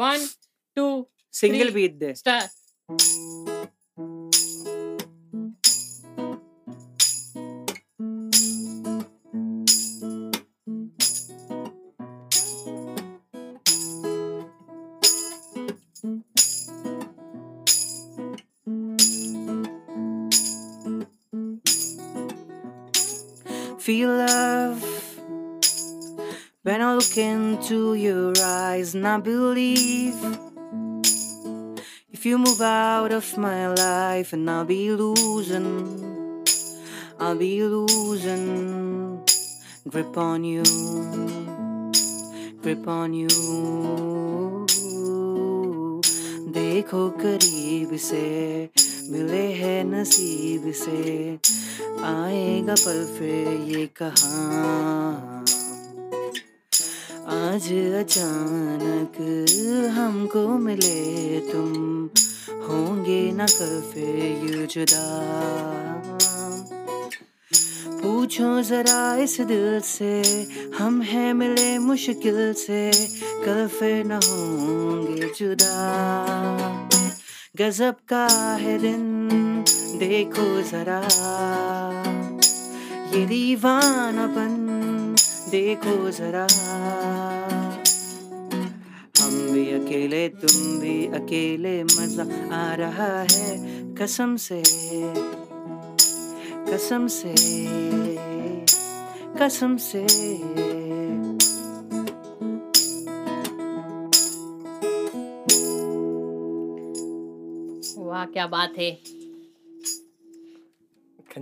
One two single Three. Beat the start eyes, and I believe if you move out of my life, and I'll be losing, I'll be losing grip on you, grip on you. देखो करीब से मिले हैं नसीब से आएगा पल फिर ये कहाँ आज अचानक हमको मिले तुम, होंगे न कल जुदा। पूछो जरा इस दिल से, हम हैं मिले मुश्किल से कल न होंगे जुदा। गजब का है दिन, देखो जरा, ये दीवानापन देखो जरा। हम भी अकेले, तुम भी अकेले, मज़ा आ रहा है कसम से कसम से कसम से। वाह, क्या बात है।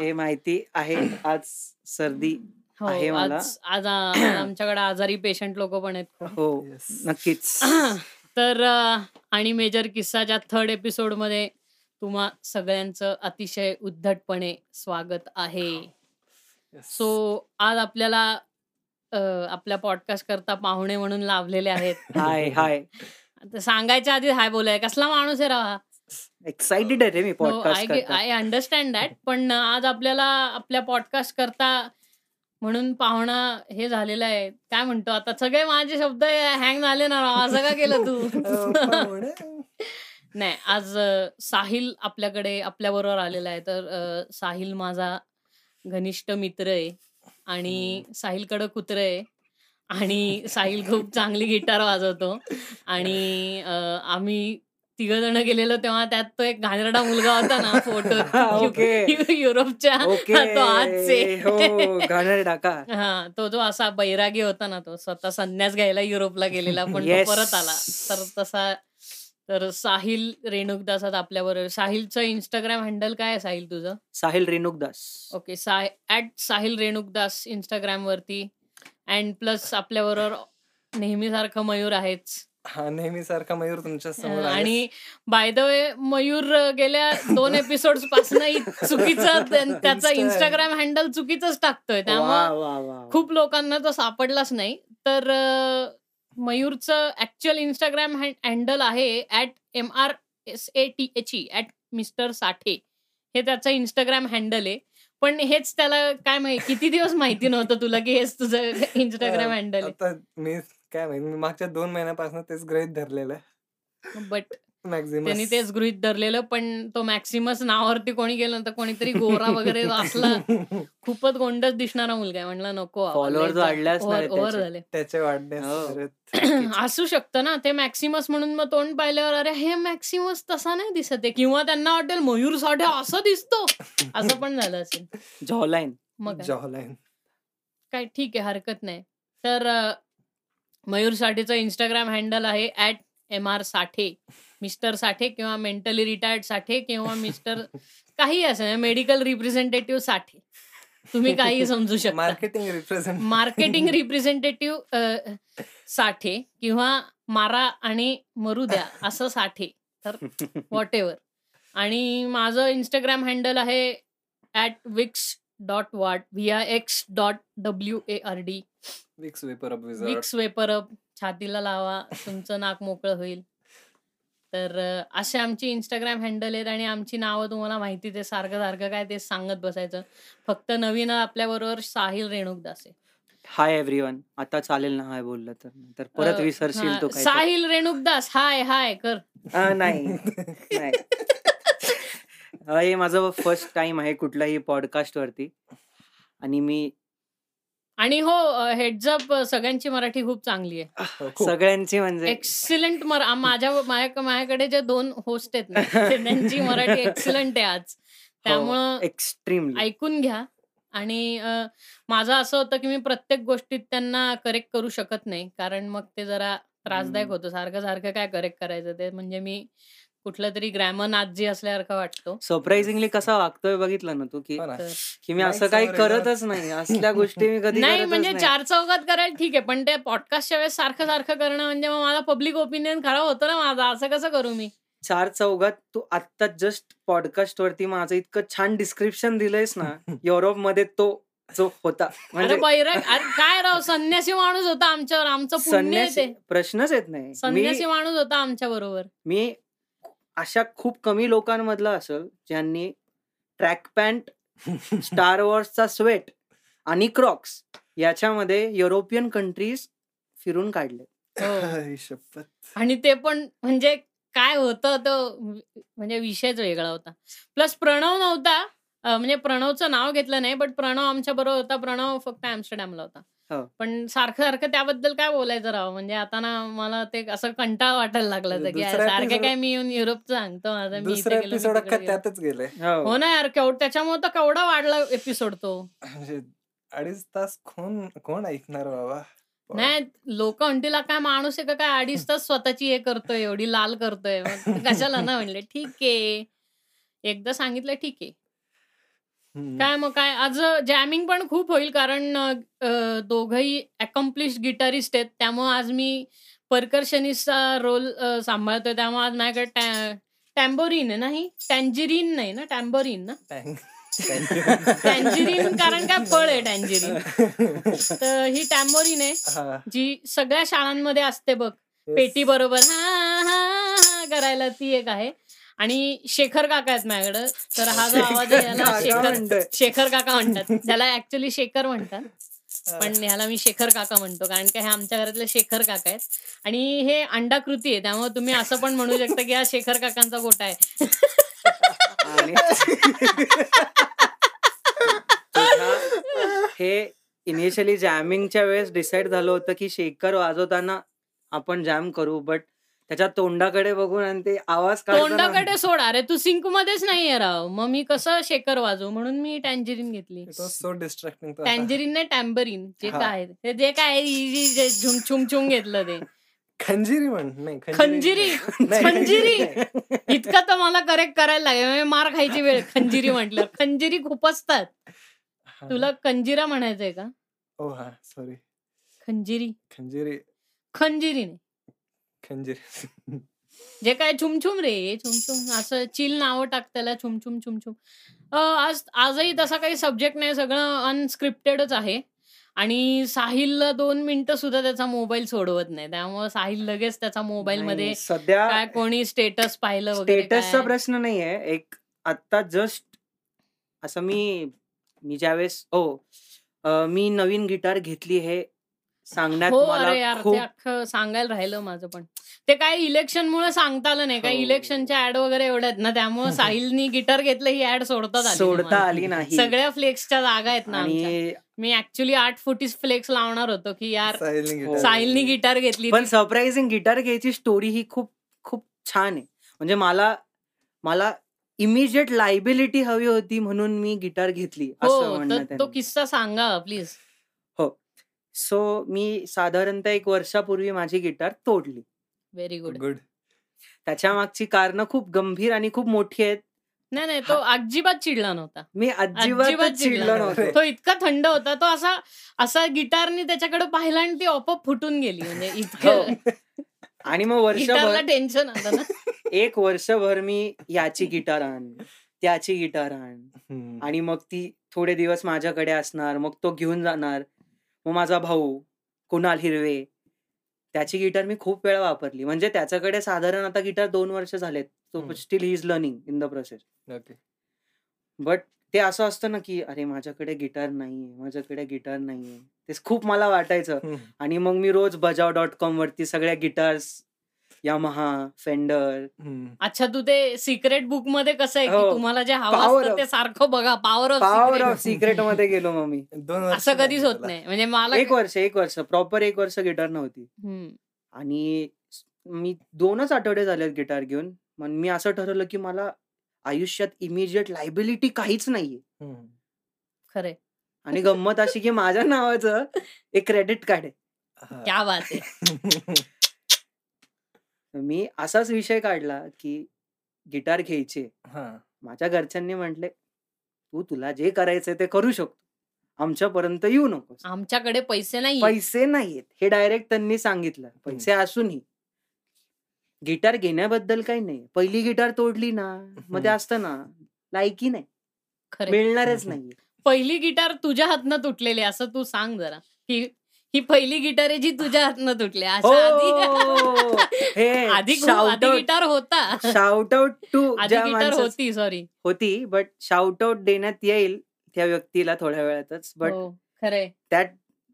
हे माहिती आहे. आज सर्दी हो, आहे मला. आज आमच्याकडे आजारी पेशंट लोक पण आहेत. हो Yes. नक्कीच. तर आणि मेजर किस्साच्या थर्ड एपिसोडमध्ये तुम्हा सगळ्यांचं अतिशय उद्धटपणे स्वागत आहे. सो आज आपल्याला आपल्या पॉडकास्ट करता पाहुणे म्हणून लाभलेले आहेत. हाय हाय. सांगायच्या आधी हाय बोलाय. कसला माणूस आहे राहा एक्साइटेड आहे रे मी पॉडकास्ट आय अंडरस्टँड दॅट पण आज आपल्याला आपल्या पॉडकास्ट करता म्हणून पाहुणा हे झालेला आहे. काय म्हणतो आता? सगळे माझे शब्द हँग झाले ना असं का केलं तू. नाही आज साहिल आपल्याकडे आपल्या बरोबर आलेला आहे. तर साहिल माझा घनिष्ठ मित्र आहे आणि साहिलकडे कुत्र आहे आणि साहिल खूप चांगली गिटार वाजवतो आणि आम्ही तिघ जण गेलेलो तेव्हा त्यात तो एक घाणेरडा मुलगा होता ना फोटो युरोपच्या. तो आजचे. हो गाणं टाका हा तो जो असा बैरागी होता ना तो स्वतः संन्यास घ्यायला युरोपला गेलेला पण तो. परत आला. तर तसा तर साहिल रेणुकदास आपल्या बरोबर साहिलचं इंस्टाग्राम हँडल काय आहे साहिल तुझं? Sahil Renukdas. Okay say at Sahil Renukdas Instagram वरती. अँड प्लस आपल्या बरोबर नेहमीसारखं मयूर आहेच. हा नेहमी सारखा मयूर तुमच्यासमोर. आणि बाय द वे मयूर गेल्या दोन एपिसोडपासून चुकीचं त्या- त्याचं इंस्टाग्राम हँडल चुकीचंच टाकतोय. त्यामुळे खूप लोकांना तो सापडलाच नाही. तर मयूरचं ऍक्च्युअल इंस्टाग्राम हँडल आहे at M R S A T H E at mister Sathe. हे त्याचं इंस्टाग्राम हँडल आहे. पण हेच त्याला काय माहिती किती दिवस माहिती नव्हतं तुला की हेच तुझं इंस्टाग्राम हँडल मी काय माहिती मी मागच्या दोन महिन्यापासून तेच गृहित धरलेलं बट मॅक्झिमम त्यांनी तेच गृहित धरलेलं पण तो मॅक्सिमस नावावरती कोणी गेलं तर कोणीतरी गोरा वगैरे असला खूपच गोंडच दिसणारा मुलगा आहे म्हणलं नको बाबा, लय over- over त्याचे. झाले. त्याचे वाढण्यास हो. असू शकतं ना ते मॅक्सिमस म्हणून मग तोंड पाहिल्यावर अरे हे मॅक्सिमस तसा नाही दिसत आहे. किंवा त्यांना वाटेल मयूर साठे असं दिसतो. असं पण झालं असेल. जॉलाईन मग काय? जॉलाईन काय ठीक आहे हरकत नाही. तर अ, मयूर साठेचं इंस्टाग्राम हँडल आहे at M R Sathe. Mister Sathe किंवा मेंटली रिटायर्ड साठे किंवा मिस्टर काही असं मेडिकल रिप्रेझेंटेटिव्ह साठे. तुम्ही काही समजू शकता. मार्केटिंग रिप्रेझेंट मार्केटिंग रिप्रेझेंटेटिव्ह साठे किंवा मारा आणि मरू द्या असं साठे. तर व्हॉट एव्हर आणि माझं इंस्टाग्राम हँडल आहे at Vicks dot what V I X dot W A R D Vicks VapoRub Vicks VapoRub छातीला लावा तुमचं नाक मोकळं होईल. तर असे आमची इंस्टाग्राम हँडल आहेत आणि आमची नावं तुम्हाला माहितीच आहे सारखं सारखं काय ते सांगत बसायचं. फक्त नवीन आपल्याबरोबर साहिल रेणुकदास आहे हाय एव्हरीवन आता चालेल ना? हाय बोललं तर. तर परत विसरशील तो काय साहिल रेणुकदास हाय हाय कर. नाही. नाही. अ, हे माझं फर्स्ट टाइम आहे कुठल्याही पॉडकास्ट वरती. आणि मी आणि हो हेडजअप सगळ्यांची मराठी खूप चांगली आहे. हो. सगळ्यांची म्हणजे एक्सिलंट माझ्या माझ्या- माझ्याकडे जे दोन होस्ट आहेत ना त्यांची मराठी एक्सिलंट आहे आज. त्यामुळं एक्स्ट्रीमली ऐकून घ्या. आणि माझं असं होतं की मी प्रत्येक गोष्टीत त्यांना करेक्ट करू शकत नाही. कारण मग ते जरा त्रासदायक. होतं. सारखं सारखं काय करेक्ट करायचं ते. म्हणजे मी कुठलं तरी ग्रॅमर नाथजी असल्यासारखं वाटतो. सरप्राइझिंगली कसा वागतोय बघितलं ना तू की हो की मी असं काही करतच नाही. असल्या गोष्टी मी कधी नाही म्हणजे. चार चौकात करायला ठीक आहे पण ते पॉडकास्टच्या वेळेस सारखं सारखं करणं म्हणजे मग मला पब्लिक ओपिनियन खराब होतं ना माझा. असं कसं करू मी? चार चौघात तू आता जस्ट पॉडकास्ट वरती माझं इतकं छान डिस्क्रिप्शन दिलंयस ना युरोपमध्ये तो जो होता. म्हणजे काय राव संन्यासी माणूस होता आमच्यावर. आमचं संन्यासी प्रश्नच येत नाही. संन्यासी माणूस होता आमच्या बरोबर. मी अशा खूप कमी लोकांमधला असेल ज्यांनी ट्रॅक पॅन्ट स्टार वॉर्सचा स्वेट आणि क्रॉक्स याच्यामध्ये युरोपियन कंट्रीज फिरून काढले. हो. आणि ते पण म्हणजे काय होतं तो म्हणजे विषयच वेगळा होता. प्लस प्रणव नव्हता म्हणजे प्रणवचं नाव घेतलं नाही बट प्रणव आमच्या बरोबर होता. प्रणव फक्त ऍम्स्टरडॅमला होता. हो. पण सारखं सारखं त्याबद्दल काय बोलायचं राव? म्हणजे आता ना मला ते असं कंटाळ वाटायला लागला होता की सारखे episode- काय मी येऊन युरोपचं सांगतो माझं मी इथे दुसरा गेलो, मी एपिसोड तिकडे अख्खा गेलो. त्यातच गेले हो. ना यार केवढ त्याच्यामुळे तर केवढा वाढला एपिसोड तो. म्हणजे अडीच तास कोण कोण ऐकणार बाबा? नाही लोक म्हणतील "हा काय माणूस आहे का काय? अडीच तास स्वतःची हे करतोय एवढी लाल करतोय. मग कशाला ना म्हणले ठीक आहे. एकदा सांगितलं ठीक आहे. हम्म. काय मग काय? आज जॅमिंग पण खूप होईल कारण अ, दोघंही अकम्प्लिश गिटारिस्ट आहेत. त्यामुळे आज मी परकर्शनिस्टचा रोल सांभाळतोय. त्यामुळे आज माझ्याकडे टॅम्बोरीन आहे नाही टँजिरीन नाही ना? टॅम्बोरीन ना? टँक- टँजिरीन कारण काय? फळ आहे टँजिरीन तर ही टॅम्बोरीन आहे हा. जी सगळ्या शाळांमध्ये असते बघ. पेटी बरोबर हा हा हा करायला ती एक आहे. आणि शेखर काका आहेत माझ्याकडे तर हा जो आवाज आहे याला शेखर. शेखर काका म्हणतात. त्याला ऍक्च्युली शेखर म्हणतात. पण ह्याला मी शेखर काका म्हणतो कारण की हे आमच्या घरातले शेखर काका आहेत. आणि हे अंडाकृती आहे त्यामुळे तुम्ही असं पण म्हणू शकता की हा शेखर काकांचा गोटा आहे. हे इनिशियली जॅमिंगच्या वेळेस डिसाईड झालं होतं की शेखर वाजवताना आपण जॅम करू बट त्याच्या तोंडाकडे बघून आणि ते आवाज तोंडाकडे सोड अरे तू सिंक मध्येच नाहीये राव. मग मी कसं शेखर वाजवू? म्हणून मी टँजिरीन घेतली. तो आता. टँजिरीन नाही टॅम्बरीन जे हा. काय जे काय छुम छुम घेतलं ते. खंजिरी म्हण नाही खंजिरी खंजिरी. इतकं तर मला करेक्ट करायला लागेल. म्हणजे मार खायची वेळ. खंजिरी म्हटलं. खंजिरी खूप असतात हा. तुला कंजिरा म्हणायचंय का? ओ हा सॉरी खंजिरी. खंजिरी. खंजिरी नाही खंजिरी. जे काय छुमछुम रे छुमछुम असं चिल नावं टाक त्याला छुमछुम छुमछुम. आज आजही तसा काही सब्जेक्ट नाही सगळं अनस्क्रिप्टेडच आहे. आणि साहिलला दोन मिनिटं सुद्धा त्याचा मोबाईल सोडवत नाही. त्यामुळे साहिल लगेच त्याचा मोबाईल मध्ये सध्या काय कोणी स्टेटस पाहिलं वगैरे स्टेटसचा काय. प्रश्न नाहीये एक आता जस्ट असं मी मी ज्यावेळेस हो अं, मी नवीन गिटार घेतली हे सांगण्यात हो अरे यार ते खूप अख्खं सांगायला राहिलं माझं पण ते काय इलेक्शन मुळे सांगता आलं नाही काय हो. इलेक्शनच्या ऍड वगैरे एवढ्या आहेत ना त्यामुळे साहिलनी गिटार घेतलं ही ऍड सोडतात सोडता. आली नाही सगळ्या फ्लेक्सच्या जागा आहेत ना मी ऍक्च्युली आठ फुटीस फ्लेक्स लावणार होतो की यार साहिलने. गिटार घेतली पण सरप्राइझिंग गिटार घ्यायची स्टोरी ही खूप खूप छान आहे म्हणजे मला मला इमिजिएट लायबिलिटी हवी होती म्हणून मी गिटार घेतली असं हो तो. किस्सा सांगा प्लीज सो मी साधारणतः एक वर्षापूर्वी माझी गिटार तोडली. Very good. गुड. त्याच्या मागची कारण खूप गंभीर आणि खूप मोठी आहेत. नाही नाही तो अजिबात चिडला नव्हता. मी अजिबात चिडलो नव्हतो. तो इतका थंड होता तो असा असा गिटारनी त्याच्याकडे पाहिला आणि ती ऑपअप फुटून गेली म्हणजे इतकं. हो. आणि मग वर्षभर टेन्शन आलं ना. एक वर्षभर मी याची गिटार आण त्याची गिटार आण. आणि मग ती थोडे दिवस माझ्याकडे असणार मग तो घेऊन जाणार. मग माझा भाऊ कुणाल हिरवे त्याची गिटार मी खूप वेळा वापरली म्हणजे त्याच्याकडे साधारण आता गिटार दोन वर्ष झालेत हम्म. Still he is learning in the process. But ते असं असतं ना की अरे माझ्याकडे गिटार नाहीये माझ्याकडे गिटार नाहीये ते खूप मला वाटायचं. आणि मग मी रोज बजाव डॉट कॉम वरती सगळ्या गिटार्स यामहा फेंडर. अच्छा तू ते सिक्रेट बुकमध्ये कसं आहे की हो. तुम्हाला जे हवं Power असतं of- ते सारखं बघा पॉवर ऑफ पॉवर ऑफ सिक्रेटमध्ये गेलो मग मी दोन वर्ष असं कधीच होत. नाही म्हणजे मला एक वर्ष एक वर्ष प्रॉपर एक वर्ष गिटार नव्हती. आणि मी दोनच आठवडे झालेत गिटार घेऊन मग मी असं ठरवलं की मला आयुष्यात इमिजिएट लायबिलिटी काहीच नाहीये. खरे आणि गंमत अशी की माझ्या नावाचं एक क्रेडिट कार्ड आहे. क्या बात आहे मी असाच विषय काढला की गिटार घ्यायचे. हा. माझ्या घरच्यांनी म्हटले तू तुला जे करायचंय ते करू शकतो. आमच्यापर्यंत येऊ नकोस. आमच्याकडे पैसे नाही पैसे नाहीयेत. हे डायरेक्ट त्यांनी सांगितलं. पैसे असूनही गिटार घेण्याबद्दल काही नाही. पहिली गिटार तोडली ना मग ते हम्म. असतं ना लायकी नाही. खरे मिळणारच हम्म. नाहीये. पहिली गिटार तुझ्या हातनं तुटलेली आहे, असं तू सांग जरा. ही ही पहिली गिटार आहे जी तुझ्या हातनं तुटली. अशा हो, आधी गिटार होता. शाउट आउट टू आधी गिटार होती सॉरी होती बट शाउट आउट देण्यात येईल त्या व्यक्तीला थोड्या वेळातच. बट हो खरे त्यात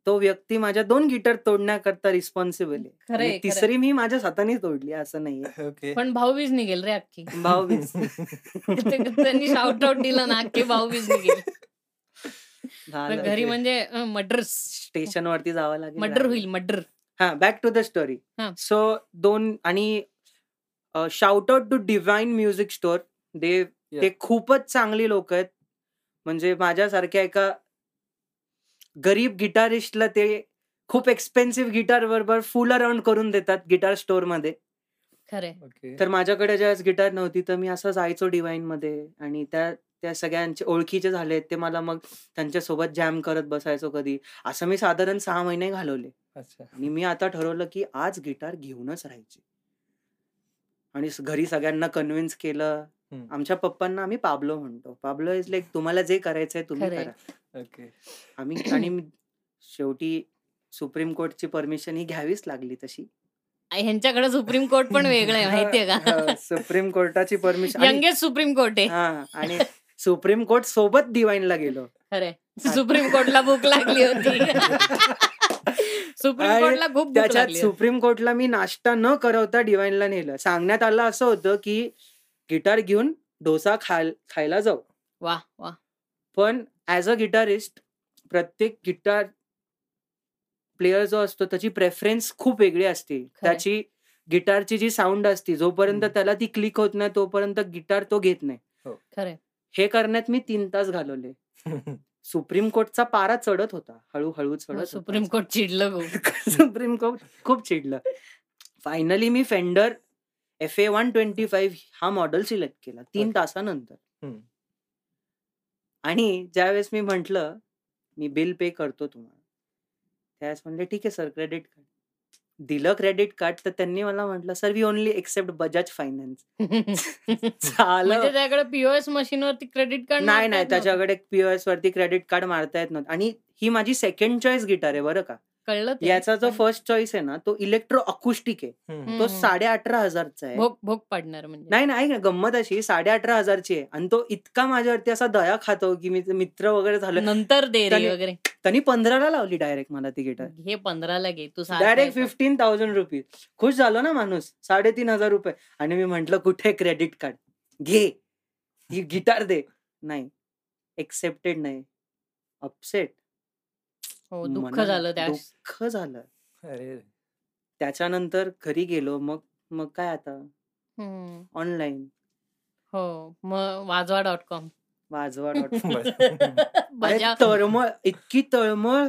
तो व्यक्ती माझ्या दोन गिटार तोडण्याकरता रिस्पॉन्सिबल आहे. तिसरी मी माझ्या हाताने तोडली असं नाहीये. ओके पण भाऊबीज निघेल रे अख्खी. भाऊबीज. ते- त्यांनी शाउट आउट दिलं ना अख्खी भाऊबीज निघेल. झालं. घरी म्हणजे मर्डर स्टेशन वरती जावं लागेल मर्डर होईल मर्डर हा बॅक टू द स्टोरी हा. सो दोन आणि shout out to Divine Music Store दे ते खूपच चांगली लोक आहेत. म्हणजे माझ्यासारख्या एका गरीब गिटारिस्टला ते खूप एक्सपेन्सिव्ह गिटार बरोबर फुल अराउंड करून देतात गिटार स्टोरमध्ये. खरे ओके तर माझ्याकडे ज्यावेळेस गिटार नव्हती तर मी असं जायचो डिवाइनमध्ये. आणि त्या त्या सगळ्यांचे ओळखीचे झाले ते मला मग त्यांच्यासोबत जॅम करत बसायचो कधी. असं मी साधारण सहा महिने घालवले. अच्छा. आणि मी आता ठरवलं की आज गिटार घेऊनच राहायचे. आणि घरी सगळ्यांना कन्व्हिन्स केलं. आमच्या पप्पांना आम्ही पाबलो म्हणतो. पाबलो इज लाईक तुम्हाला जे करायचंय तुम्ही. करा. ओके. आम्ही आणि मी- शेवटी सुप्रीम कोर्टची परमिशन ही घ्यावीच लागली तशी. ह्यांच्याकडे सुप्रीम कोर्ट पण वेगळं आहे माहितीये का? सुप्रीम कोर्टाची परमिशन यंगेस्ट सुप्रीम कोर्ट आहे. हा आणि सुप्रीम कोर्ट सोबत डिवाइनला गेलो. खरे सुप्रीम कोर्टला भूक लागली होती. सुप्रीम कोर्टला खूप त्याच्यात. सुप्रीम कोर्टला मी नाश्ता न करवता डिवाइनला नेलं. सांगण्यात आलं असं होतं की गिटार घेऊन डोसा खाय खायला जाऊ. वा वा. पण ऍज अ गिटारिस्ट प्रत्येक गिटार प्लेअर जो असतो त्याची प्रेफरन्स खूप वेगळी असते. त्याची गिटारची जी साऊंड असते जोपर्यंत. त्याला ती क्लिक होत नाही तोपर्यंत गिटार तो घेत नाही. खरे हे करण्यात मी तीन तास घालवले. सुप्रीम कोर्टचा पारा चढत होता. हळूहळू चढत होता. सुप्रीम कोर्ट चिडलं खूप. सुप्रीम कोर्ट खूप चिडलं. Finally me Fender F A one twenty five हा मॉडेल सिलेक्ट केला तीन. तासानंतर. आणि ज्यावेळेस मी म्हंटल मी बिल पे करतो तुम्हाला. त्यावेळेस म्हणले ठीक आहे सर क्रेडिट कार्ड दिलं क्रेडिट कार्ड तर त्यांनी मला म्हटलं sir we only accept Bajaj Finance म्हणजे झालं त्याकडे पीओएस मशीन वरती क्रेडिट कार्ड नाही नाही त्याच्याकडे पीओएस वरती क्रेडिट कार्ड मारता येत नव्हतं. आणि ही माझी सेकंड चॉईस गिटार आहे बरं का. कळलं ते. याचा जो फर्स्ट चॉईस आहे ना तो इलेक्ट्रो अकुस्टिक आहे. तो. साडे अठरा हजारचा आहे. भोग भोग पाडणार म्हणजे. नाही नाही ना गंमत अशी साडे अठरा हजारची आहे. आणि तो इतका माझ्यावरती असा दया खातो की मी मित्र वगैरे झालं. नंतर दे वगैरे. त्यांनी पंधराला लावली डायरेक्ट मला ती गिटार घे पंधराला घे तू डायरेक्ट. फिफ्टीन थाउजंड रुपीज खुश झालो ना माणूस साडेतीन हजार रुपये. आणि मी म्हंटल कुठे क्रेडिट कार्ड घे. ही गिटार दे. नाही. एक्सेप्टेड नाही. अपसेट हो दुःख झालं त्या दुःख झालं. अरे. त्याच्यानंतर घरी गेलो मग मग काय आता? हम्म. ऑनलाईन. हो मग Vajwa dot com. Vajwa dot बजाव तळमळ इतकी तळमळ.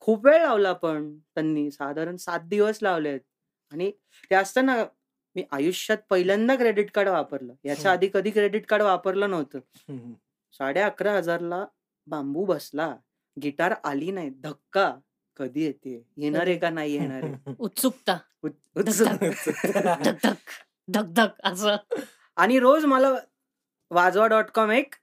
खूप वेळ लावला पण त्यांनी साधारण सात दिवस लावलेत. आणि ते असतं ना मी आयुष्यात पहिल्यांदा क्रेडिट कार्ड वापरलं. याच्या हम्म. आधी कधी क्रेडिट कार्ड वापरलं नव्हतं. हम्म. साडे अकरा हजारला बांबू बसला. गिटार आली नाही धक्का. कधी येते? येणार आहे का नाही येणार आहे? उत्सुकता. उत- उत्सुक- धक धक धक धक असं. आणि रोज मला वाजवा डॉट कॉम एक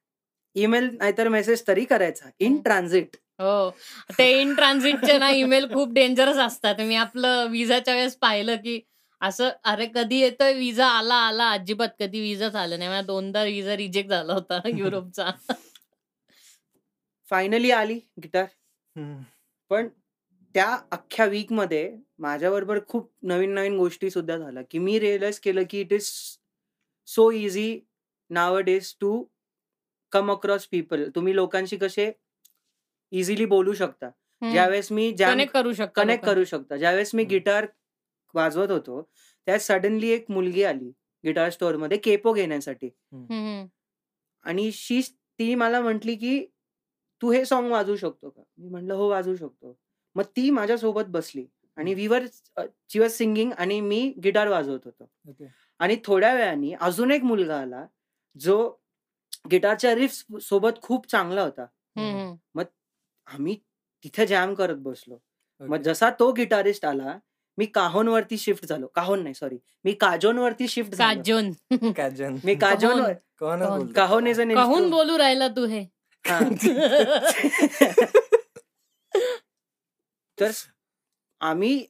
ईमेल नाहीतर मेसेज तरी करायचा. इन. ट्रान्झिट. हो. ते इन ट्रान्झिटचे ना ईमेल खूप डेंजरस असतात. मी आपलं विजाच्या वेळेस पाहिलं की असं अरे कधी येतोय? विजा आला आला. अजिबात कधी विजाच आला नाही. मला दोनदा विजा रिजेक्ट झाला होता युरोपचा. फायनली आली गिटार. पण त्या अख्ख्या वीकमध्ये माझ्याबरोबर खूप नवीन नवीन गोष्टी सुद्धा झाल्या की मी रिअलाइज केलं की it is so easy nowadays to come across people तुम्ही लोकांशी कसे इझिली बोलू शकता. ज्यावेळेस मी कनेक्ट करू शकतो कनेक्ट करू शकता. ज्यावेळेस मी. गिटार वाजवत होतो त्यात सडनली एक मुलगी आली गिटार स्टोअरमध्ये केपो घेण्यासाठी. आणि शी ती मला म्हंटली की तू हे सॉन्ग वाजवू शकतो का? मी म्हटलं हो वाजवू शकतो. मग ती माझ्यासोबत बसली आणि विवर ची वॉज सिंगिंग आणि मी गिटार वाजवत होतो. Okay. आणि थोड्या वेळाने अजून एक मुलगा आला जो गिटारच्या रिफ्स सोबत खूप चांगला होता. आम्ही तिथे जॅम करत बसलो. मग. जसा तो गिटारिस्ट आला मी काहोनवरती शिफ्ट झालो. काहोन नाही सॉरी मी काजोनवरती शिफ्ट झालो. काजोन. काजन. मी काजोन काहोन. काहोन. काहोन कहून बोलू राहिला तू हे. तर आम्ही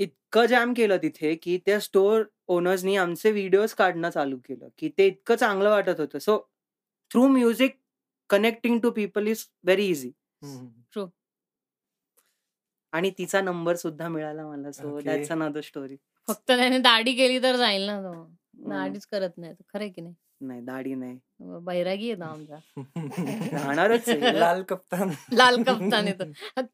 इतकं जॅम केलं तिथे की त्या स्टोअर ओनर्सनी आमचे व्हिडिओज काढणं चालू केलं की ते इतकं चांगलं वाटत होतं. So through music connecting to people is very easy hmm. आणि तिचा नंबर सुद्धा मिळाला मला. So Okay. That's another story फक्त त्याने दाढी केली तर जाईल ना तो. दाढीच करत नाही तो खरंय की नाही? नाही दाढी नाही. बैरागी येतो आमचा. राहणारच आहे. लाल कप्तान. लाल कप्तान येतो.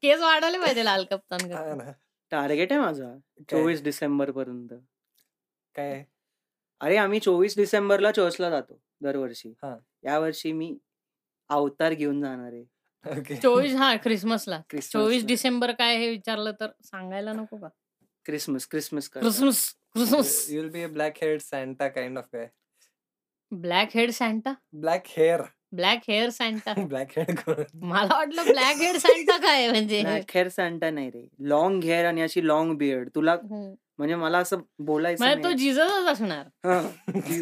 केस वाढवले पाहिजे लाल कप्तान. ना. टार्गेट आहे माझा? चोवीस डिसेंबर पर्यंत काय? अरे आम्ही चोवीस डिसेंबरला चर्चला जातो दरवर्षी. हा. यावर्षी मी अवतार घेऊन जाणार आहे. चोवीस हा क्रिसमसला क्रिसमस चोवीस डिसेंबर काय हे विचारलं तर सांगायला नको का? Christmas Christmas. Christmas Christmas you'll be a black hair Santa kind of guy black head Santa? Black hair. Black hair Santa. Black hair कोण मला वाटलं ब्लॅक हेड सॅन्टा काय म्हणजे? ब्लॅक हेअर सॅन्टा नाही रे. लॉंग हेअर आणि अशी long beard तुला हम्म. म्हणजे मला असं बोलायचं म्हणजे तो. जीजसच असणार. हा.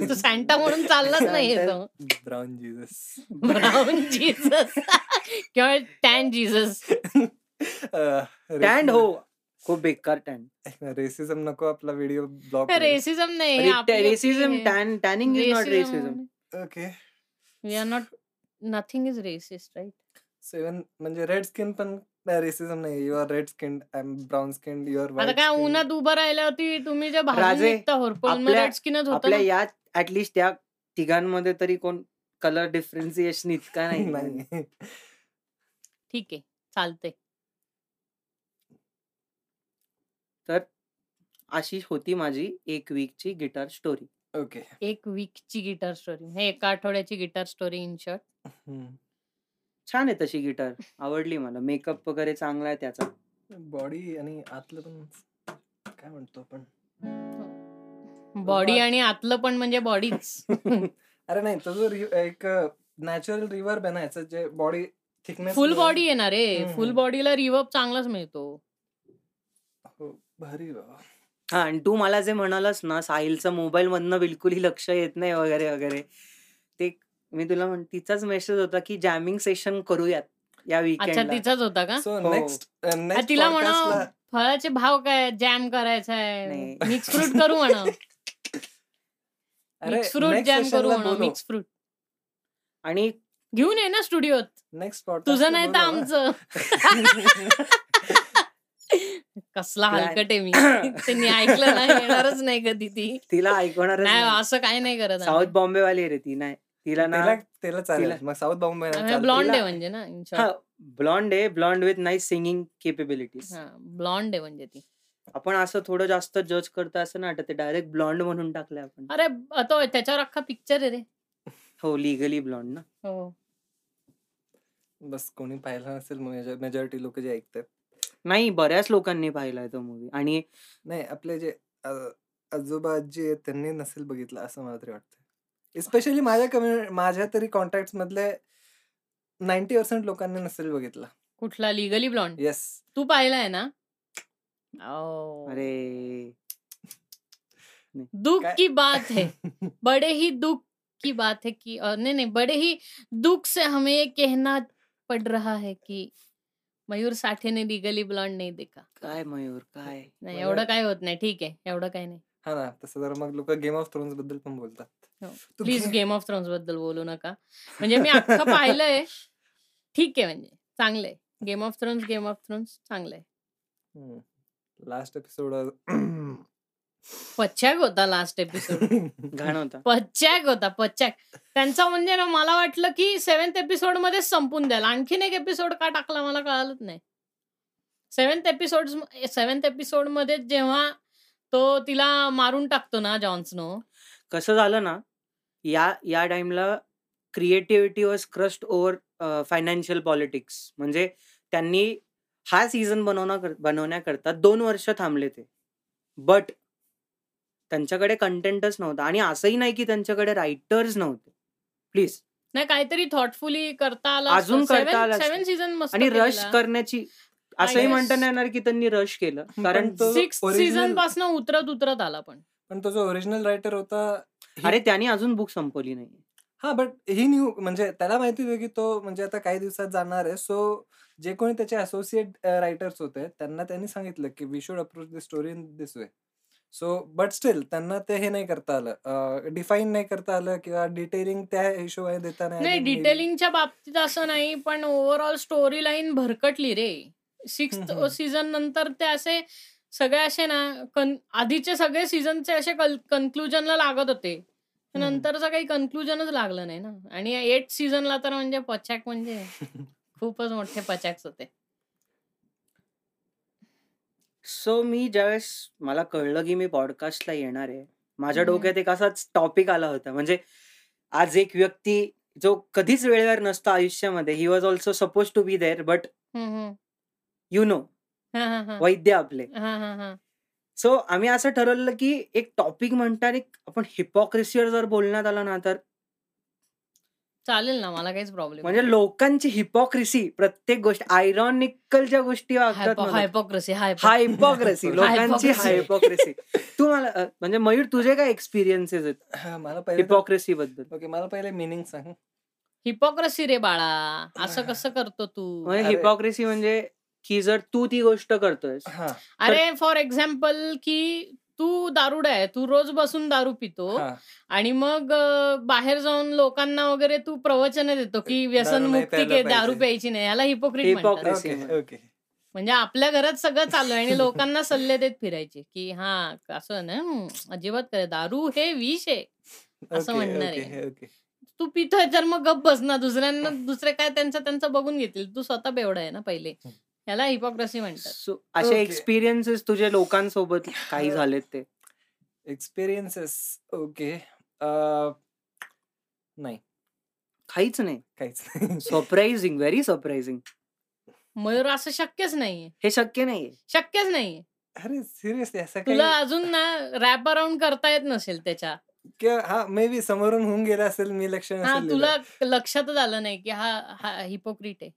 तो सॅन्टा म्हणून चाललाच नाही Santa. तो ब्राऊन जीसस ब्राऊन जीसस किंवा टॅन जीसस टॅन्ड हो. खूप बेकार टॅन रेसिझम नको आपला व्हिडिओ ब्लॉग रेसिझम नाही आपली रेसिझम आपली tan tanning is not racism okay we are not nothing is racist right seven म्हणजे रेड स्किन पण रेसिझम नाही. You are red skin I am brown skin you are आता काय उन्हात उभं राहिल्यावरती तुम्ही जे राजे, रेड स्किनच होतं आपल्या या ऍटलिस्ट त्या तिघांमध्ये तरी कोण कलर डिफरन्सिएशन इतका नाही. ठीक आहे चालते अशी होती माझी एक वीकची गिटार स्टोरी ओके एक वीकची गिटार स्टोरी हे एका आठवड्याची गिटार स्टोरी इन शॉर्ट छान आहे तशी गिटार आवडली मला. मेकअप वगैरे चांगला आहे त्याचा. बॉडी आणि आतलं पण काय म्हणतो आपण? बॉडी आणि आतलं पण म्हणजे बॉडीच अरे नाही तो जो रि- एक नॅचरल रिव्हर आहे ना याचं जे बॉडी थिकनेस फुल बॉडी येणार रे. फुल बॉडीला रिवर्ब चांगलाच मिळतो. भारी बाबा हा आणि तू मला जे म्हणालास ना साहिलचं मोबाईल मधनं बिलकुलही लक्ष येत नाही वगैरे वगैरे ते मी तुला म्हण तिचाच मेसेज होता की जॅमिंग सेशन करूयात या अच्छा विकेंडला तिचाच होता का? सो हो. नेक्स्ट आ, नेक्स्ट तिला म्हणा फळाचे भाव काय जॅम करायचा आहे नाही. मिक्स फ्रूट करू म्हणा. अरे मिक्स फ्रूट next जॅम करू म्हणा. मिक्स फ्रूट आणि घेऊन ये ना स्टुडिओत नेक्स्ट पॉडकास्ट तुझं नाही तर आमचं. कसला. हलकट आहे मी. त्यांनी ऐकलं नाही येणारच नाही कधी ती. तिला ऐकवणारच नाही नाही. असं काही नाही करत साऊथ बॉम्बे वाली रे ती नाही. तिला ना त्याला त्याला चालेल. तिला- मग साऊथ बॉम्बे ब्लॉन्ड आहे तिला- म्हणजे ना ब्लॉन्ड आहे blonde with nice singing capabilities. हा ब्लॉन्ड आहे म्हणजे ती. आपण असं थोडं जास्त जज करतो असं ना वाटत डायरेक्ट ब्लॉन्ड म्हणून टाकलंय आपण. अरे तो त्याच्यावर अख्खा पिक्चर आहे रे. हो लिगली ब्लॉन्ड ना. हो. बस कोणी पाहिलं नसेल मेजॉरिटी लोक जे ऐकतात. नाही बऱ्याच लोकांनी पाहिलाय तो मूवी आणि नाही आपले जे अ- आजोबा आजी आहेत त्यांनी नसेल बघितलं असं मला तरी वाटतं स्पेशली माझ्या कम्युनिटी माझ्या तरी कॉन्टॅक्ट मधले नाईन्टी पर्सेंट लोकांनी नसेल बघितलं. कुठला? लिगली ब्लॉन्ड येस तू पाहिलाय ना? ओ. अरे दुख काय- की बात है। बड़े ही दुख की बात है कि नहीं नहीं बड़े ही दुख से हमें ये कहना पड़ रहा है कि मयूर साठे ने लिगली ब्लॉन्ड नहीं देखा. काय मयूर? काय? नाही मला- एवढं काय होत नाही. ठीक आहे एवढं काय नाही. हा ना तसं जर मग लोक गेम ऑफ थ्रोन्सबद्दल पण बोलतात. हो. प्लीज गेम ऑफ थ्रोन्सबद्दल बोलू नका. म्हणजे मी अख्खं पाहिलंय. ठीक आहे म्हणजे चांगलंय. Game of Thrones Game of Thrones चांगलंय. लास्ट एपिसोड पच्चॅक होता लास्ट एपिसोड घाण होता. पच्चॅक होता पच्चॅक. त्यांचा म्हणजे ना मला वाटलं की सेव्हन्थ एपिसोड मध्येच संपून द्याल आणखीन एक एपिसोड का टाकला मला कळालंच नाही. सेव्हन्थ एपिसोड सेव्हन्थ एपिसोडमध्ये जेव्हा तो तिला मारून टाकतो ना जॉन्सनो कसं झालं ना या या टाइमला creativity was crushed over financial politics म्हणजे त्यांनी हा सीझन बनवणा बनवण्याकरता दोन वर्ष थांबले ते. बट त्यांच्याकडे कंटेंटच नव्हता आणि असंही नाही की त्यांच्याकडे रायटर्स नव्हते. प्लीज नाही काहीतरी थॉटफुली करता आलं अजून करता आलं. सीझन मस्त आणि रश करण्याची असंही म्हणता नाही येणार की त्यांनी रश केलं. कारण तो सिक्स सीझनपासून उतरत उतरत आला पण. पण तो जो ओरिजिनल रायटर होता he- अरे त्यांनी अजून बुक संपवली नाही हा बट ही न्यू म्हणजे त्याला माहिती होती की तो म्हणजे आता काही दिवसात जाणार आहे. सो जे कोणी त्याचे असोसिएट रायटर्स होते त्यांना त्यांनी सांगितलं की we should approach the story in this way so but still त्यांना ते हे नाही करता आलं. डिफाईन नाही करता आलं किंवा डिटेलिंग त्या हिशोबाने देता नाही डिटेलिंगच्या बाबतीत असं नाही पण ओव्हरऑल स्टोरी लाईन भरकटली रे. सिक्स. सीझन नंतर ते असे सगळे असे ना कन- आधीचे सगळे सीझनचे असे कन्क्लुजनला लागत होते. नंतरचं काही कन्क्लुजनच लागलं नाही ना. आणि एट सीझनला तर म्हणजे पचाक म्हणजे खूपच मोठे पचाक्स होते. सो मी ज्यावेळेस मला कळलं की मी पॉडकास्टला येणार आहे माझ्या. डोक्यात एक असाच टॉपिक आला होता म्हणजे आज एक व्यक्ती जो कधीच वेळेवर नसतो आयुष्यामध्ये he was also supposed to be there but. You know. Vaidya आपले. सो आम्ही असं ठरवलं की एक टॉपिक म्हणतात एक आपण हिपॉक्रेसीवर जर बोलण्यात आलं ना तर चालेल ना मला काहीच प्रॉब्लेम म्हणजे लोकांची हिपॉक्रेसी प्रत्येक गोष्ट आयरॉनिकल ज्या गोष्टी हायपोक्रेसी हायपोक्रेसी लोकांची Hypocrisy. हायपोक्रेसी तू मला म्हणजे मयूर तुझे काय एक्सपिरियन्सेस आहेत? हा, मला पहिले हिपॉक्रेसी बद्दल. ओके मला पहिले मिनिंग सांग. हिपोक्रेसी रे बाळा असं कसं करतो तू? म्हणजे. हिपॉक्रेसी म्हणजे की जर तू ती गोष्ट करतोयस हा. अरे फॉर एक्झाम्पल की तू दारुड आहे तू रोज बसून दारू पितो आणि मग बाहेर जाऊन लोकांना वगैरे तू प्रवचन देतो की व्यसन मुक्ती दारू. प्यायची नाही याला हिपोक्रेट म्हणतात. म्हणजे आपल्या घरात सगळं चालू आहे आणि लोकांना सल्ले देत फिरायचे की हा असं ना अजिबात करे दारू हे विष आहे. असं म्हणणार आहे. तू पितोय तर मग गप्प बस ना दुसऱ्यांना दुसरे काय त्यांचं त्यांचं बघून घेतील. तू स्वतः बेवडा आहे ना पहिले. याला हिपोक्रेसी म्हणतात. सो असे. एक्सपिरियन्सेस तुझे लोकांसोबत काही झालेत ते? एक्सपिरियन्सेस ओके नाही. काहीच नाही. काहीच नाही. सरप्राइझिंग व्हेरी सरप्राइझिंग मयूर असं शक्यच नाहीये. हे शक्य नाहीये. शक्यच नाहीये. अरे सिरियसली असं तुला काही अजून ना रॅप अराउंड करता येत नसेल त्याच्या. किंवा हा मे बी समोरून होऊन गेला असेल मी लक्ष हा तुला लक्षातच आलं नाही की हा हा हिपोक्रिट आहे.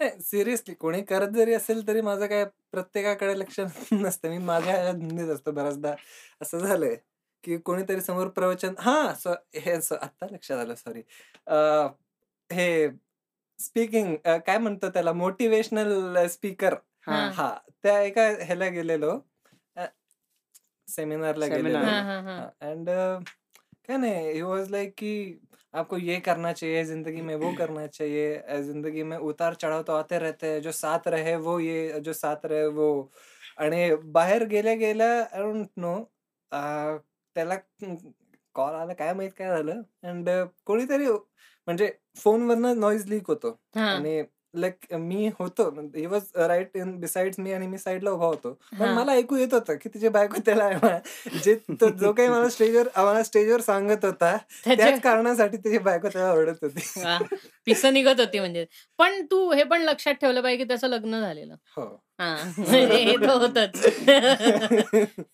सिरियसली कोणी करत जरी असेल तरी माझं काय प्रत्येकाकडे लक्ष नसतं. मी माझ्या धुंदीत असतो बऱ्याचदा. असं झालंय की कोणीतरी समोर प्रवचन हा स- हे स- आत्ता लक्षात आलं सॉरी हे स्पीकिंग काय म्हणतो त्याला? मोटिवेशनल स्पीकर हा. त्या एका ह्याला गेलेलो. सेमिनारला. गेलेलो. एंड क्या नहीं ही वाज लाइक कि आपको ये करना चाहिए जिंदगी में वो करना चाहिए जिंदगी में उतार चढ़ाव तो आते रहते हैं जो साथ रहे वो ये जो साथ रहे वो। आणि बाहेर गेल्या गेल्या आय डोंट नो त्याला कॉल आला काय माहीत काय झालं अँड कोणीतरी म्हणजे फोनवरनं नॉईज लीक होतो. आणि लाईक मी होतो. He was right in besides मी आणि मी साईडला उभा होतो. पण. मला ऐकू येत होतं की तिची बायको त्याला जे जो काही मला स्टेजवर आम्हाला स्टेजवर सांगत होता त्याच कारणासाठी त्याची बायको त्याला ओरडत होती. पिसं निघत होती म्हणजे. पण तू हे पण लक्षात ठेवलं पाहिजे की त्याचं लग्न झालेलं. हो. हा हे होतच.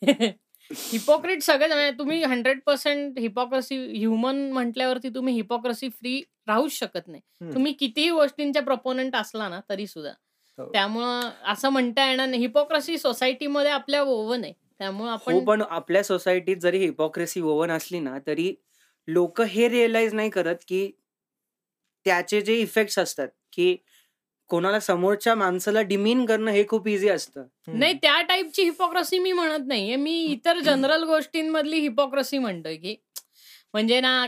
हिपोक्रेट सगळे म्हणजे तुम्ही हंड्रेड पर्सेंट हिपोक्रसी ह्युमन म्हटल्यावरती तुम्ही हिपोक्रसी फ्री राहूच शकत नाही. तुम्ही कितीही गोष्टींच्या प्रपोनंट असला ना तरी सुद्धा हो. त्यामुळं असं म्हणता येणार नाही हिपोक्रसी सोसायटीमध्ये आपल्या ओव्हन आहे त्यामुळे हो आपण पण आपल्या सोसायटीत जरी हिपॉक्रेसी ओव्हन असली ना तरी लोक हे रिअलाइज नाही करत की त्याचे जे इफेक्ट्स असतात की कोणाला समोरच्या माणसाला डिमीन करणं हे खूप इझी असतं. नाही त्या टाईपची हिपोक्रसी मी म्हणत नाहीये. मी इतर जनरल गोष्टींमधली हिपोक्रसी म्हणतोय की म्हणजे ना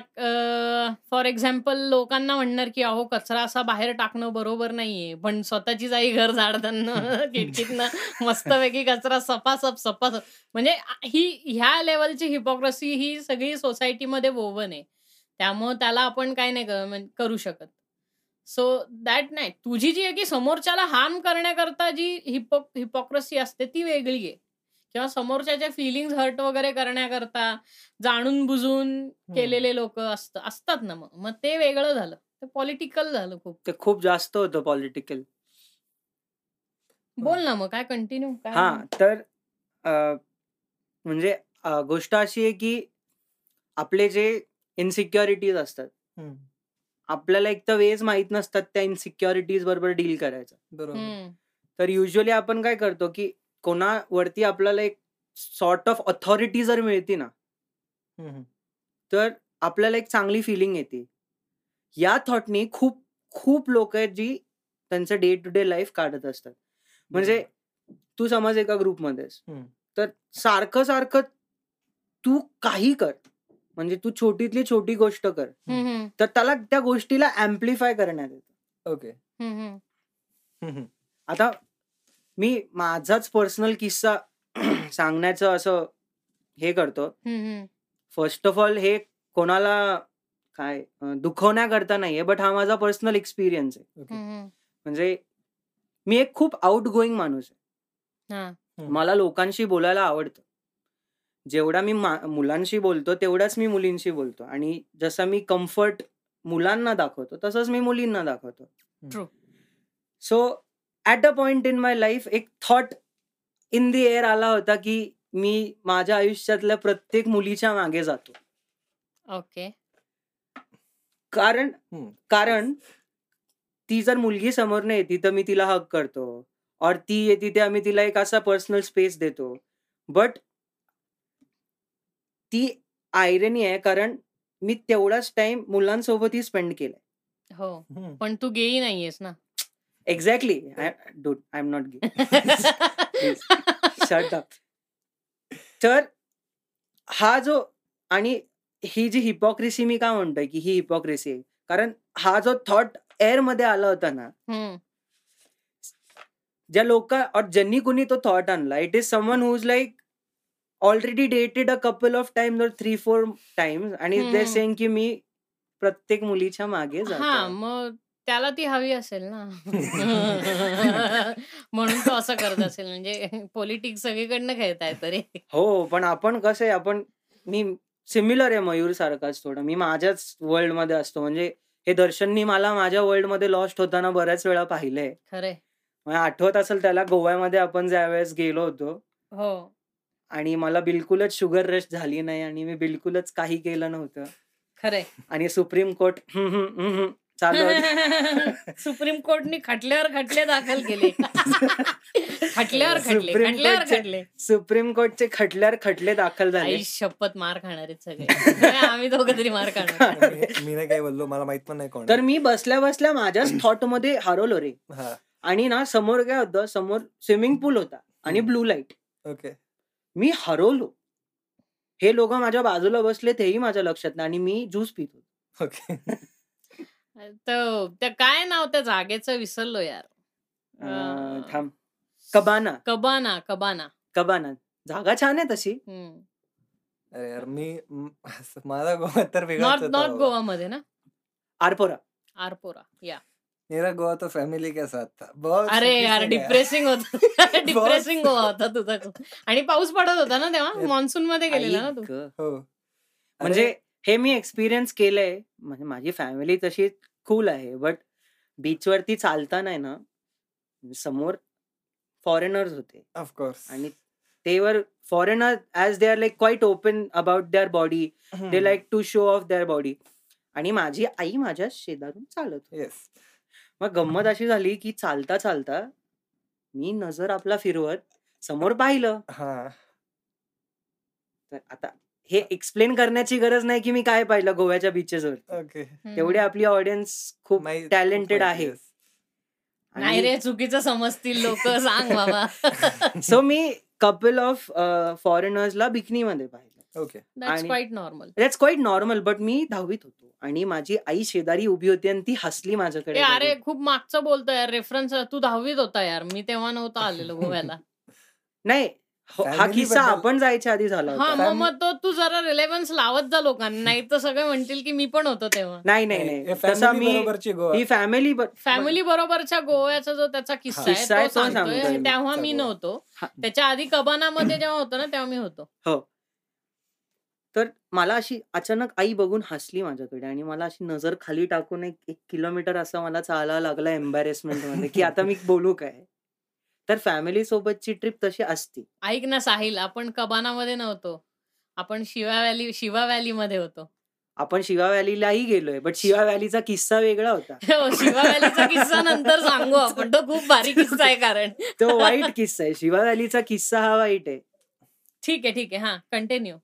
फॉर एक्झाम्पल लोकांना म्हणणार की अहो कचरा असा बाहेर टाकणं बरोबर नाहीये. पण स्वतःचीच आई घर झाडताना खिडकीतनं मस्तपैकी कचरा सपासप सपासप. म्हणजे ही ह्या लेवलची हिपोक्रसी ही सगळी सोसायटीमध्ये वोवन आहे. त्यामुळं त्याला आपण काय नाही करू शकत. सो दॅट नाही तुझी जी आहे की समोरच्याला हार्म करण्याकरता जी हिपो हिपोक्रसी असते ती वेगळी आहे. किंवा समोरच्याच्या फिलिंग्स हर्ट वगैरे करण्याकरता जाणून बुजून केलेले लोक असत असतात ना मग. मग ते वेगळं झालं. ते पॉलिटिकल झालं खूप. ते खूप जास्त होतं पॉलिटिकल बोल ना मग काय कंटिन्यू हा तर म्हणजे गोष्ट अशी आहे की आपले जे इनसिक्युरिटीज असतात आपल्याला एक तर वेज माहीत नसतात त्या इनसिक्युरिटीज बरोबर डील करायचं. बरोबर. तर युजली आपण काय करतो की कोणावरती आपल्याला एक सॉर्ट ऑफ ऑथॉरिटी जर मिळते ना. तर आपल्याला एक चांगली फिलिंग येते. या थॉटनी खूप खूप लोक आहेत जी त्यांचं डे टू डे लाईफ काढत असतात. म्हणजे तू समज एका ग्रुपमध्ये आहेस हम्म. तर सारखं सारखं तू काही कर. म्हणजे तू छोटीतली छोटी गोष्ट कर. तर त्याला त्या गोष्टीला अँप्लिफाय करण्यात येतं. ओके. आता मी माझाच पर्सनल किस्सा सांगण्याचं असं हे करतो. फर्स्ट ऑफ ऑल हे कोणाला काय दुखवण्याकरता नाहीये बट हा माझा पर्सनल एक्सपिरियन्स आहे. ओके म्हणजे मी एक खूप आउट गोईंग माणूस आहे. मला लोकांशी बोलायला आवडतं. जेवढा मी मा- मुलांशी बोलतो तेवढाच मी मुलींशी बोलतो. आणि जसं मी कम्फर्ट मुलांना दाखवतो तसंच मी मुलींना दाखवतो. True. So at a point in my life एक थॉट इन दी एअर आला होता की मी माझ्या आयुष्यातल्या प्रत्येक मुलीच्या मागे जातो. ओके कारण. कारण ती जर मुलगी समोर नाही येते तर मी तिला हक करतो. और ती येते ते आम्ही तिला एक असा पर्सनल स्पेस देतो. बट ती आयरनी आहे कारण मी तेवढाच टाइम मुलांसोबतही स्पेंड केलाय. हो. पण तू गेई नाहीयेस ना. Exactly dot I am not gay shut up तर हा जो आणि ही जी हिपॉक्रेसी मी का म्हणतोय की ही हिपॉक्रेसी आहे? कारण हा जो थॉट एअरमध्ये आला होता ना हम्म. ज्या लोक और ज्यांनी कुणी तो थॉट आणला it is someone who's like already dated a couple of times और थ्री फोर टाइम्स आणि ते. सेंग की मी प्रत्येक मुलीच्या मागे हा जातो मग त्याला ती हवी असेल ना. म्हणून तो असं करत असेल म्हणजे पॉलिटिक्स सगळीकडनं खेळताय तरी हो पण आपण कसं आहे आपण मी सिमिलर आहे मयूर सारखाच थोडं. मी माझ्याच वर्ल्डमध्ये असतो. म्हणजे हे दर्शननी मला माझ्या वर्ल्डमध्ये लॉस्ट होताना बऱ्याच वेळा पाहिलंय. खरे आठवत असेल त्याला गोव्यामध्ये आपण ज्या वेळेस गेलो होतो. हो. आणि मला बिलकुलच शुगर रश झाली नाही आणि मी बिलकुलच काही केलं नव्हतं. खरे आणि सुप्रीम कोर्ट हम्म, हम्म, हम्म, हम्म चालू. सुप्रीम कोर्टने खटल्यावर खटले दाखल केले. खटल्यावर खटले सुप्रीम खटल्यावर कोर्टचे- खटले. सुप्रीम कोर्टचे खटल्यावर खटले दाखल झाले. आई शपथ मार खाणार आहेत सगळे आम्ही दोघं तरी मार खाणार. मी नाही काय बोललो मला माहीत पण नाही कोण. तर मी बसल्या बसल्या माझ्याच थॉटमध्ये हरवलो रे. हा. आणि ना समोर काय होतं समोर स्विमिंग पूल होता आणि. Blue light. ओके. मी हरवलो. हे लोक माझ्या बाजूला बसले तेही माझ्या लक्षात नाही आणि मी ज्यूस पित होतो. ओके. काय नाव त्या जागेचं विसरलो यार. थांब. कबाना. कबाना कबाना. कबाना. जागा छान आहे तशी. अरे यार मी माझा गोवा तर नॉर्थ नॉर्थ बाबा. गोवामध्ये ना? आरपोरा. आरपोरा या. मेरा गोवा तो फॅमिली के साथ था बहुत अरे यार. डिप्रेसिंग होत डिप्रेसिंग गोवा होता तुझा खूप. आणि पाऊस पडत होता ना तेव्हा मान्सून मध्ये गेलेला ना तू. हो म्हणजे हे मी एक्सपिरियन्स केलंय म्हणजे माझी फॅमिली तशी कूल आहे बट बीचवरती चालता नाही ना समोर फॉरेनर्स होते of course. आणि ते वर foreigner as they are like quite open about their body they. Like to show off their body आणि माझी आई माझ्या शेजारून चालत होती. मग गंमत अशी झाली की चालता चालता मी नजर आपला फिरवत समोर पाहिलं. हा. तर आता हे एक्सप्लेन करण्याची गरज नाही की मी काय पाहिलं गोव्याच्या बीचेसवर ओके. तेवढे आपली ऑडियन्स खूप माहित- टॅलेंटेड आहे. yes. नाही रे चुकीचं समजतील लोक सांग बाबा. सो मी कपल ऑफ फॉरेनर्सला बिकनीमध्ये पाहिलं. Okay that's quite normal that's quite normal but मी दहावीत होतो आणि माझी आई शेजारी उभी होती आणि ती हसली माझ्याकडे अरे. खूप मागचं बोलतोय यार रेफरन्स तू दहावीत होता यार. मी तेव्हा नव्हता आलेलो गोव्याला. नाही हो- हा Family किस्सा आपण जायच्या आधी झाला हा होता. मग मग तो तू जरा रिलेव्हन्स लावत जा लोकांना. नाही तर सगळे म्हणतील की मी पण होतो तेव्हा. नाही नाही नाही तसा फॅमिली ही फॅमिली फॅमिली बरोबरच्या गोव्याचा जो त्याचा किस्सा आहे तो सांगतोय. तेव्हा मी. नव्हतो. हा. त्याच्या आधी कबानामध्ये जेव्हा होतो ना तेव्हा मी होतो. तर मला अशी अचानक आई बघून हसली माझ्याकडे आणि मला अशी नजर खाली टाकून एक एक किलोमीटर असं मला चालायला लागलं एम्बॅरेसमेंटमध्ये की आता मी बोलू काय? तर फॅमिली सोबतची ट्रिप तशी असती. ऐक ना साहिल आपण कबानामध्ये नव्हतो. आपण शिवा व्हॅली शिवा व्हॅली मध्ये होतो. आपण शिवा व्हॅलीलाही गेलोय बट शिवा व्हॅलीचा किस्सा वेगळा होता. हो, शिवा व्हॅलीचा किस्सा नंतर सांगू आपण. तो खूप भारी किस्सा आहे कारण. तो वाईट किस्सा आहे. शिवा व्हॅलीचा किस्सा हा वाईट आहे. ठीक आहे ठीक आहे. हा कंटिन्यू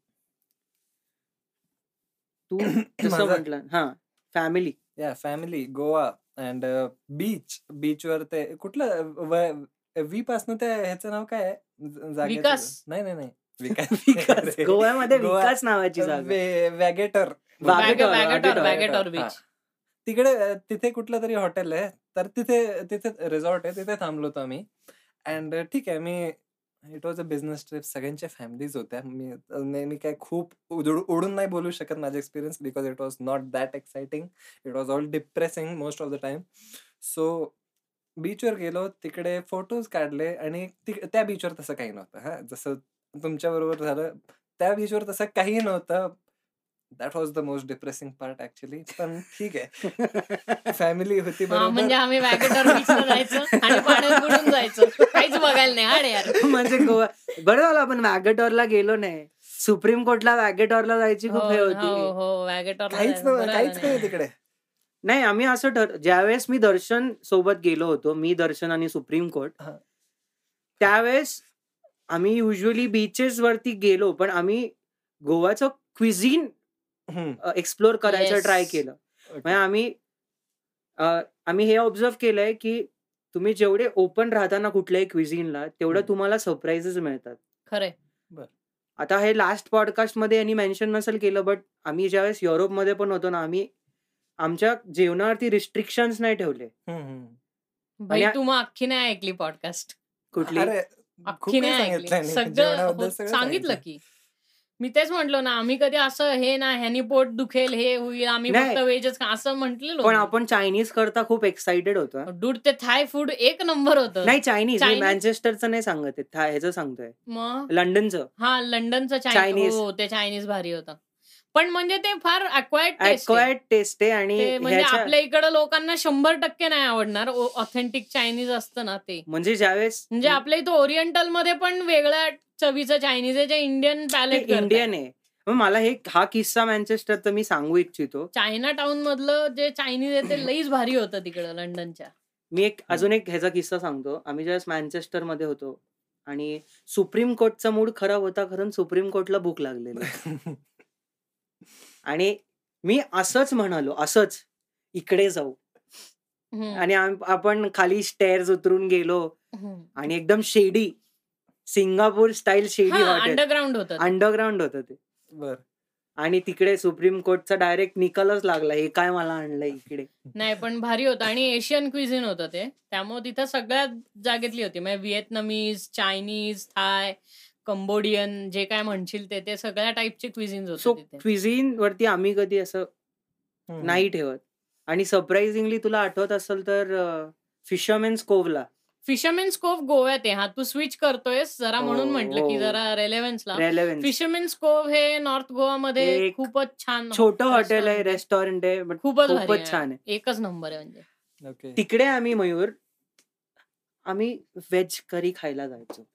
तू जसं म्हटलं. हा फॅमिली या फॅमिली गोवा अँड बीच बीचवर ते कुठलं व- वी पासन ते ह्याचं नाव काय? विकास. नाही नाही नाही. विकास. गोव्यामध्ये गोवा- विकास नावाची वॅगेटर. वागेटॉर, वॅगेटॉर हा. बीच तिकडे तिथे कुठलं तरी हॉटेल आहे. तर तिथे तिथे रिसॉर्ट आहे. तिथे थांबलो होतो आम्ही. अँड ठीक आहे मी it was a business trip सगळ्यांच्या फॅमिलीज होत्या. मी नेहमी काय खूप उडून उडून नाही बोलू शकत माझा experience because it was not that exciting it was all depressing most of the time so बीचवर गेलो. तिकडे फोटोज काढले आणि त्या बीचवर तसं काही नव्हतं हां. जसं तुमच्याबरोबर झालं त्या बीचवर तसं काही नव्हतं. That was the most depressing part actually पण ठीक आहे. फॅमिली होती हा म्हणजे आम्ही वॅगेटॉर बीचला जायचं आणि पाण्यात बुडून जायचं. काहीच बघायला नाही. हाड यार. म्हणजे गोवा बरं झालं आपण वॅगेटॉरला गेलो नाही. सुप्रीम कोर्टला वॅगेटॉरला जायची खूप हे हो होती. हो, हो वॅगेटॉर काहीच काहीच नाही तिकडे. नाही आम्ही असं ठर ज्यावेळेस मी दर्शन सोबत गेलो होतो मी दर्शन आणि सुप्रीम कोर्ट हा. त्यावेळेस आम्ही युजली बीचेस वरती गेलो पण आम्ही गोवाचं क्विझिन हम्म, एक्सप्लोर करायचं. ट्राय केलं. म्हणजे आम्ही आम्ही हे ऑब्झर्व केलंय की तुम्ही जेवढे ओपन राहता ना कुठल्याही क्विझिनला तेवढं. तुम्हाला सरप्राईजेस मिळतात. खरे आता हे लास्ट पॉडकास्टमध्ये यांनी मेन्शन नसेल केलं बट आम्ही ज्यावेळेस युरोपमध्ये पण होतो ना आम्ही आमच्या जेवणावरती रिस्ट्रिक्शन्स नाही ठेवले. हम्म, हम्म. भाई आणि- तू मग अख्खी नाही ऐकली पॉडकास्ट कुठली? अख्खी नाही सांगितलं ऐकली. सगळं हो- सगळं सांगितलं की. मी तेच म्हंटलो ना आम्ही कधी असं हे ना ह्यानी पोट दुखेल हे होईल आम्ही. फक्त वेजच खा असं म्हटलेलो पण आपण चायनीज करता खूप एक्साइटेड होतो डूड ते थाय फूड एक नंबर होतं. नाही चायनीज मी Chinese- मँचेस्टरचं नाही सांगत आहे, था- ह्याचं सांगतोय. मग? लंडनचं हा लंडनचं. चायनीज हो ते चायनीज भारी होतं. पण म्हणजे ते फार अक्वायर्ड टेस्ट आहे. आणि म्हणजे आपल्या इकडं लोकांना शंभर टक्के नाही आवडणार ऑथेंटिक चायनीज असतं ना ते. म्हणजे ज्यावेळेस म्हणजे आपल्या इथं ओरिएंटलमध्ये पण वेगळ्या चवीचं चायनीज आहे जे इंडियन पॅलेट इंडियन आहे. मग मला हे हा किस्सा मँचेस्टरचा मी सांगू इच्छितो. चायना टाउन मधलं जे चायनीज आहे ते लईच भारी होतं तिकडं लंडनच्या. मी एक अजून एक ह्याचा किस्सा सांगतो. आम्ही ज्यावेळेस मँचेस्टरमध्ये होतो आणि सुप्रीम कोर्टचा मूड खराब होता कारण सुप्रीम कोर्टला भूक लागलेली. आणि मी असंच म्हणालो असंच इकडे जाऊ. आणि आपण खाली स्टेअर्स उतरून गेलो. आणि एकदम shady Singapore style shady hotel. Underground होतं. अंडरग्राऊंड होतं ते. बर. आणि तिकडे सुप्रीम कोर्टचा डायरेक्ट निकालच लागला हे काय मला आणलं इकडे. नाही पण भारी होतं. आणि एशियन क्विझिन होतं ते. त्यामुळे तिथं सगळ्या जागेतली होती. म्हणजे व्हिएतनमीज चायनीज थाय कंबोडियन जे काय म्हणशील ते ते सगळ्या टाईपचे क्विझिन्स सो होते क्विझिन वरती आम्ही कधी असं. नाही ठेवत. आणि सरप्राइझिंगली तुला आठवत असेल तर फिशरमेन्स कोवला फिशरमेन स्कोप गोव्यात आहे. हा तू स्विच करतोयस जरा म्हणून हो, म्हटलं की हो. जरा रेलेव्हन्सला रेलेव्हन्स फिशरमेन स्कोप हे नॉर्थ गोवामध्ये एक खूपच छान छोटं हॉटेल आहे. रेस्टॉरंट आहे but खूपच. छान आहे. एकच नंबर आहे म्हणजे. ओके तिकडे आम्ही मयूर आम्ही व्हेज करी खायला जायचो.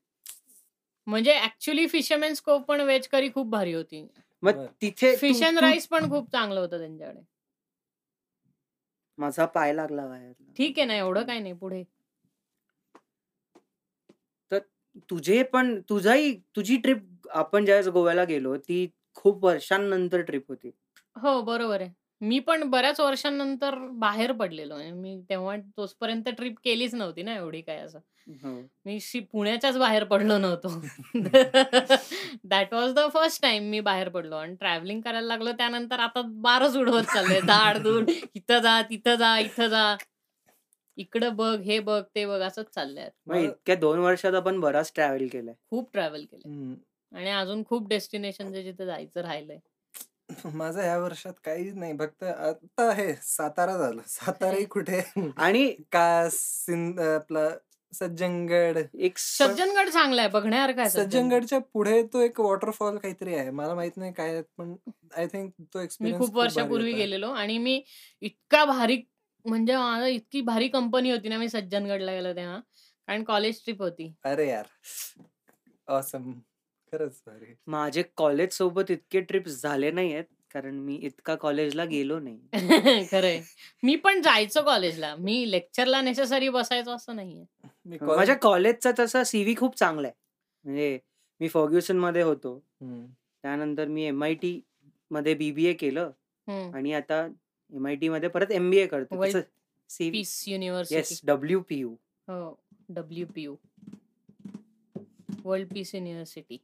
म्हणजे ऍक्च्युली फिशरमेन स्कोप पण व्हेज करी खूप भारी होती. मग. तिथे फिश तू- अँड राईस पण खूप चांगलं होतं त्यांच्याकडे. माझा पाय लागला बाहेर. ठीक आहे ना एवढं काय नाही पुढे. तुझे पण तुझाही तुझी ट्रिप आपण ज्यावेळेस गोव्याला गेलो ती खूप वर्षांनंतर ट्रिप होती हो बरोबर आहे मी पण बऱ्याच वर्षांनंतर बाहेर पडलेलो आहे. मी तेव्हा तोचपर्यंत ट्रिप केलीच नव्हती ना एवढी काय असं. हो. मी शी पुण्याच्याच बाहेर पडलो नव्हतो. That was the first time मी बाहेर पडलो आणि ट्रॅव्हलिंग करायला लागलो त्यानंतर आता बारच उडवत चाललंय. धाड-धूड इथं जा, तिथं जा, इथं जा. इकडं बघ, हे बघ, ते बघ असंच चाललंय. मग इतक्या 2 वर्षात आपण बराच ट्रॅव्हल केलाय. खूप ट्रॅव्हल केलंय. आणि अजून खूप डेस्टिनेशन्स आहे जिथे जायचं राहिलंय. माझं ह्या वर्षात काहीच नाही. फक्त आता हे सातारा झालं. साताराही कुठे आणि का सिंध आपला सज्जनगड. एक सज्जनगड चांगला आहे. बघण्यासारखा. सज्जनगडच्या पुढे तो एक वॉटरफॉल काहीतरी आहे. मला माहीत नाही काय पण आय थिंक तो मी एक्सपिरियन्स खूप वर्षापूर्वी. गेलेलो आणि मी इतका भारी म्हणजे माझं इतकी भारी कंपनी होती ना मी सज्जनगडला गेलो तेव्हा. कारण कॉलेज ट्रिप होती. अरे यार! ऑसम. खरंच भारी. माझे कॉलेज सोबत इतके ट्रिप्स झाले नाहीयेत. कारण मी इतका कॉलेजला गेलो नाही. खरंय. मी पण जायचो कॉलेजला. मी लेक्चरला नेसेसरी बसायचो असं नाहीये. मी माझ्या कॉलेज कॉलेजचा तसा सीव्ही खूप चांगला आहे. म्हणजे मी फर्ग्युसनमध्ये होतो. हं. त्यानंतर मी एम-आय-टी मध्ये बी-बी-ए केलं. आणि आता एम-आय-टीमध्ये परत एम-बी-ए करतो. वर्ल्ड तसं सीव्ही पीस युनिव्हर्सिटी. Yes, WPU. हो. डब्ल्यू-पी-यू. World Peace University.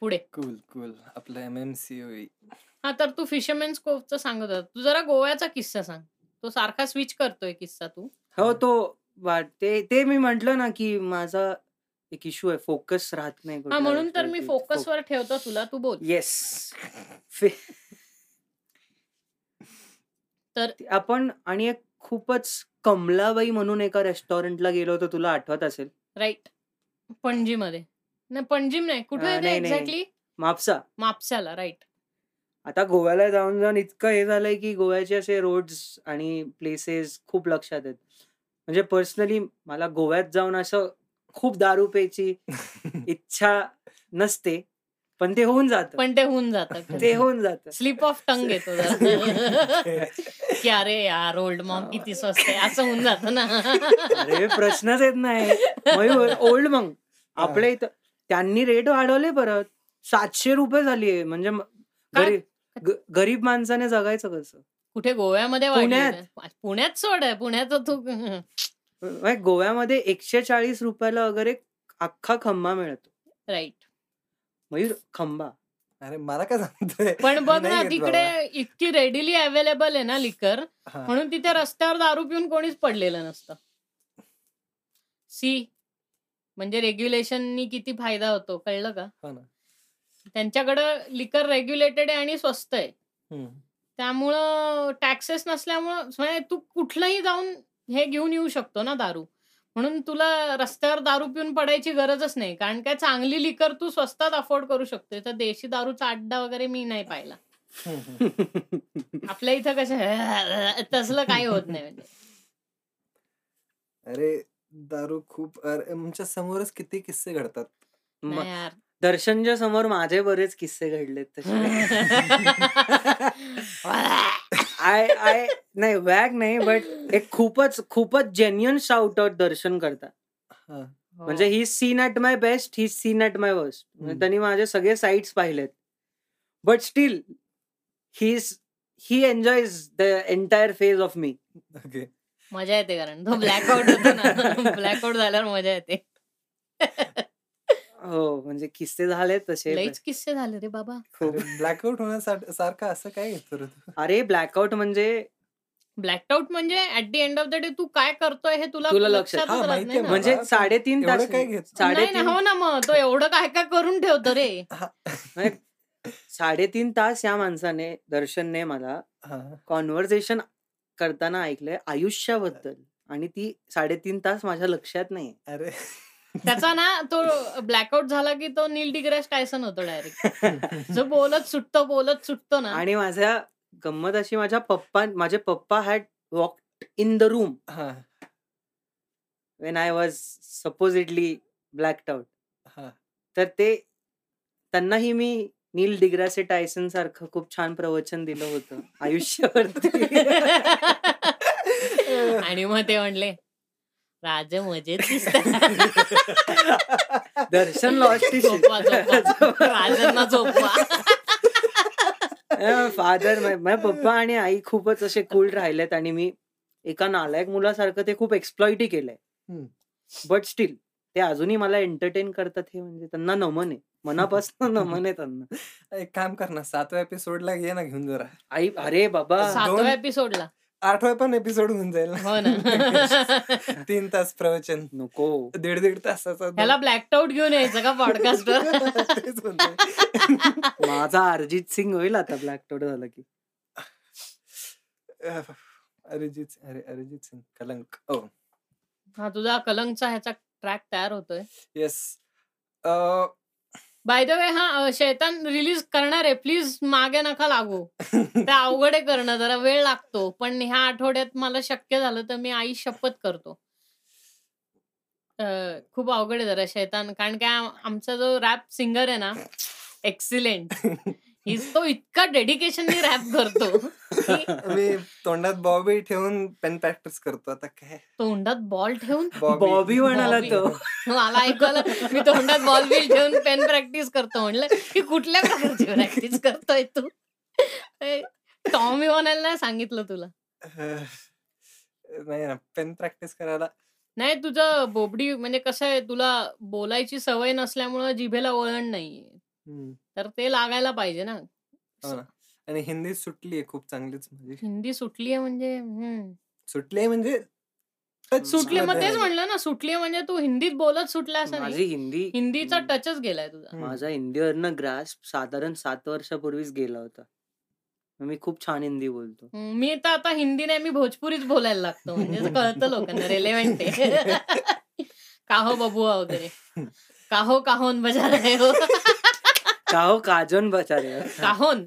पुढे. Cool, cool. आपलं एम-एम-सी-ओ-ई. हां, तर तू फिशरमॅन्स कोव्हचं सांगत होता. तू जरा गोव्याचा किस्सा सांग. तो सारखा स्विच करतोय किस्सा तू. हो, तो ते ते मी म्हटलं ना, की माझा एक इश्यू आहे. फोकस राहत नाही हां, म्हणून तर मी. फोकसवर ठेवतो तुला. तू बोल. येस. तर आपण आणि एक खूपच कमलाबाई म्हणून एका रेस्टॉरंटला गेलो होतो. तुला आठवत असेल. राइट. पणजीमध्ये. नाही पणजीम नाही. कुठे. एक्झॅक्टली? म्हापसा. म्हापसाला. राइट. आता गोव्याला जाऊन, जाऊन इतकं हे झालंय, की गोव्याचे असे रोड्स आणि प्लेसेस खूप लक्षात आहेत. म्हणजे पर्सनली मला गोव्यात जाऊन असं खूप दारू प्यायची इच्छा नसते. पण ते होऊन जातं. पण ते होऊन जातं. ते होऊन जातं. स्लिप ऑफ टंग येतो. की अरे यार ओल्ड मॉम किती स्वस्त आहे. असं होऊन जातं ना. अरे प्रश्नच येत नाही. मयूर ओल्ड. हां. आपल्या इथं त्यांनी रेट वाढवले परत. ₹700 झालीये. म्हणजे? गरीब गरीब माणसाने जगायचं कसं? कुठे गोव्यामध्ये पुण्यात. पुण्यात सोड. पुण्याचं तू म्हणजे गोव्यामध्ये ₹140 ला वगैरे अख्खा खंबा मिळतो. राइट. मयूर खंबा. अरे मला काय सांगतोय? पण बघ ना तिकडे. इतकी रेडिली अवेलेबल आहे ना लिकर. म्हणून तिथे रस्त्यावर दारू पिऊन कोणीच पडलेलं नसतं. सी म्हणजे रेग्युलेशननी किती फायदा होतो कळलं का? हो. त्यांच्याकडं लिकर रेग्युलेटेड आहे आणि स्वस्त आहे. हं. त्यामुळं टॅक्सेस नसल्यामुळं म्हणजे तू कुठलंही जाऊन हे घेऊन येऊ शकतो ना दारू. म्हणून तुला रस्त्यावर दारू पिऊन पडायची गरजच नाही. कारण काय चांगली लिकर तू स्वस्तात अफोर्ड करू शकतो. तर देशी दारूचा अड्डा वगैरे मी नाही पाहिला. आपल्या इथं कसं तसलं काही होत नाही म्हणजे. अरे दारू खूप अरे आमच्या समोरच किती किस्से घडतात. नाही यार. दर्शनच्या समोर माझे बरेच किस्से घडलेत तसे. आय आय नाही वॅग नाही बट एक खूपच खूपच जेन्युइन शाउट आउट दर्शन करता. हो. म्हणजे he seen at my best, he seen at my worst. त्यांनी माझे सगळे साइड्स पाहिलेत. But still he is he enjoys the entire phase of me. Okay. मजा येते कारण तो ब्लॅकआउट होतो ना. ब्लॅकआउट झाल्यावर मजा येते. हो, म्हणजे किस्से झालेत तसे. लईच किस्से झाले रे बाबा. खूप. ब्लॅकआउट होण्यासाठी सारखं असं काय घेतो रे तू? अरे ब्लॅकआउट म्हणजे ब्लॅकआउट म्हणजे at the end of the day तू काय करतोय हे तुला तुला लक्षात लक्षातच हां, राहत माहिती नाही आहे ना. म्हणजे 3.5 तास एवढं काय घेतो? नाही ना. 3.5 हो ना मग. तो एवढं काय काय करून ठेवतो रे. हां. म्हणजे 3.5 तास या माणसाने दर्शनने मला हां. कन्व्हर्सेशन करताना ऐकलंय आयुष्याबद्दल आणि ती 3.5 तास माझ्या लक्षात नाहीये. अरे त्याचा ना तो ब्लॅकआउट झाला की तो नील डिग्रॅस टायसन होतो डायरेक्ट. जो बोलत सुटतो, बोलत सुटतो ना. आणि माझ्या गंमत अशी माझ्या पप्पा माझे पप्पा had walked in the room. When I was supposedly blacked out. हां. तर ते त्यांनाही मी नील डिग्रासे टायसन सारखं खूप छान प्रवचन दिलं होतं आयुष्यावरती. आणि मग ते म्हणले, "राज मजेत दिसतात." दर्शन लॉस्ट झोपवा, झोपवा. राजांना झोपवा. फादर माझे पप्पा आणि आई खूपच असे कूल राहिलेत आणि मी एका नालायक मुलासारखं ते खूप एक्सप्लॉइटही केलंय हम्म. बट स्टील ते अजूनही मला एंटरटेन करतात हे म्हणजे त्यांना नमन आहे मनापासून नमन आहे त्यांना एक काम कर ना सातव्या एपिसोडला घे ना घेऊन जरा आई अरे बाबा सातव्या एपिसोडला आठवा पण एपिसोड होऊन जाईल. हो ना. तीन तास प्रवचन. नको. दीड दीड तासाचा दोन- ह्याला ब्लॅक आउट घेऊन यायचं का पॉडकास्टवर म्हणतोय. माझा अरिजित सिंग होईल आता ब्लॅक टोड झाला की. अरिजित अरे अरिजित सिंग. कलंक. ओ. हा तुझा कलंकचा ह्याचा ट्रॅक तयार होतोय. येस बाय द वे हा शैतान रिलीज करणार आहे. प्लीज मागे नका लागू. ते अवघड आहे करणं. जरा वेळ लागतो. पण ह्या आठवड्यात मला शक्य झालं तर मी आई शपथ करतो. खूप अवघड आहे जरा शैतान. कारण काय आम- आमचा जो रॅप सिंगर आहे ना एक्सिलेंट तो इतका डेडिकेशननी रॅप करतो. की मी तोंडात बॉबी ठेवून पेन प्रॅक्टिस करतो. आता काय? तोंडात बॉल ठेवून? बॉबी म्हणाला. तो. मला ऐकवलं मी तोंडात बॉल बिल ठेवून पेन प्रॅक्टिस करतो म्हणलं की कुठल्या प्रकारची प्रॅक्टिस करतोय तू? टॉमी म्हणायला नाही सांगितलं तुला. नाही ना पेन प्रॅक्टिस करायला. नाही तुझं बोबडी म्हणजे कसं आहे तुला बोलायची सवय नसल्यामुळं जिभेला वळण नाहीये. तर ते लागायला पाहिजे ना. हो ना. आणि हिंदी सुटली आहे खूप चांगलीच माझी हिंदी सुटली आहे म्हणजे हम्म. सुटली आहे म्हणजे सुटली मग तेच आहे. म्हणलं ना सुटली म्हणजे तू हिंदीत बोलत सुटला असं माझी नाही हिंदी हिंदीचा. टचच गेलाय तुझा. माझा हिंदीवरनं ग्रास साधारण सात वर्षापूर्वीच गेला होता. मी खूप छान हिंदी बोलतो. मी तर आता हिंदी नाही मी भोजपुरीच बोलायला लागतो. म्हणजे ते कळतं लोकांना रेलेव्हंट आहे. काहो बबुआ वगैरे. काहो काहोन बजा रहे हो. काहो काजोन बचारे काहोन?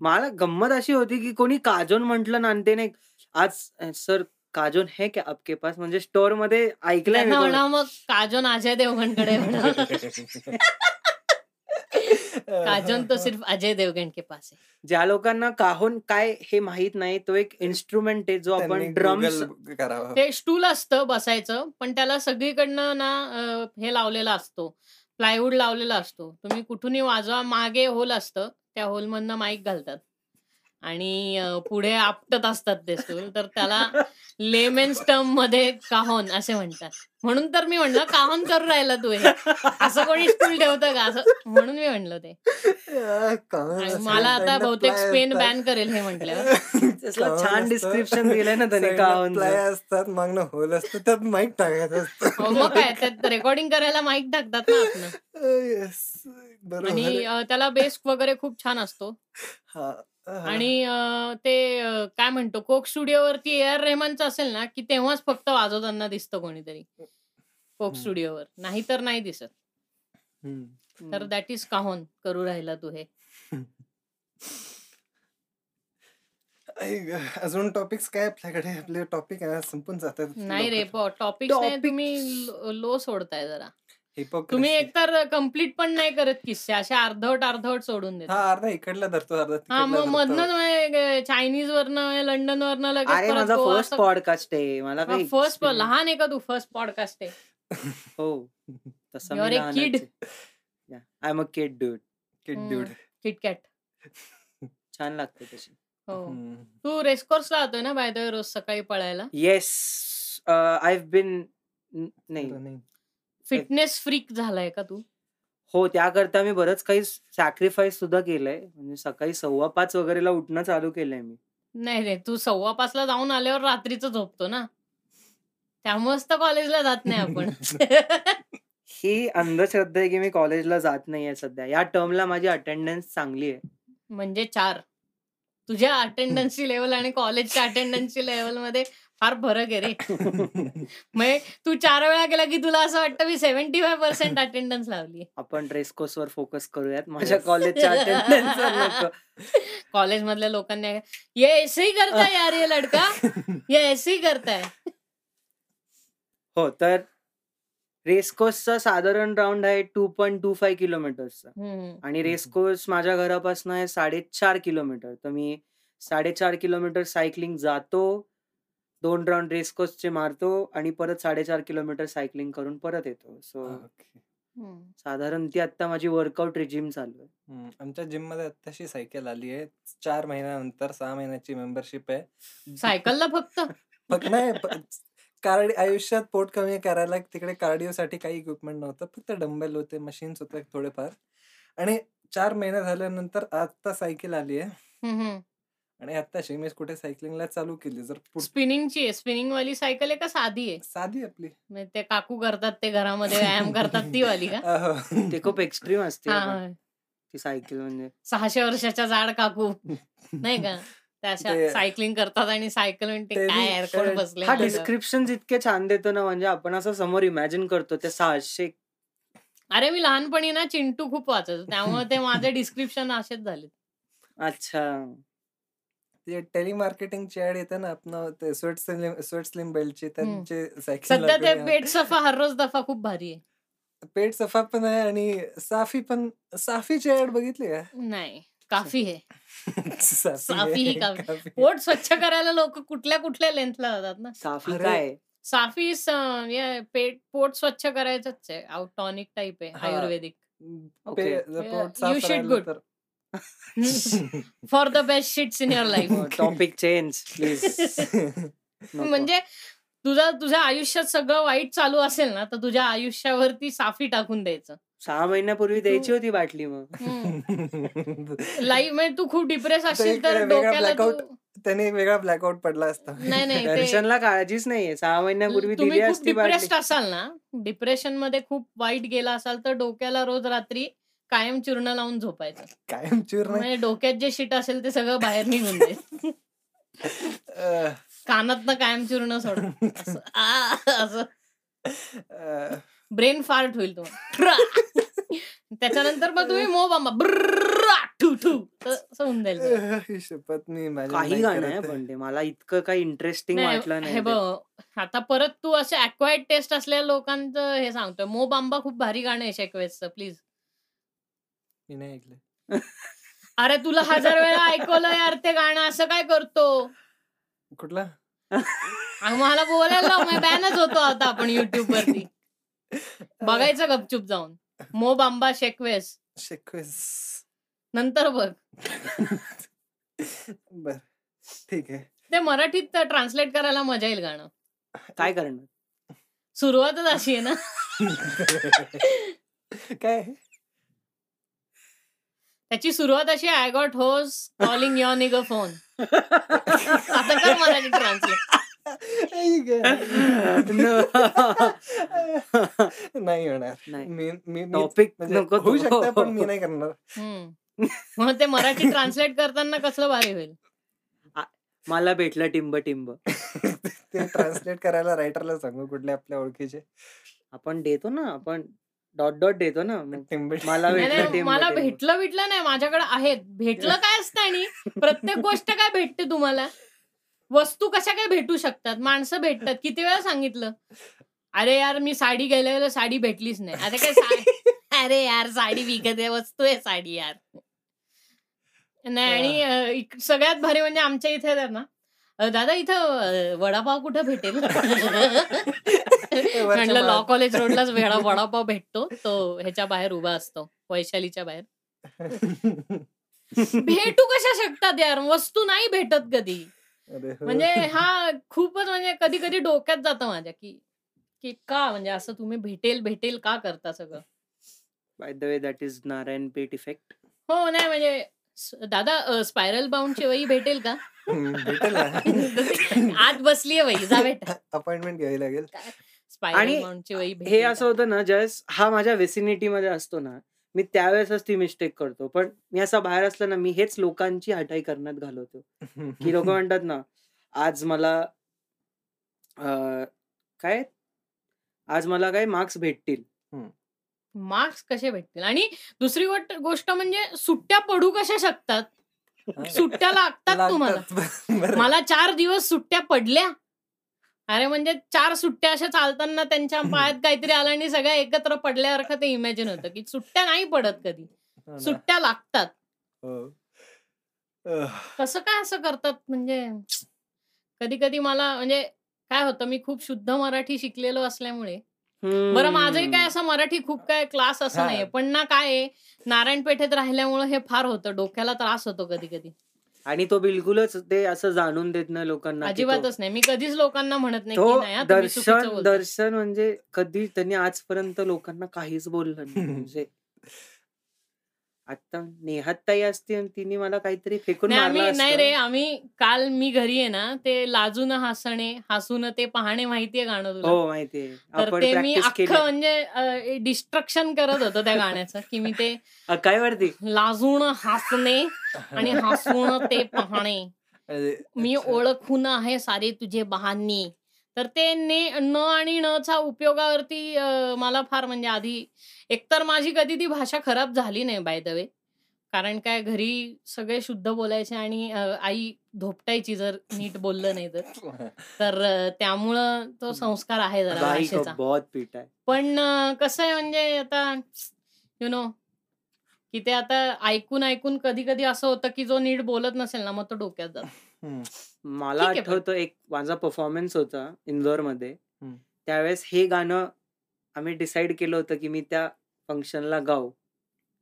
मला गंमत अशी होती की कोणी काजोन म्हंटल ना आणि ते नाही आज सर काजोन है क्या आपके पास? म्हणजे स्टोरमध्ये ऐकलंय मग काजोन अजय देवगणकडे म्हणा. काजोन तो सिर्फ अजय देवगण के पास आहे. ज्या लोकांना काहोन काय हे माहीत नाही तो एक इन्स्ट्रुमेंट आहे जो आपण ड्रम्स ते स्टूल असतं बसायचं पण त्याला सगळीकडनं ना हे लावलेला असतो. प्लायवूड लावलेला असतो. तुम्ही कुठूनही वाजवा मागे होल असतं. त्या होलमधनं माईक घालतात. आणि पुढे आपटत असतात ते स्टूल तर त्याला लेमेन्स टर्ममध्ये काहोन असे म्हणतात. म्हणून तर मी म्हणलं काहोन करून राहिला तू हे? असं कोणी स्टूल ठेवतं का? असं म्हणून मी म्हणलं ते. काहून? मला आता बहुतेक स्पेन. बॅन करेल हे काहून छान description दिलंय ना त्याने ply असतात मागणं होल असतं त्यात माईक टाकायचं असतं. हो मग काय त्यात रेकॉर्डिंग करायला माईक टाकतात ना. बरोबर आणि त्याला बेस वगैरे खूप छान असतो. आणि अ, ते अ, काय म्हणतो कोक स्टुडिओवरती ए आर रेहमानचं असेल ना की तेव्हाच फक्त वाजवताना दिसतं कोणीतरी कोक हम्म. स्टुडिओवर नाहीतर नाही दिसत हम्म. तर दॅट इज काहोन करू राहिला तू हे ऐक, अजून टॉपिक्स काय आपल्याकडे आपले टॉपिक संपून जातात नाही रे लवकर. टॉपिक नाही Topics. तुम्ही लो सोडताय जरा. तुम्ही एकतर कंप्लीट पण नाही करत किस्से असे अर्धवट अर्धवट सोडून हा देता अर्धा इकडला धरतो अर्धा हा तिकडला मग. मधनच चायनीज वरनं लंडन वरनं अरे लगेच फर्स्ट पॉडकास्ट आहे मला फर्स्ट लहान आहे का तू फर्स्ट पॉडकास्ट आहे हो तसं kid. I am a kid dude Kid hmm. dude. KitKat छान लागते तशी हो. तू रेसकोर्सला होतोय ना बाय द वे रोज सकाळी पळायला येस आय बिन नाही. फिटनेस फ्रीक झालाय का तू? हो त्याकरता मी बरंच काही सॅक्रिफाईस सुद्धा केलंय. म्हणजे सकाळी सव्वा पाच वगैरेला उठणं चालू केलंय मी. नाही रे तू सव्वा पाचला जाऊन आल्यावर रात्रीच झोपतो ना. त्यामुळेच तर कॉलेजला जात नाही आपण. ही अंधश्रद्धा आहे की मी कॉलेजला जात नाहीये सध्या. या टर्मला माझी अटेंडन्स चांगली आहे. म्हणजे चार. तुझ्या अटेंडन्सची लेवल आणि कॉलेजच्या अटेंडन्सची लेवलमध्ये फार फरक आहे रे. म्हणजे तू चार वेळा गेला की तुला असं वाटतं मी सेव्हन्टी फाय पर्सेंट अटेंडन्स लावली आपण ड्रेस कोर्स वर फोकस करूयात. माझ्या. कॉलेजच्या अटेंडन्स कॉलेज मधल्या लोकांनी ये ऐसे ही करता है यार ये लड़का. ये ऐसे ही करता है तर रेसकोर्सचा साधारण राऊंड आहे टू पॉईंट टू फाय किलोमीटरचा. आणि रेसकोर्स माझ्या घरापासून आहे साडेचार किलोमीटर तर मी साडेचार किलोमीटर सायकलिंग जातो. दोन राऊंड रेसकोर्सचे मारतो आणि परत साडेचार किलोमीटर सायकलिंग करून परत येतो. सो. साधारण ती आता माझी वर्कआउट रिजिम चालू आहे. आमच्या जिममध्ये आत्ताशी सायकल आली आहे. चार महिन्यानंतर सहा महिन्याची मेंबरशिप आहे. सायकलला फक्त? फक्त नाही कार्ड आयुष्यात पोट कमी करायला तिकडे कार्डिओसाठी काही इक्विपमेंट नव्हतं. फक्त डंबेल होते मशीन्स होते थोडेफार. आणि चार महिने झाल्यानंतर आता सायकल आली आहे. आणि आत्ताशी मी कुठे सायकलिंगला चालू केली जर स्पिनिंगची आहे. स्पिनिंग वाली सायकल आहे का साधी आहे? साधी आपली. म्हणजे ते काकू करतात ते घरामध्ये व्यायाम करतात ती वाली का. ते खूप एक्स्ट्रीम असते हा ती सायकल म्हणजे. सहाशे वर्षाच्या जाड काकू. नाही का? सायकलिंग करतात आणि सायकल म्हणते काय बसले हा. डिस्क्रिप्शन इतके छान देतो ना म्हणजे आपण असं समोर इमॅजिन करतो ते सहाशे अरे मी लहानपणी ना चिंटू खूप वाचत त्यामुळे ते माझे डिस्क्रिप्शन असेच झाले अच्छा. ते टेलिमार्केटिंगची ऍड येते ना आपण ते स्वेट स्लिम स्वेट स्लिम बेल्टची त्यांचे सायकल सध्या ते पेट सफा हर रोज दफा खूप भारी आहे. पेट सफा पण आहे आणि साफी पण साफीची ऍड बघितली का? नाही काफी आहे. साफी आहे, काफी. पोट स्वच्छ करायला लोक कुठल्या कुठल्या लेंथला जातात ना? साफी काय? साफी हे पेट पोट स्वच्छ करायचंच आहे. टॉनिक टाईप आहे हा. Ayurvedic. Okay. Pay- for the best shits in your life topic change please म्हणजे तुझा तुझ्या आयुष्यात सगळं वाईट चालू असेल ना तर तुझ्या आयुष्यावरती साफी टाकून द्यायचं. सहा महिन्यापूर्वी द्यायची होती बाटली मग. लाईफ म्हणजे तू खूप डिप्रेस असशील एक तर डोक्याला त्याने एक वेगळा ब्लॅकआउट पडला असता. नाही नाही ते दर्शनला काळजीच नाहीये. सहा महिन्यापूर्वी दिली असती बाटली. डिप्रेस्ड असाल ना डिप्रेशनमध्ये खूप वाईट गेला असाल तर डोक्याला रोज रात्री कायम चूर्ण लावून झोपायचं. कायम चूर्ण? म्हणजे डोक्यात जे शिट असेल ते सगळं बाहेर निघून जाईल. कानात कायम चूर्ण सोड. असं, ब्रेन फार्ट होईल तुम्हाला. त्याच्यानंतर मग तुम्ही मो बांबा होऊन जाईल शपथ मी काही नाही गाणं आहे. पण ते मला इतकं काही इंटरेस्टिंग वाटलं नाही हे बघ. आता परत तू असे अक्वायर्ड टेस्ट असलेल्या लोकांचं हे सांगतोय. मो बांबा खूप भारी गाणं आहे शेकवेसचं प्लीज मी नाही ऐकलं अरे तुला हजार वेळा ऐकवलं यार ते गाणं असं काय करतो? कुठला? आम्हाला बोलायला बॅनच होतो आता आपण युट्यूब वरती. बघायचं गपचूप जाऊन. मो बांबा शेकवेस. शेकवेस. नंतर बघ. बर. ठीक आहे. ते मराठीत ट्रान्सलेट करायला मजा येईल गाणं. काय करणार? सुरुवातच अशी आहे ना? काय? त्याची सुरुवात अशी I got hoes calling your निग phone आता कर मराठी ट्रान्सलेट नाही होणार. नाही. मी मी मी- टॉपिक म्हणजे होऊ. शकतं पण मी नाही करणार. मग ते मराठी ट्रान्सलेट करताना कसलं भारी होईल? मला भेटलं टिंब टिंब. ते ट्रान्सलेट करायला रायटरला सांगू कुठले आपल्या ओळखीचे. आपण देतो ना आपण डॉट डॉट देतो ना मला मला. भेटलं भेटलं नाही माझ्याकडे आहेत. भेटलं काय असतं आणि प्रत्येक गोष्ट काय भेटते तुम्हाला? वस्तू कशा काय भेटू शकतात? माणसं भेटतात. किती वेळा सांगितलं? अरे यार मी साडी घ्यायला गेलो साडी भेटलीच नाही. आता काय अरे यार साडी विकत आहे वस्तू आहे साडी यार. नाही आणि सगळ्यात भारी म्हणजे आमच्या इथे ना दादा इथं वडापाव कुठं भेटेल? म्हटलं लॉ. कॉलेज रोडलाच वेळा वडापाव भेटतो तो ह्याच्या बाहेर उभा असतो वैशालीच्या बाहेर. भेटू कशा शकतात यार? वस्तू नाही भेटत कधी. हो. म्हणजे हा खूपच म्हणजे कधी कधी डोक्यात जातं माझ्या की की का म्हणजे असं तुम्ही भेटेल भेटेल का करता सगळं? By the way that is Narayan Peth effect हो नाही म्हणजे दादा स्पायरल बाउंडची वही भेटेल का? भेटेल ना. आत बसलीये वही जा भेटा. अपॉइंटमेंट घ्यावी लागेल. आणि हे असं होतं ना ज्यावेळेस हा माझ्या वेसिनिटी मध्ये असतो ना मी त्यावेळेसच ती मिस्टेक करतो. पण मी असा बाहेर असला ना मी हेच लोकांची हटाई करण्यात घालवतो. की लोक म्हणतात ना आज मला काय? आज मला काय मार्क्स भेटतील. मार्क्स कसे भेटतील? आणि दुसरी गोष्ट म्हणजे सुट्ट्या पडू कशा शकतात. सुट्ट्या लागतात तुम्हाला. मला चार दिवस सुट्ट्या पडल्या. अरे म्हणजे चार सुट्ट्या अशा चालताना त्यांच्या पायात काहीतरी आलं आणि सगळ्या एकत्र पडल्यासारखं ते इमॅजिन होतं की सुट्ट्या नाही पडत कधी. हो. सुट्ट्या लागतात. हो. कसं काय असं करतात? म्हणजे कधी कधी मला म्हणजे काय होतं मी खूप शुद्ध मराठी शिकलेलो असल्यामुळे बरं माझंही काय. असं मराठी खूप काय क्लास असं. नाहीये पण ना काय नारायण पेठेत राहिल्यामुळे हे फार होतं डोक्याला त्रास होतो कधी कधी आणि तो बिलकुलच ते असं जाणून देत नाही लोकांना अजिबातच नाही मी कधीच लोकांना म्हणत नाही दर्शन. दर्शन म्हणजे कधी त्यांनी आजपर्यंत लोकांना काहीच बोललं नाही म्हणजे आता नेहात ताई असती आणि तिने मला काहीतरी फेकून नाही मारलं आम्ही नाही रे असतं आम्ही काल मी घरी आहे ना ते लाजून हसणे हसून ते पाहणे माहितीये गाणं तुला? हो माहितीये तर आपण ते मी प्रॅक्टिस अख्खं केली. म्हणजे डिस्ट्रक्शन करत होतो त्या गाण्याचं की मी ते काय वरती लाजून हसणे आणि हसून ते पाहणे. अरे, मी अच्छा. ओळखून आहे सारे तुझे बहाने तर ते ने न आणि नचा उपयोगावरती अं, मला फार म्हणजे आधी एकतर माझी कधी ती भाषा खराब झाली नाही बाय द वे कारण काय घरी सगळे शुद्ध बोलायचे आणि आई धोपटायची जर नीट बोललं नाही तर तर त्यामुळं तो संस्कार आहे जरा भाषेचा पण कसं आहे म्हणजे आता यु नो की ते आता ऐकून ऐकून कधी कधी असं होतं की जो नीट बोलत नसेल ना मग तो डोक्यात जातो. मला. आठवतं एक माझा परफॉर्मन्स होता इंदोरमध्ये. त्यावेळेस हे गाणं आम्ही डिसाईड केलं होतं की मी त्या फंक्शनला गाऊ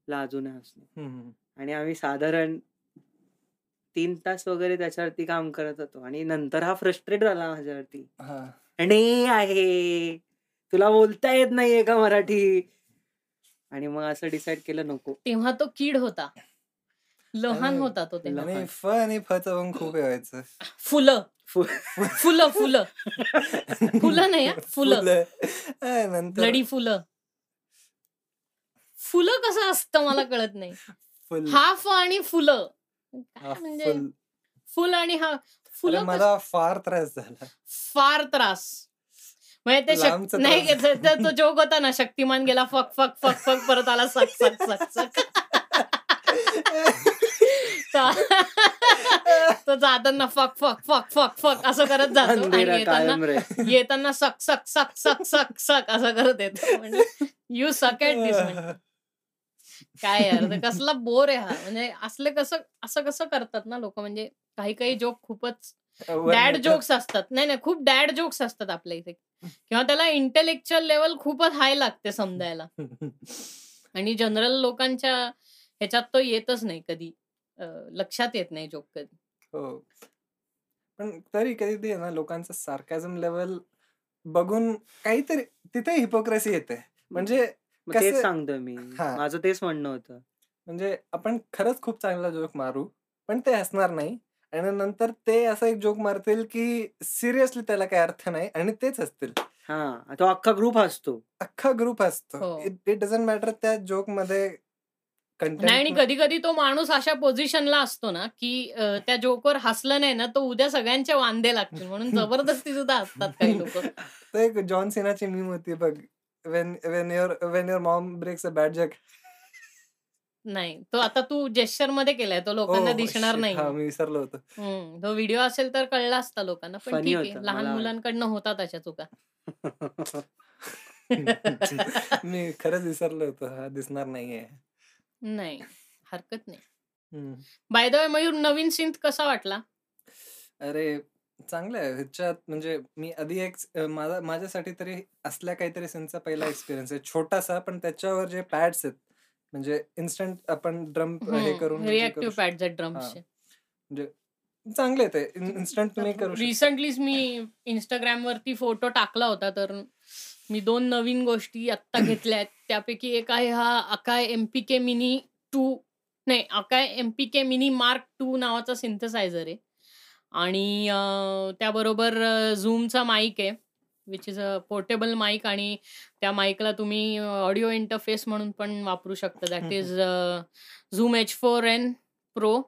लाजून हसणे. हम्म. आणि आम्ही साधारण तीन तास वगैरे त्याच्यावरती काम करत होतो. आणि नंतर हा फ्रस्ट्रेट झाला माझ्यावरती. हा. आणि आहे. तुला बोलता येत नाहीये का मराठी? आणि मग असं डिसाईड केलं नको. तेव्हा तो कीड होता. लहान होता तो तेव्हा. फ आणि फचं पण खूप फुलं. फु- फुलं फुलं. फुलं नाही फुलं. नंतर फुलं. फुलं कसं असतं मला कळत नाही. हाफ आणि फुलं. म्हणजे फुल. आणि हा अरे फुलं मला फार त्रास झाला. फार त्रास. म्हणजे ते लांबचा शक- नाही. ते- जोक होता ना शक्तिमान गेला फक फक फक फक परत आला सक सक सक सक. तो- जाताना fuck fuck fuck fuck fuck असं करत जातो. आणि येताना येताना सक सक सक सक सक सक असं करत येतो. म्हणजे यू सक ॲट दिस काय यार ते कसला बोर आहे हा. म्हणजे असले कसं असं कसं करतात ना लोक म्हणजे काही काही जोक खूपच डॅड. जोक्स असतात. नाही नाही खूप डॅड जोक्स असतात आपल्या इथे. किंवा त्याला इंटेलेक्च्युअल लेवल खूपच हाय लागते समजायला. आणि जनरल लोकांच्या ह्याच्यात तो येतच नाही कधी. लक्षात येत नाही जोक कधी. हो. पण तरी कधी ते ना लोकांचं सार्कॅझम लेवल बघून काहीतरी तिथे हिपोक्रेसी येते. म्हणजे मग तेच सांगतो मी. माझं तेच म्हणणं होतं. म्हणजे आपण खरंच खूप चांगला जोक मारू पण ते असणार नाही. आणि नंतर ते असा एक जोक मारतील की सिरियसली त्याला काही अर्थ नाही आणि तेच असतील हा. तो अख्खा ग्रुप असतो अख्खा ग्रुप असतो हो. इट डझंट मॅटर त्या जोकमध्ये नाही आणि कधी कधी तो माणूस अशा पोझिशनला असतो ना की त्या जोकवर हसलं नाही ना तो उद्या सगळ्यांचे वांदे लागतील. म्हणून जबरदस्ती सुद्धा असतात काही लोक. ते एक जॉन सिनाची मीम होती बघ. When when your when your mom breaks a bad jug नाही तो आता तू जेस्चरमध्ये केलाय तो लोकांना दिसणार नाही. हा मी विसरलो होतो. तो व्हिडिओ असेल तर कळला असता लोकांना पण Funny ठीक होता, आहे लहान मला मुलांकडनं होतात अशा चुका. मी खरंच विसरलो होतो हा दिसणार नाहीये. नाही हरकत नाही. बाय द वे मयूर नवीन सिंथ कसा वाटला? अरे चांगलं आहे. ह्याच्यात म्हणजे मी आधी एक माझा माझ्यासाठी तरी असल्या काहीतरी सिनचा पहिला एक्सपिरियन्स आहे. छोटासा पण त्याच्यावर जे पॅड्स आहेत म्हणजे इन्स्टंट आपण ड्रम हे. करून हे रिएक्टिव्ह करू पॅड ड्रम्सचे शकतो. चांगले ते. इन्स्टंट तुम्ही करू. रिसेंटलीच मी इंस्टाग्राम वरती फोटो टाकला होता तर मी दोन नवीन गोष्टी आत्ता घेतल्या आहेत. त्यापैकी एक आहे हा Akai M P K mini two नाही Akai M P K mini mark two नावाचा सिंथसायझर आहे. आणि अं, त्याबरोबर झूमचा माईक आहे which is a portable mic आणि त्या माईकला तुम्ही ऑडिओ इंटरफेस म्हणून पण वापरू शकता. That. Is Zoom H four N Pro.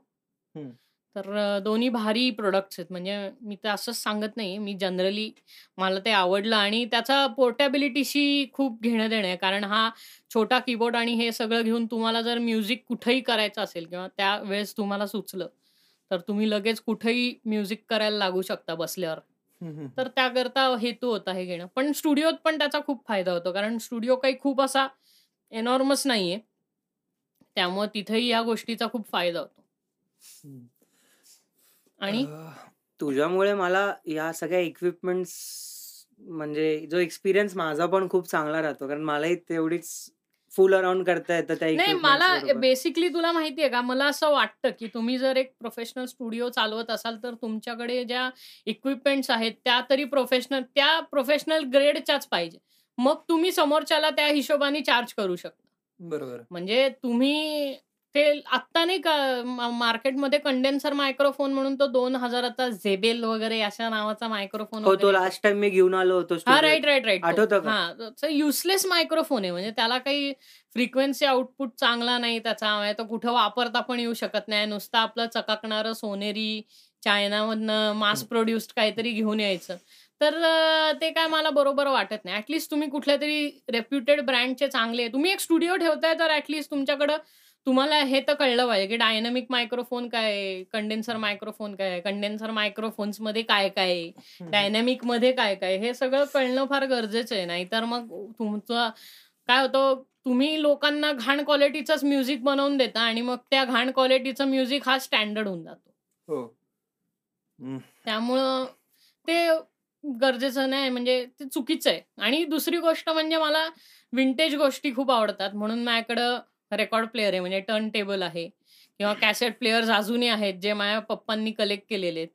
तर अ, दोन्ही भारी प्रोडक्ट्स आहेत. म्हणजे मी तर असंच सांगत नाही मी जनरली मला ते आवडलं आणि त्याचा पोर्टॅबिलिटीशी खूप घेणं देणं आहे. कारण हा छोटा कीबोर्ड आणि हे सगळं घेऊन तुम्हाला जर म्युझिक कुठेही करायचं असेल किंवा त्यावेळेस तुम्हाला सुचलं तर तुम्ही लगेच कुठेही म्युझिक करायला लागू शकता बसल्यावर. तर त्याकरता हेतू होता हे घेणं पण स्टुडिओत पण त्याचा खूप फायदा होतो कारण स्टुडिओ काही खूप असा एनॉर्मस नाहीये त्यामुळे तिथेही या गोष्टीचा खूप फायदा होतो. आणि तुझ्यामुळे मला या सगळ्या इक्विपमेंट्स म्हणजे जो एक्सपिरियन्स माझा पण खूप चांगला राहतो. कारण मलाही तेवढीच फुल अराउंड करता येतं त्या नाही मला. बेसिकली तुला माहितीये का, मला असं वाटतं, की तुम्ही जर एक प्रोफेशनल स्टुडिओ चालवत असाल, तर तुमच्याकडे ज्या इक्विपमेंट्स आहेत, त्या तरी प्रोफेशनल त्या प्रोफेशनल ग्रेडच्याच पाहिजे. मग तुम्ही समोरच्याला त्या हिशोबाने चार्ज करू शकता. बरोबर. म्हणजे तुम्ही ते आत्ता नाही का मा मार्केटमध्ये कंडेन्सर मायक्रोफोन म्हणून तो 2000 चा झेबेल वगैरे अशा नावाचा मायक्रोफोन हो, तो. लास्ट टाईम मी घेऊन आलो होतो हां, राइट, राइट. तो. आठवतं का? हां, तो युजलेस मायक्रोफोन आहे. म्हणजे त्याला काही फ्रिक्वेन्सी आउटपुट चांगला नाही त्याचा. म्हणजे तो कुठं वापरता पण येऊ शकत नाही. नुसतं आपलं चकाकणारं सोनेरी चायनामधनं मास. प्रोड्यूस्ड काहीतरी घेऊन यायचं. तर अ, ते काय मला बरोबर वाटत नाही. ॲट लीस्ट तुम्ही कुठल्यातरी रेप्युटेड ब्रँडचे चांगले तुम्ही एक स्टुडिओ ठेवताय, तर ॲट लीस्ट तुमच्याकडं तुम्हाला हे तर कळलं पाहिजे, की डायनामिक मायक्रोफोन काय आहे? कंडेन्सर मायक्रोफोन काय आहे? कंडेन्सर मायक्रोफोन्समध्ये काय-काय आहे? हं, हं. डायनॅमिकमध्ये काय-काय आहे? हे सगळं कळणं फार गरजेचं आहे. नाहीतर मग तुमचं काय होतं, तुम्ही लोकांना घाण क्वालिटीचंच म्युझिक बनवून देता आणि मग त्या घाण क्वालिटीचं म्युझिक हा स्टँडर्ड होऊन जातो. हं. त्यामुळं ते गरजेचं नाही म्हणजे ते चुकीचं आहे. आणि दुसरी गोष्ट म्हणजे मला विंटेज गोष्टी खूप आवडतात. म्हणून माझ्याकडं रेकॉर्ड प्लेयर आहे. म्हणजे टर्न टेबल आहे किंवा कॅसेट प्लेयर्स अजूनही आहेत, जे माझ्या पप्पांनी कलेक्ट केलेले आहेत.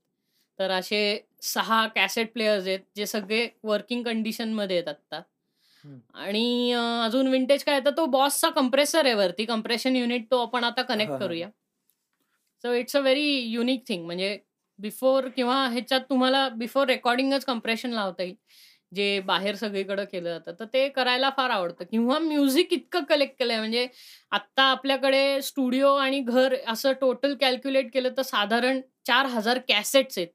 तर असे 6 कॅसेट प्लेयर्स आहेत, जे सगळे वर्किंग कंडिशनमध्ये आहेत आत्ता. आणि अजून विंटेज काय तर तो बॉसचा कंप्रेसर आहे वरती. कंप्रेशन युनिट तो आपण आता कनेक्ट. करूया. So it's a very unique thing म्हणजे बिफोर किंवा ह्याच्यात तुम्हाला बिफोर रेकॉर्डिंगच कंप्रेशन लावता येईल. जे बाहेर सगळीकडे केलं जातं. तर ते करायला फार आवडतं किंवा म्युझिक इतकं कलेक्ट केलंय म्हणजे आत्ता आपल्याकडे स्टुडिओ आणि घर असं टोटल कॅल्क्युलेट केलं तर साधारण 4000 कॅसेट्स आहेत.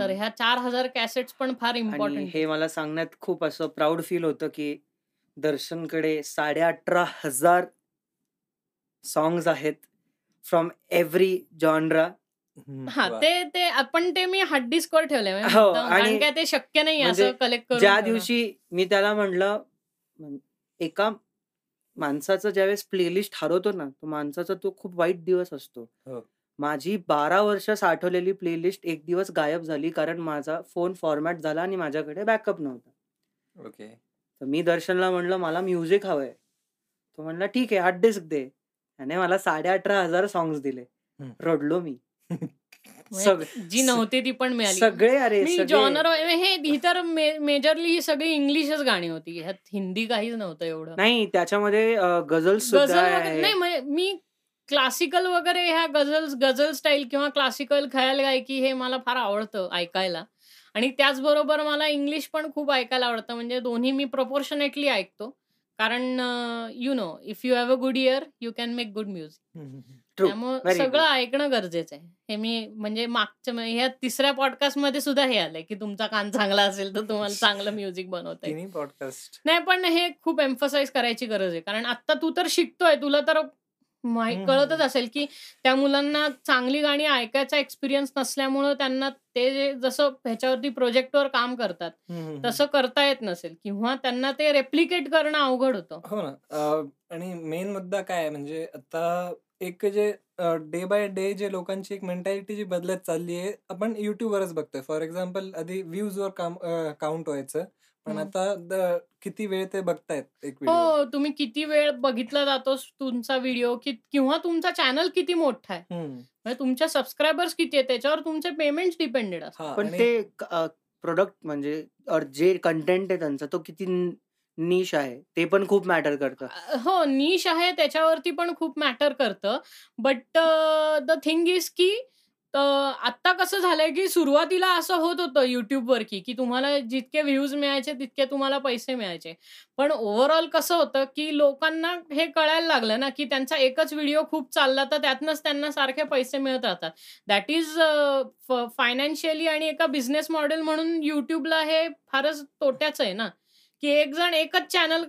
तर. ह्या 4000 कॅसेट्स पण फार इम्पोर्टंट हे. मला सांगण्यात खूप असं प्राउड फील होतं, की दर्शनकडे 18,500 सॉन्ग्स आहेत फ्रॉम एव्हरी जॉनरा. हं. ते ते आपण ते मी हार्ड डिस्कवर. कारण आणि काय ते शक्य नाहीये म्हणजे असं कलेक्ट करून ज्या. दिवशी मी त्याला म्हटलं, एका माणसाचं ज्यावेळेस प्लेलिस्ट हरवतो ना, तो माणसाचा तो खूप वाईट दिवस असतो. हो. माझी 12 वर्ष साठवलेली प्लेलिस्ट एक दिवस गायब झाली, कारण माझा फोन फॉर्मॅट झाला आणि माझ्याकडे बॅकअप नव्हता. ओके. तर मी दर्शनला म्हटलं, "मला म्युझिक हवंय." तो म्हणला, "ठीक आहे, हार्ड डिस्क दे." त्याने मला 18,500 सॉन्ग्स दिले. हं. रडलो मी. जी नव्हती ती पण मिळाली. सगळे अरे मी. जॉनर हे ही तर मेजरली ही सगळी इंग्लिशच गाणी होती. ह्यात हिंदी काहीच नव्हतं एवढं. नाही त्याच्यामध्ये गझल. नाही मी क्लासिकल वगैरे ह्या गझल्स गझल स्टाईल किंवा क्लासिकल ख्याल गायकी हे मला फार आवडतं ऐकायला. आणि त्याचबरोबर मला इंग्लिश पण खूप ऐकायला आवडतं. म्हणजे दोन्ही मी प्रपोर्शनेटली ऐकतो. कारण you know if you have a good ear, you can make good music. त्यामुळं. सगळं ऐकणं गरजेचं आहे. हे मी म्हणजे मागच्या ह्या तिसऱ्या पॉडकास्टमध्ये सुद्धा हे आलंय, की तुमचा कान चांगला असेल, तर तुम्हाला चांगलं म्युझिक बनवता पॉडकास्ट. नाही पण हे खूप एम्फसाइज करायची गरज आहे. कारण आत्ता तू तर शिकतोय. तुला तर कळतच. असेल, की त्या मुलांना चांगली गाणी ऐकायचा एक्सपिरियन्स नसल्यामुळं त्यांना ते जसं ह्याच्यावरती प्रोजेक्टवर काम करतात. तसं करता येत नसेल किंवा त्यांना ते रेप्लिकेट करणं अवघड होतं. हो ना. आणि मेन मुद्दा काय म्हणजे आता एक जे डे बाय डे जे लोकांची एक मेंटॅलिटी जी बदलत चालली आहे. आपण YouTubeवरच बघतोय. फॉर एक्झाम्पल आधी व्ह्यूजवर काम काउंट व्हायचं. पण. आता द किती वेळ ते बघतायत एक व्हिडिओ. हो, तुम्ही किती वेळ बघितला जातो तुमचा व्हिडिओ की किंवा तुमचा चॅनल किती मोठा आहे. हं. म्हणजे तुमच्या सबस्क्रायबर्स किती आहेत त्याच्यावर तुमचे पेमेंट्स डिपेंडेड असतात. पण ते प्रॉडक्ट म्हणजे और जे कंटेंट आहे त्यांचा तो किती निश आहे, ते पण खूप मॅटर करतं. अ, हो, निश आहे त्याच्यावरती पण खूप मॅटर करतं. बट द थिंग इज की अ, आत्ता कसं झालंय, की सुरुवातीला असं होत होतं YouTubeवर की, की तुम्हाला जितके व्ह्यूज मिळायचे तितके तुम्हाला पैसे मिळायचे. पण ओव्हरऑल कसं होतं, की लोकांना हे कळायला लागलं ना, की त्यांचा एकच व्हिडिओ खूप चालला तर त्यातनंच त्यांना सारखे पैसे मिळत राहतात. दॅट इज अ, फ फायनान्शियली आणि एका बिझनेस मॉडेल म्हणून YouTubeला हे फारच तोट्याचं आहे ना, की एक जण एकच चॅनल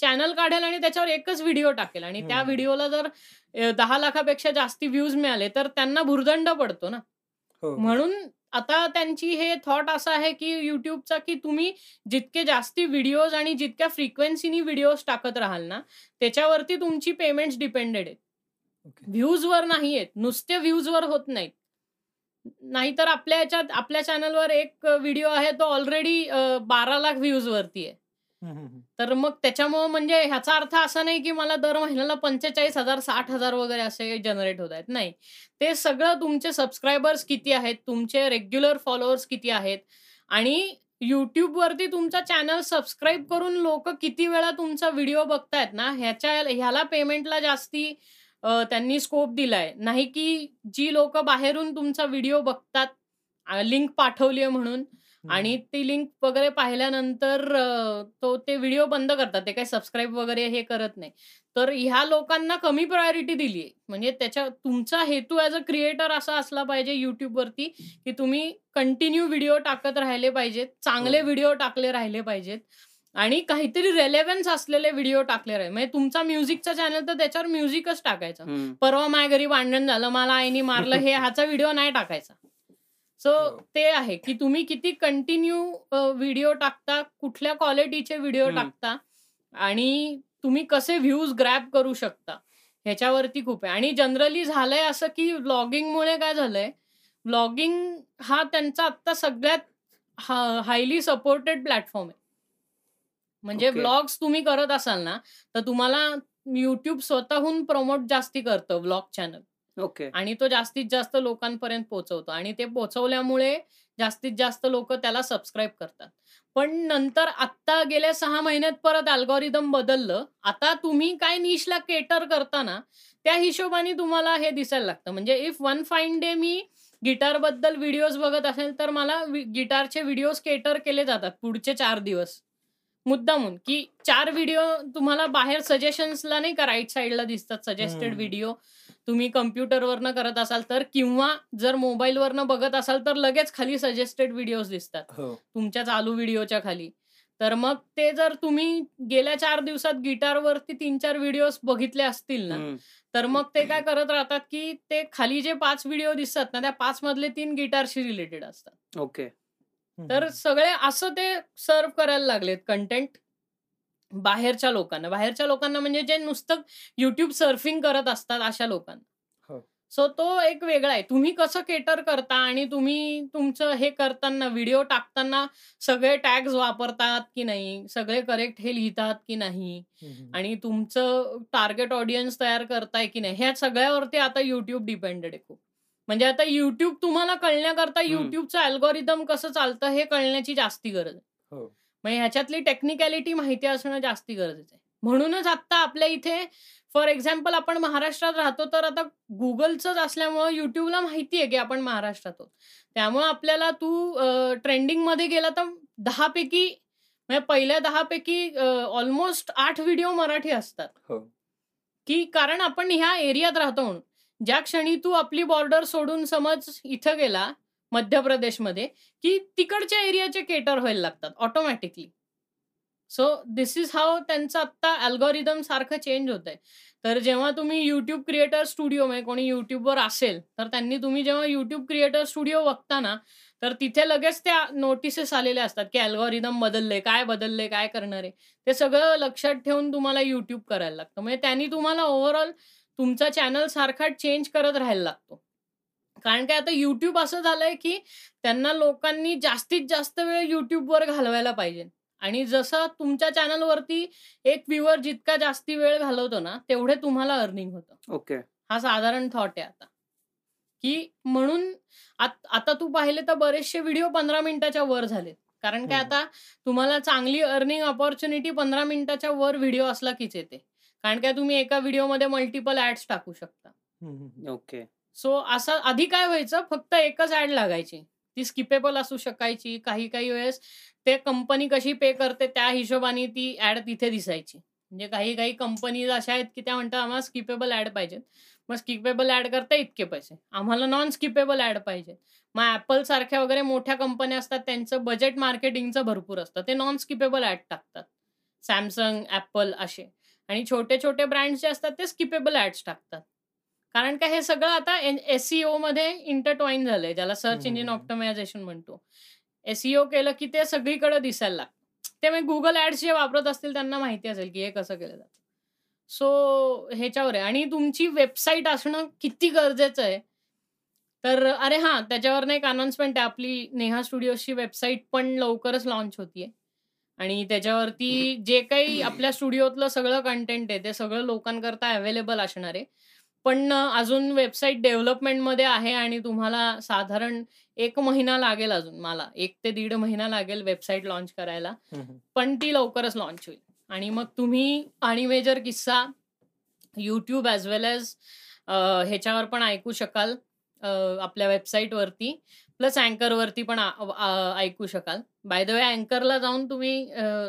चॅनल काढेल आणि त्याच्यावर एकच व्हिडिओ टाकेल आणि त्या. व्हिडिओला जर 10 लाखापेक्षा जास्ती व्ह्यूज मिळाले, तर त्यांना भुर्दंड पडतो ना. हो. म्हणून आता त्यांची हे थॉट असा आहे, की YouTubeचा की तुम्ही जितके जास्ती व्हिडिओज आणि जितक्या फ्रिक्वेन्सीनी व्हिडिओज टाकत राहाल ना, त्याच्यावरती तुमची पेमेंट्स डिपेंडेड आहेत. व्ह्यूजवर नाही आहेत. नुसते व्ह्यूजवर होत नाहीत. नाहीतर आपल्या ह्याच्यात आपल्या चॅनलवर एक व्हिडिओ आहे तो ऑलरेडी बारा लाख व्ह्यूज वरती आहे. तर मग त्याच्यामुळं म्हणजे ह्याचा अर्थ असा नाही की मला दर महिन्याला पंचेचाळीस हजार साठ हजार वगैरे असे जनरेट होत आहेत. नाही. ते सगळं तुमचे सबस्क्रायबर्स किती आहेत? तुमचे रेग्युलर फॉलोअर्स किती आहेत? आणि युट्यूबवरती तुमचा चॅनल सबस्क्राईब करून लोक किती वेळा तुमचा व्हिडिओ बघतायत ना? ह्याच्या ह्याला पेमेंटला जास्ती त्यांनी स्कोप दिलाय. नाही की जी लोक बाहेरून तुमचा व्हिडिओ बघतात लिंक पाठवली आहे म्हणून. आणि ती लिंक वगैरे पाहिल्यानंतर तो ते व्हिडिओ बंद करतात. ते काही सबस्क्राईब वगैरे हे करत नाही. तर ह्या लोकांना कमी प्रायोरिटी दिली म्हणजे त्याच्या तुमचा हेतू ॲज अ क्रिएटर असा असला पाहिजे युट्यूबवरती की तुम्ही कंटिन्यू व्हिडिओ टाकत राहिले पाहिजेत चांगले हो. व्हिडिओ टाकले राहिले पाहिजेत आणि काहीतरी रेलेव्हन्स असलेले व्हिडिओ टाकले राहिले. म्हणजे तुमचा म्युझिकचा चॅनल तर त्याच्यावर म्युझिकच टाकायचं. परवा माझ्या घरी भांडण झालं मला आईनी मारलं हे ह्याचा व्हिडिओ नाही टाकायचा. सो हो. ते आहे की तुम्ही किती कंटिन्यू व्हिडिओ टाकता कुठल्या क्वालिटीचे व्हिडिओ. टाकता आणि तुम्ही कसे व्ह्यूज ग्रॅब करू शकता ह्याच्यावरती खूप आहे आणि जनरली झालंय असं की व्लॉगिंगमुळे काय झालंय व्लॉगिंग हा त्यांचा आत्ता सगळ्यात हायली सपोर्टेड प्लॅटफॉर्म आहे म्हणजे Okay. व्लॉग्स तुम्ही करत असाल ना तर तुम्हाला युट्यूब स्वतःहून प्रमोट जास्ती करतं व्लॉग चॅनल ओके. आणि तो जास्तीत जास्त लोकांपर्यंत पोहोचवतो आणि ते पोहोचवल्यामुळे जास्तीत जास्त लोक त्याला सबस्क्राईब करतात. पण नंतर आत्ता गेल्या सहा महिन्यात परत अल्गोरिदम बदललं. आता तुम्ही काय निशला केटर करताना त्या हिशोबाने तुम्हाला हे दिसायला लागतं. म्हणजे इफ वन फाईन डे मी गिटारबद्दल व्हिडिओज बघत असेल तर मला गिटारचे व्हिडिओज केटर केले जातात पुढचे चार दिवस. मुद्दामून की चार व्हिडिओ तुम्हाला बाहेर सजेशन्सला नाही का राईट साईडला दिसतात सजेस्टेड. व्हिडिओ तुम्ही कम्प्युटरवरनं करत असाल तर किंवा जर मोबाईलवरनं बघत असाल तर लगेच खाली सजेस्टेड व्हिडिओज दिसतात. हो. तुमच्या चालू व्हिडिओच्या खाली. तर मग ते जर तुम्ही गेल्या चार दिवसात गिटारवरती तीन चार व्हिडिओज बघितले असतील ना. तर मग ते काय करत राहतात की ते खाली जे पाच व्हिडिओ दिसतात ना त्या पाच मधले तीन गिटारशी रिलेटेड असतात. ओके. तर सगळे असं ते सर्व करायला लागलेत कंटेंट बाहेरच्या लोकांना. बाहेरच्या लोकांना म्हणजे जे नुसतं युट्यूब सर्फिंग करत असतात अशा लोकांना. हो. सो तो एक वेगळा आहे. तुम्ही कसं केटर करता आणि तुम्ही तुमचं हे करताना व्हिडिओ टाकताना सगळे टॅग्स वापरतात की नाही? सगळे करेक्ट हे लिहितात की नाही. आणि तुमचं टार्गेट ऑडियन्स तयार करताय की नाही? ह्या सगळ्यावरती आता युट्यूब डिपेंडेड आहे खूप. म्हणजे आता युट्यूब तुम्हाला कळण्याकरता. युट्यूबचं अल्गोरिदम कसं चालतं हे कळण्याची जास्ती गरज आहे. हो. म्हणजे ह्याच्यातली टेक्निकॅलिटी माहिती असणं जास्ती गरजेचं आहे. म्हणूनच आता आपल्या इथे फॉर एक्झाम्पल आपण महाराष्ट्रात राहतो तर आता गुगलचंच असल्यामुळं युट्यूबला माहिती आहे की आपण महाराष्ट्रात आहोत. त्यामुळे आपल्याला तू ट्रेंडिंगमध्ये गेला तर दहापैकी म्हणजे पहिल्या दहापैकी ऑलमोस्ट आठ व्हिडिओ मराठी असतात. हो. की कारण आपण ह्या एरियात राहतो म्हणून. ज्या क्षणी तू आपली बॉर्डर सोडून समज इथं गेला मध्य प्रदेशमध्ये की तिकडच्या एरियाचे केटर व्हायला लागतात automatically so this is how त्यांचं आत्ता अल्गोरिदम सारखं चेंज होत आहे तर जेव्हा तुम्ही युट्यूब क्रिएटर स्टुडिओ म्हणजे कोणी युट्यूबवर असेल तर त्यांनी तुम्ही जेव्हा युट्यूब क्रिएटर स्टुडिओ बघता ना तर तिथे लगेच त्या नोटिसेस आलेल्या असतात की अल्गोरिदम बदलले काय बदलले काय करणार आहे? ते सगळं लक्षात ठेवून तुम्हाला युट्यूब करायला लागतं. म्हणजे त्यांनी तुम्हाला ओव्हरऑल तुमचा चॅनल सारखा चेंज करत राहायला लागतो. कारण काय आता युट्यूब असं झालंय की त्यांना लोकांनी जास्तीत जास्त वेळ युट्यूबवर घालवायला पाहिजे. आणि जसं तुमच्या चॅनलवरती एक व्ह्युअर जितका जास्ती वेळ घालवतो ना तेवढे तुम्हाला अर्निंग होतं. ओके. हा साधारण थॉट आहे आता. की म्हणून आत- तू पाहिले तर बरेचसे व्हिडिओ पंधरा मिनिटाच्या वर झालेत. कारण काय. आता तुम्हाला चांगली अर्निंग ऑपॉर्च्युनिटी पंधरा मिनिटाच्या वर व्हिडिओ असला कीच येते. कारण काय तुम्ही एका व्हिडिओमध्ये मल्टिपल ऍड्स टाकू शकता. हम्म, हम्म. सो असं आधी काय व्हायचं फक्त एकच ऍड लागायची. ती स्किपेबल असू शकायची काही काही वेळेस ते कंपनी कशी पे करते त्या हिशोबाने ती ऍड तिथे दिसायची. म्हणजे काही काही कंपनीज अशा आहेत की त्या म्हणतात आम्हाला स्किपेबल ऍड पाहिजेत. मग स्किपेबल ऍड करता इतके पैसे. आम्हाला नॉन स्किपेबल ऍड पाहिजे मग ऍपल सारख्या वगैरे मोठ्या कंपन्या असतात त्यांचं बजेट मार्केटिंगचं भरपूर असतं. ते नॉन स्किपेबल ऍड टाकतात. सॅमसंग ऍपल असे. आणि छोटे छोटे ब्रँड्स जे असतात ते स्किपेबल ऍड्स टाकतात. कारण का हे सगळं आता एसईओ मध्ये इंटरटॉईन झालंय ज्याला सर्च इंजिन. ऑप्टमायझेशन म्हणतो. एसईओ केलं की ते सगळीकडे दिसायला लागतं. ते मग गुगल ऍड्स जे वापरत असतील त्यांना माहिती असेल की हे कसं केलं जातं. सो ह्याच्यावर आहे. आणि तुमची वेबसाईट असणं किती गरजेचं आहे. तर अरे हां, त्याच्यावरनं एक अनाउन्समेंट आहे. आपली नेहा स्टुडिओजची वेबसाईट पण लवकरच लॉन्च होतीये. आणि त्याच्यावरती जे काही आपल्या स्टुडिओतलं सगळं कंटेंट आहे, ते सगळं लोकांकरता अवेलेबल असणार आहे. पण अजून वेबसाईट डेव्हलपमेंटमध्ये आहे आणि तुम्हाला साधारण 1 महिना लागेल अजून मला. 1 ते दीड महिना लागेल वेबसाईट लॉन्च करायला. पण ती लवकरच लॉन्च होईल आणि मग तुम्ही आणि मेजर किस्सा YouTube ॲज वेल अ, ह्याच्यावर पण ऐकू शकाल आपल्या वेबसाईटवरती प्लस अँकरवरती पण ऐकू शकाल. बाय द वे अँकरला जाऊन तुम्ही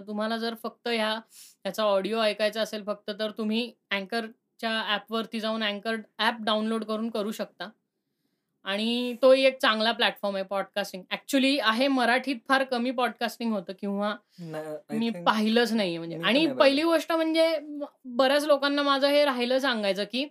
तुम्हाला जर फक्त ह्या ह्याचा ऑडिओ ऐकायचा असेल फक्त तर तुम्ही अँकरच्या ॲपवरती जाऊन अँकर ॲप डाउनलोड करून करू शकता. आणि तोही एक चांगला प्लॅटफॉर्म आहे पॉडकास्टिंग. ॲक्चुअली आहे मराठीत फार कमी पॉडकास्टिंग होतं किंवा मी पाहिलंच नाहीये म्हणजे आणि पहिली. गोष्ट म्हणजे बऱ्याच लोकांना माझं हे राहिलं सांगायचं, की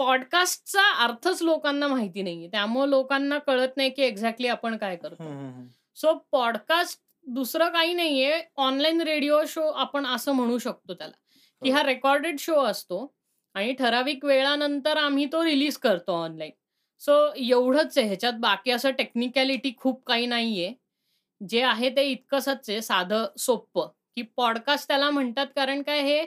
पॉडकास्टचा अर्थच लोकांना माहिती नाहीये. त्यामुळे लोकांना कळत नाही, की एक्झॅक्टली आपण काय हं. सो पॉडकास्ट दुसरं काही नाहीये. ऑनलाईन रेडिओ शो आपण असं म्हणू शकतो त्याला, की हो. हा रेकॉर्डेड शो असतो आणि ठराविक वेळानंतर आम्ही तो रिलीज करतो ऑनलाईन. सो एवढंच आहे. ह्याच्यात बाकी असं टेक्निकॅलिटी खूप काही नाहीये. जे आहे ते इतकंसच आहे साधं सोप्पं, की पॉडकास्ट त्याला म्हणतात कारण काय हे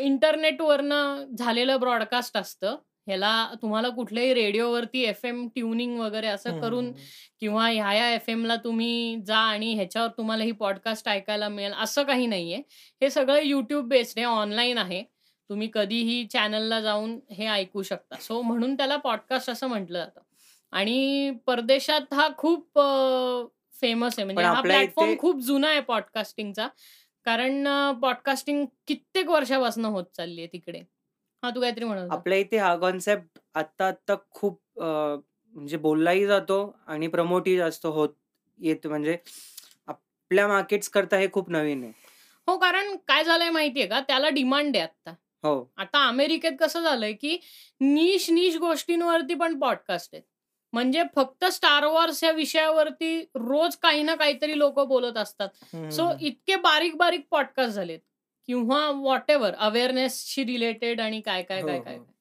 इंटरनेटवरनं झालेलं ब्रॉडकास्ट असतं. ह्याला तुम्हाला कुठल्याही रेडिओवरती एफ-एम ट्यूनिंग वगैरे असं करून. किंवा ह्या-ह्या एफ-एमला तुम्ही जा आणि ह्याच्यावर तुम्हाला ही पॉडकास्ट ऐकायला मिळेल, असं काही नाहीये. हे सगळं YouTube बेस्ड आहे, ऑनलाईन आहे. तुम्ही कधीही चॅनलला जाऊन हे ऐकू शकता. सो म्हणून त्याला पॉडकास्ट असं म्हटलं जातं. आणि परदेशात हा खूप फेमस आहे. म्हणजे हा प्लॅटफॉर्म खूप जुना आहे पॉडकास्टिंगचा. कारण पॉडकास्टिंग कित्येक वर्षापासून होत चालली आहे तिकडे. हां, तू काहीतरी म्हणत. आपल्या इथे हा कन्सेप्ट आत्ता-आत्ता खूप अ, म्हणजे बोललाही जातो आणि प्रमोटही जास्त होत येतं. म्हणजे आपल्या मार्केट्स करता हे खूप नवीन आहे. हो, कारण काय झालंय माहितीये का? त्याला डिमांड आहे आत्ता. हो. आता अमेरिकेत कसं झालंय, की निश-निश गोष्टींवरती पण पॉडकास्ट आहेत. म्हणजे फक्त स्टार वॉर्स या विषयावरती रोज काही ना काहीतरी लोकं बोलत असतात. हं, सो हं, हं. इतके बारीक-बारीक पॉडकास्ट झालेत किंवा व्हॉटएव्हर अवेअरनेसशी रिलेटेड आणि काय, काय, हो, काय, काय, हो. काय.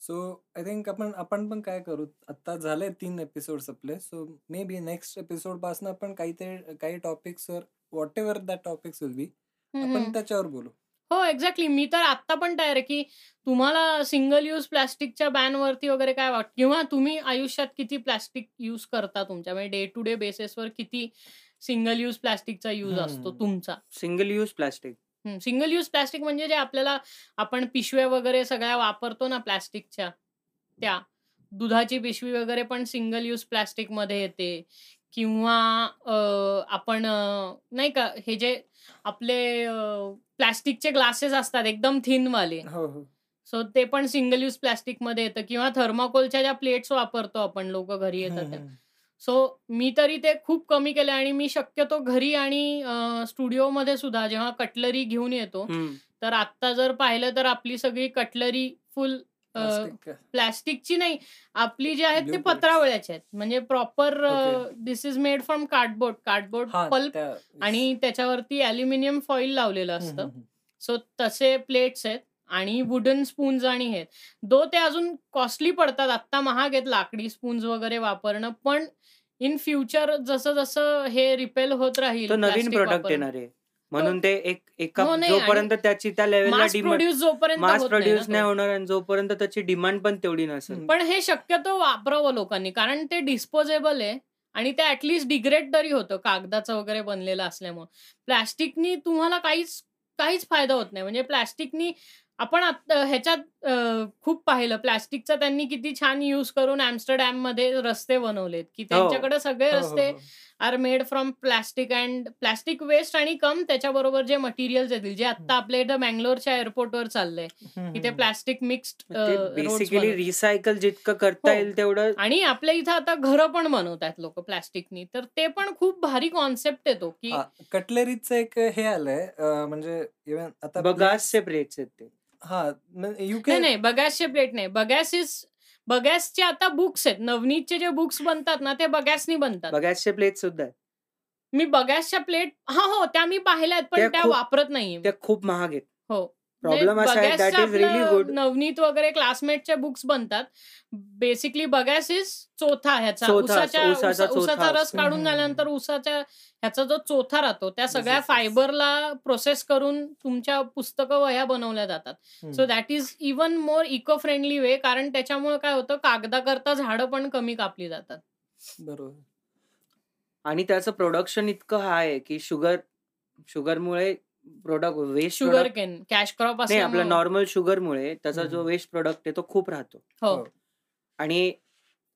सो आय थिंक आपण आपण पण काय करू, आता झाले 3 एपिसोड्स आपले. सो मे बी नेक्स्ट एपिसोडपासून आपण काहीतरी काही टॉपिक्सवर whatever that topics will be, हं, आपण हं. त्याच्यावर बोलू. हो, एक्झॅक्टली. मी तर आत्ता पण तयार आहे, की तुम्हाला सिंगल यूज प्लास्टिकच्या बॅनवरती वगैरे काय वाटतं किंवा तुम्ही आयुष्यात किती प्लास्टिक यूज करता तुमच्या म्हणजे डे टू डे बेसिसवर किती सिंगल यूज प्लास्टिकचा यूज असतो. तुमचा? Single use plastic. हं, सिंगल यूज प्लास्टिक म्हणजे जे आपल्याला आपण पिशव्या वगैरे सगळ्या वापरतो ना प्लास्टिकच्या, त्या. दुधाची पिशवी वगैरे पण सिंगल यूज प्लास्टिकमध्ये येते किंवा अ, आपण अ, नाही का हे जे आपले प्लास्टिकचे ग्लासेस असतात एकदम थिनवाले. हो, हो. सो ते पण सिंगल यूज प्लास्टिकमध्ये येतं किंवा थर्माकोलच्या ज्या प्लेट्स वापरतो आपण लोकं घरी येतात त्या. सो मी तरी ते खूप कमी केलंय आणि मी शक्यतो घरी आणि अ, स्टुडिओमध्ये सुद्धा जेव्हा कटलरी घेऊन येतो. तर आत्ता जर पाहिलं तर आपली सगळी कटलरी फुल प्लास्टिकची नाही, आपली जी आहेत ते. पत्रावळ्याचे आहेत. म्हणजे proper. This is made from cardboard. Cardboard pulp. आणि त्याच्यावरती ॲल्युमिनियम फॉइल लावलेलं असतं. सो तसे प्लेट्स आहेत आणि वुडन स्पून्स आणि हे. दो ते अजून कॉस्टली पडतात. आत्ता महाग आहेत लाकडी स्पून्स वगैरे वापरणं. पण इन फ्युचर जसं-जसं हे रिपेल होत राहील नवीन प्रॉडक्ट येणार आहे. म्हणून ते एक एका हो, जोपर्यंत त्याची त्या डिमांड प्रोड्यूस जोपर्यंत मास प्रोड्यूस नाही. होणार आणि जोपर्यंत त्याची डिमांड पण तेवढी नसेल. पण हे शक्यतो वापरावं लोकांनी. कारण ते डिस्पोजेबल आहे आणि ते ॲट लीस्ट डिग्रेड तरी होतं कागदाचं वगैरे बनलेलं असल्यामुळं. प्लास्टिकनी तुम्हाला काहीच काहीच फायदा होत नाही. म्हणजे प्लास्टिकनी आपण ह्याच्यात खूप पाहिलं प्लास्टिकचा त्यांनी किती छान यूज करून एम्स्टरडॅममध्ये रस्ते बनवलेत, की हो. त्यांच्याकडे सगळे हो, हो, रस्ते. Are made from plastic and plastic waste आणि कम त्याच्याबरोबर जे मटेरियल्स येतील, जे आत्ता हं. आपल्या इथं बंगलोरच्या एअरपोर्टवर चाललंय, की ते. प्लास्टिक मिक्स्ड बेसिकली बनवतात. रिसायकल जितकं करता. येईल तेवढं आणि आपल्या इथं आता घरं पण बनवतायत लोकं प्लास्टिकनी. तर ते पण खूप भारी कॉन्सेप्ट आहे तो, की कटलरीचं एक हे आलंय म्हणजे इव्हन आता आहेत ते. यू नाही, नाही बगॅसचे प्लेट नाही. बगॅस इज बगॅसचे आता बुक्स आहेत. नवनीतचे जे बुक्स बनतात ना, ते बगॅसनी बनतात. बगासचे प्लेट्स सुद्धा आहेत. मी बगॅसच्या प्लेट हां, हो, त्या मी पाहिल्यात पण त्या वापरत नाहीये मी. त्या खूप महाग आहेत. हो. प्रॉब्लेम असा आहे दॅट इज आपलं गुड नवनीत वगैरे क्लासमेटच्या बुक्स बनतात बेसिकली बगॅस इज चोथा ह्याचा उसाचा रस. काढून. झाल्यानंतर उसाच्या ह्याचा जो चोथा राहतो त्या सगळ्या. फायबरला प्रोसेस करून तुमच्या पुस्तकं वह्या बनवल्या जातात. So that is even more eco friendly way कारण त्याच्यामुळे काय होतं कागदाकरता झाडं पण कमी कापली जातात बरोबर आणि त्याचं प्रोडक्शन इतकं हाय की sugar शुगरमुळे product waste sugar cane cash crop नाही आपलं नॉर्मल शुगरमुळे त्याचा जो. वेस्ट प्रोडक्ट आहे तो खूप राहतो. हो. हो. आणि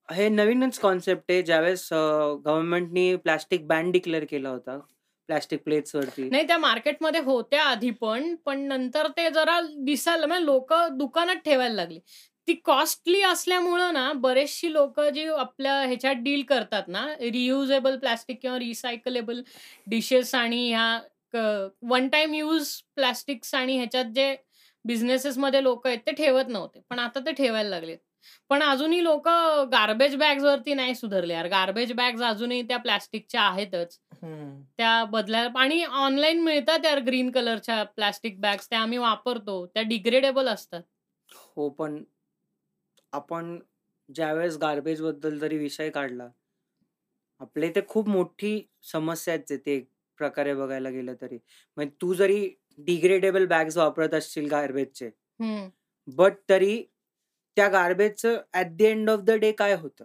हे नवीनच कॉन्सेप्ट आहे ज्यावेळेस गव्हर्नमेंटनी प्लास्टिक बॅन डिक्लेअर केला होता प्लास्टिक प्लेट्स वरती. नाही त्या मार्केटमध्ये होत्या आधी पण पण नंतर ते जरा दिसायला म्हणजे लोक दुकानात ठेवायला लागली. ती कॉस्टली असल्यामुळं ना बरेचशी लोक जी आपल्या ह्याच्यात डील करतात ना रियुजेबल प्लास्टिक किंवा रिसायकलेबल डिशेस आणि ह्या वन टाइम यूज प्लास्टिक्स आणि ह्याच्यात जे बिझनेसेस मध्ये लोक आहेत ते ठेवत नव्हते. पण आता ते ठेवायला लागलेत. पण अजूनही लोक गार्बेज बॅग्स वरती नाही सुधारले यार. गार्बेज बॅग्स अजूनही त्या प्लास्टिकच्या आहेतच. त्या बदल्या आणि ऑनलाईन मिळतात यार ग्रीन कलरच्या प्लास्टिक बॅग्स त्या आम्ही वापरतो. त्या डिग्रेडेबल असतात. हो पण आपण ज्यावेळेस गार्बेजबद्दल जरी विषय काढला आपले ते खूप मोठी समस्या आहेत ते प्रकारे बघायला गेलं तरी म्हणजे तू जरी डिग्रेडेबल बॅग्स वापरत असशील गार्बेजचे. बट तरी त्या गार्बेजचं at the end of the day काय होतं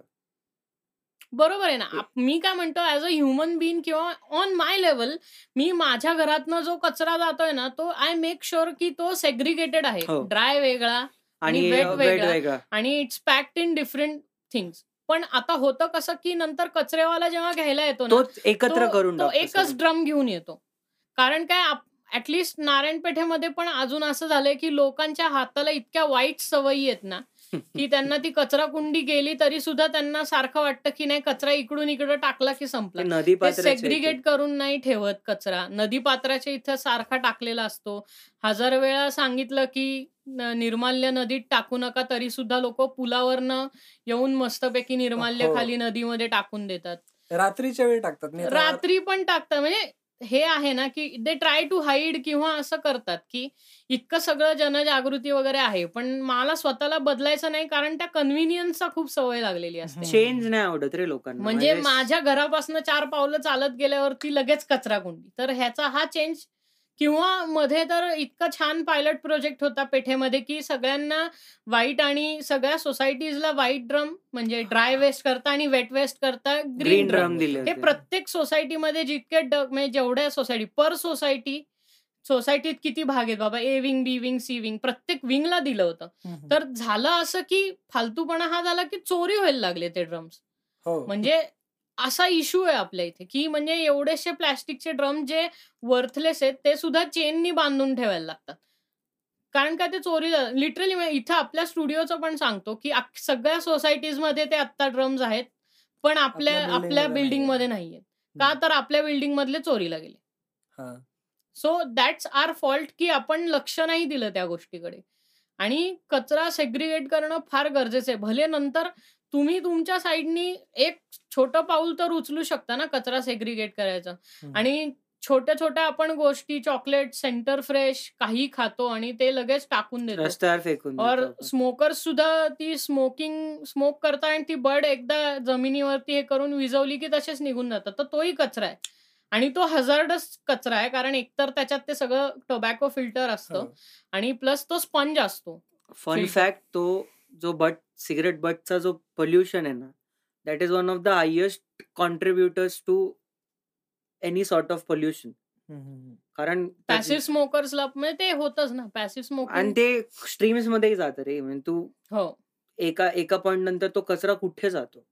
बरोबर आहे ना मी काय म्हणतो ऍज अ ह्युमन बीन किंवा ऑन माय लेवल मी माझ्या घरातनं जो कचरा जातोय ना तो आय मेक शुअर की तो सेग्रिगेटेड आहे हो. ड्राय वेगळा आणि वेट. वेगळा आणि it's packed in different things पण आता होतं कसं की नंतर कचरेवाला जेव्हा घ्यायला येतो ना एकत्र करून एकच. ड्रम घेऊन येतो. कारण काय ऍटलिस्ट नारायणपेठेमध्ये पण अजून असं झालंय की लोकांच्या हाताला इतक्या वाईट सवयी आहेत ना की त्यांना ती कचरा कुंडी गेली तरी सुद्धा त्यांना सारखं वाटतं की नाही कचरा इकडून इकडं टाकला की संपला. नदी ते सेग्रिगेट करून नाही ठेवत कचरा. नदी पात्राच्या इथं सारखा टाकलेला असतो. हजार वेळा सांगितलं की न- निर्माल्य नदीत टाकू नका तरी सुद्धा लोक पुलावरनं येऊन मस्तपैकी निर्माल्य हो. खाली नदीमध्ये टाकून देतात. रात्रीच्या वेळी टाकतात नाही तर रात्री पण टाकतात. म्हणजे हे आहे ना की दे ट्राय टू हाईड किंवा असं करतात की इतकं सगळं जनजागृती वगैरे आहे पण मला स्वतःला बदलायचं नाही कारण त्या कन्व्हिनियन्सचा खूप सवय लागलेली असते. चेंज नाही आवडत रे लोकांना. म्हणजे माझ्या घरापासून चार पावलं चालत गेल्यावरती लगेच कचरा कुंडी. तर ह्याचा हा चेंज किंवा मध्ये तर इतका छान पायलट प्रोजेक्ट होता पेठेमध्ये की सगळ्यांना व्हाईट आणि सगळ्या सोसायटीजला व्हाईट ड्रम म्हणजे ड्राय वेस्ट करता आणि वेट वेस्ट करता ग्रीन ड्रम दिले हे. प्रत्येक सोसायटीमध्ये जितके म्हणजे जेवढ्या सोसायटी पर सोसायटी सोसायटीत किती भाग आहेत बाबा? A wing B wing C wing प्रत्येक विंगला दिलं होतं. तर झालं असं की फालतूपणा हा झाला की चोरी व्हायला लागले ते ड्रम्स हो. म्हणजे असा इश्यू आहे आपल्या इथे की म्हणजे एवढेसे प्लॅस्टिकचे ड्रम जे वर्थलेस आहेत ते सुद्धा चेननी बांधून ठेवायला लागतात. कारण का ते चोरी लिटरली इथं आपल्या स्टुडिओचं पण सांगतो की सगळ्या सोसायटीजमध्ये ते आत्ता ड्रम्स आहेत पण आपल्या आपल्या building आपल्या मध्ये बिल्डिंगमध्ये नाहीये. नाहीयेत का तर आपल्या बिल्डिंग मधले चोरीला गेले. सो दॅट्स आर फॉल्ट की आपण लक्ष नाही दिलं त्या गोष्टीकडे. आणि कचरा सेग्रिगेट करणं फार गरजेचं आहे. भले नंतर तुम्ही तुमच्या साईडनी एक छोटं पाऊल तर उचलू शकता ना कचरा सेग्रिगेट करायचं. आणि छोट्या छोट्या आपण गोष्टी चॉकलेट सेंटर फ्रेश काही खातो आणि ते लगेच टाकून देतो फेकून और. स्मोकर्स सुद्धा ती स्मोकिंग स्मोक करतात आणि ती बर्ड एकदा जमिनीवरती हे करून विजवली की तसेच निघून जातात तर तोही कचरा आहे आणि तो हजार्डस कचरा आहे कारण एकतर त्याच्यात ते सगळं टोबॅको फिल्टर असतं हो. आणि प्लस तो स्पंज असतो फन. फॅक्ट तो जो बट सिगरेट बटचा जो पोल्युशन आहे ना that is one of the highest contributors to any sort of pollution. कारण पॅसिव्ह स्मोकर्सला म्हणजे ते होतच ना पॅसिव्ह आणि स्मोकिंग ते स्ट्रीम्समध्ये जातं रे. म्हणजे तू हो. एका एका पॉइंट नंतर तो कचरा कुठे जातो?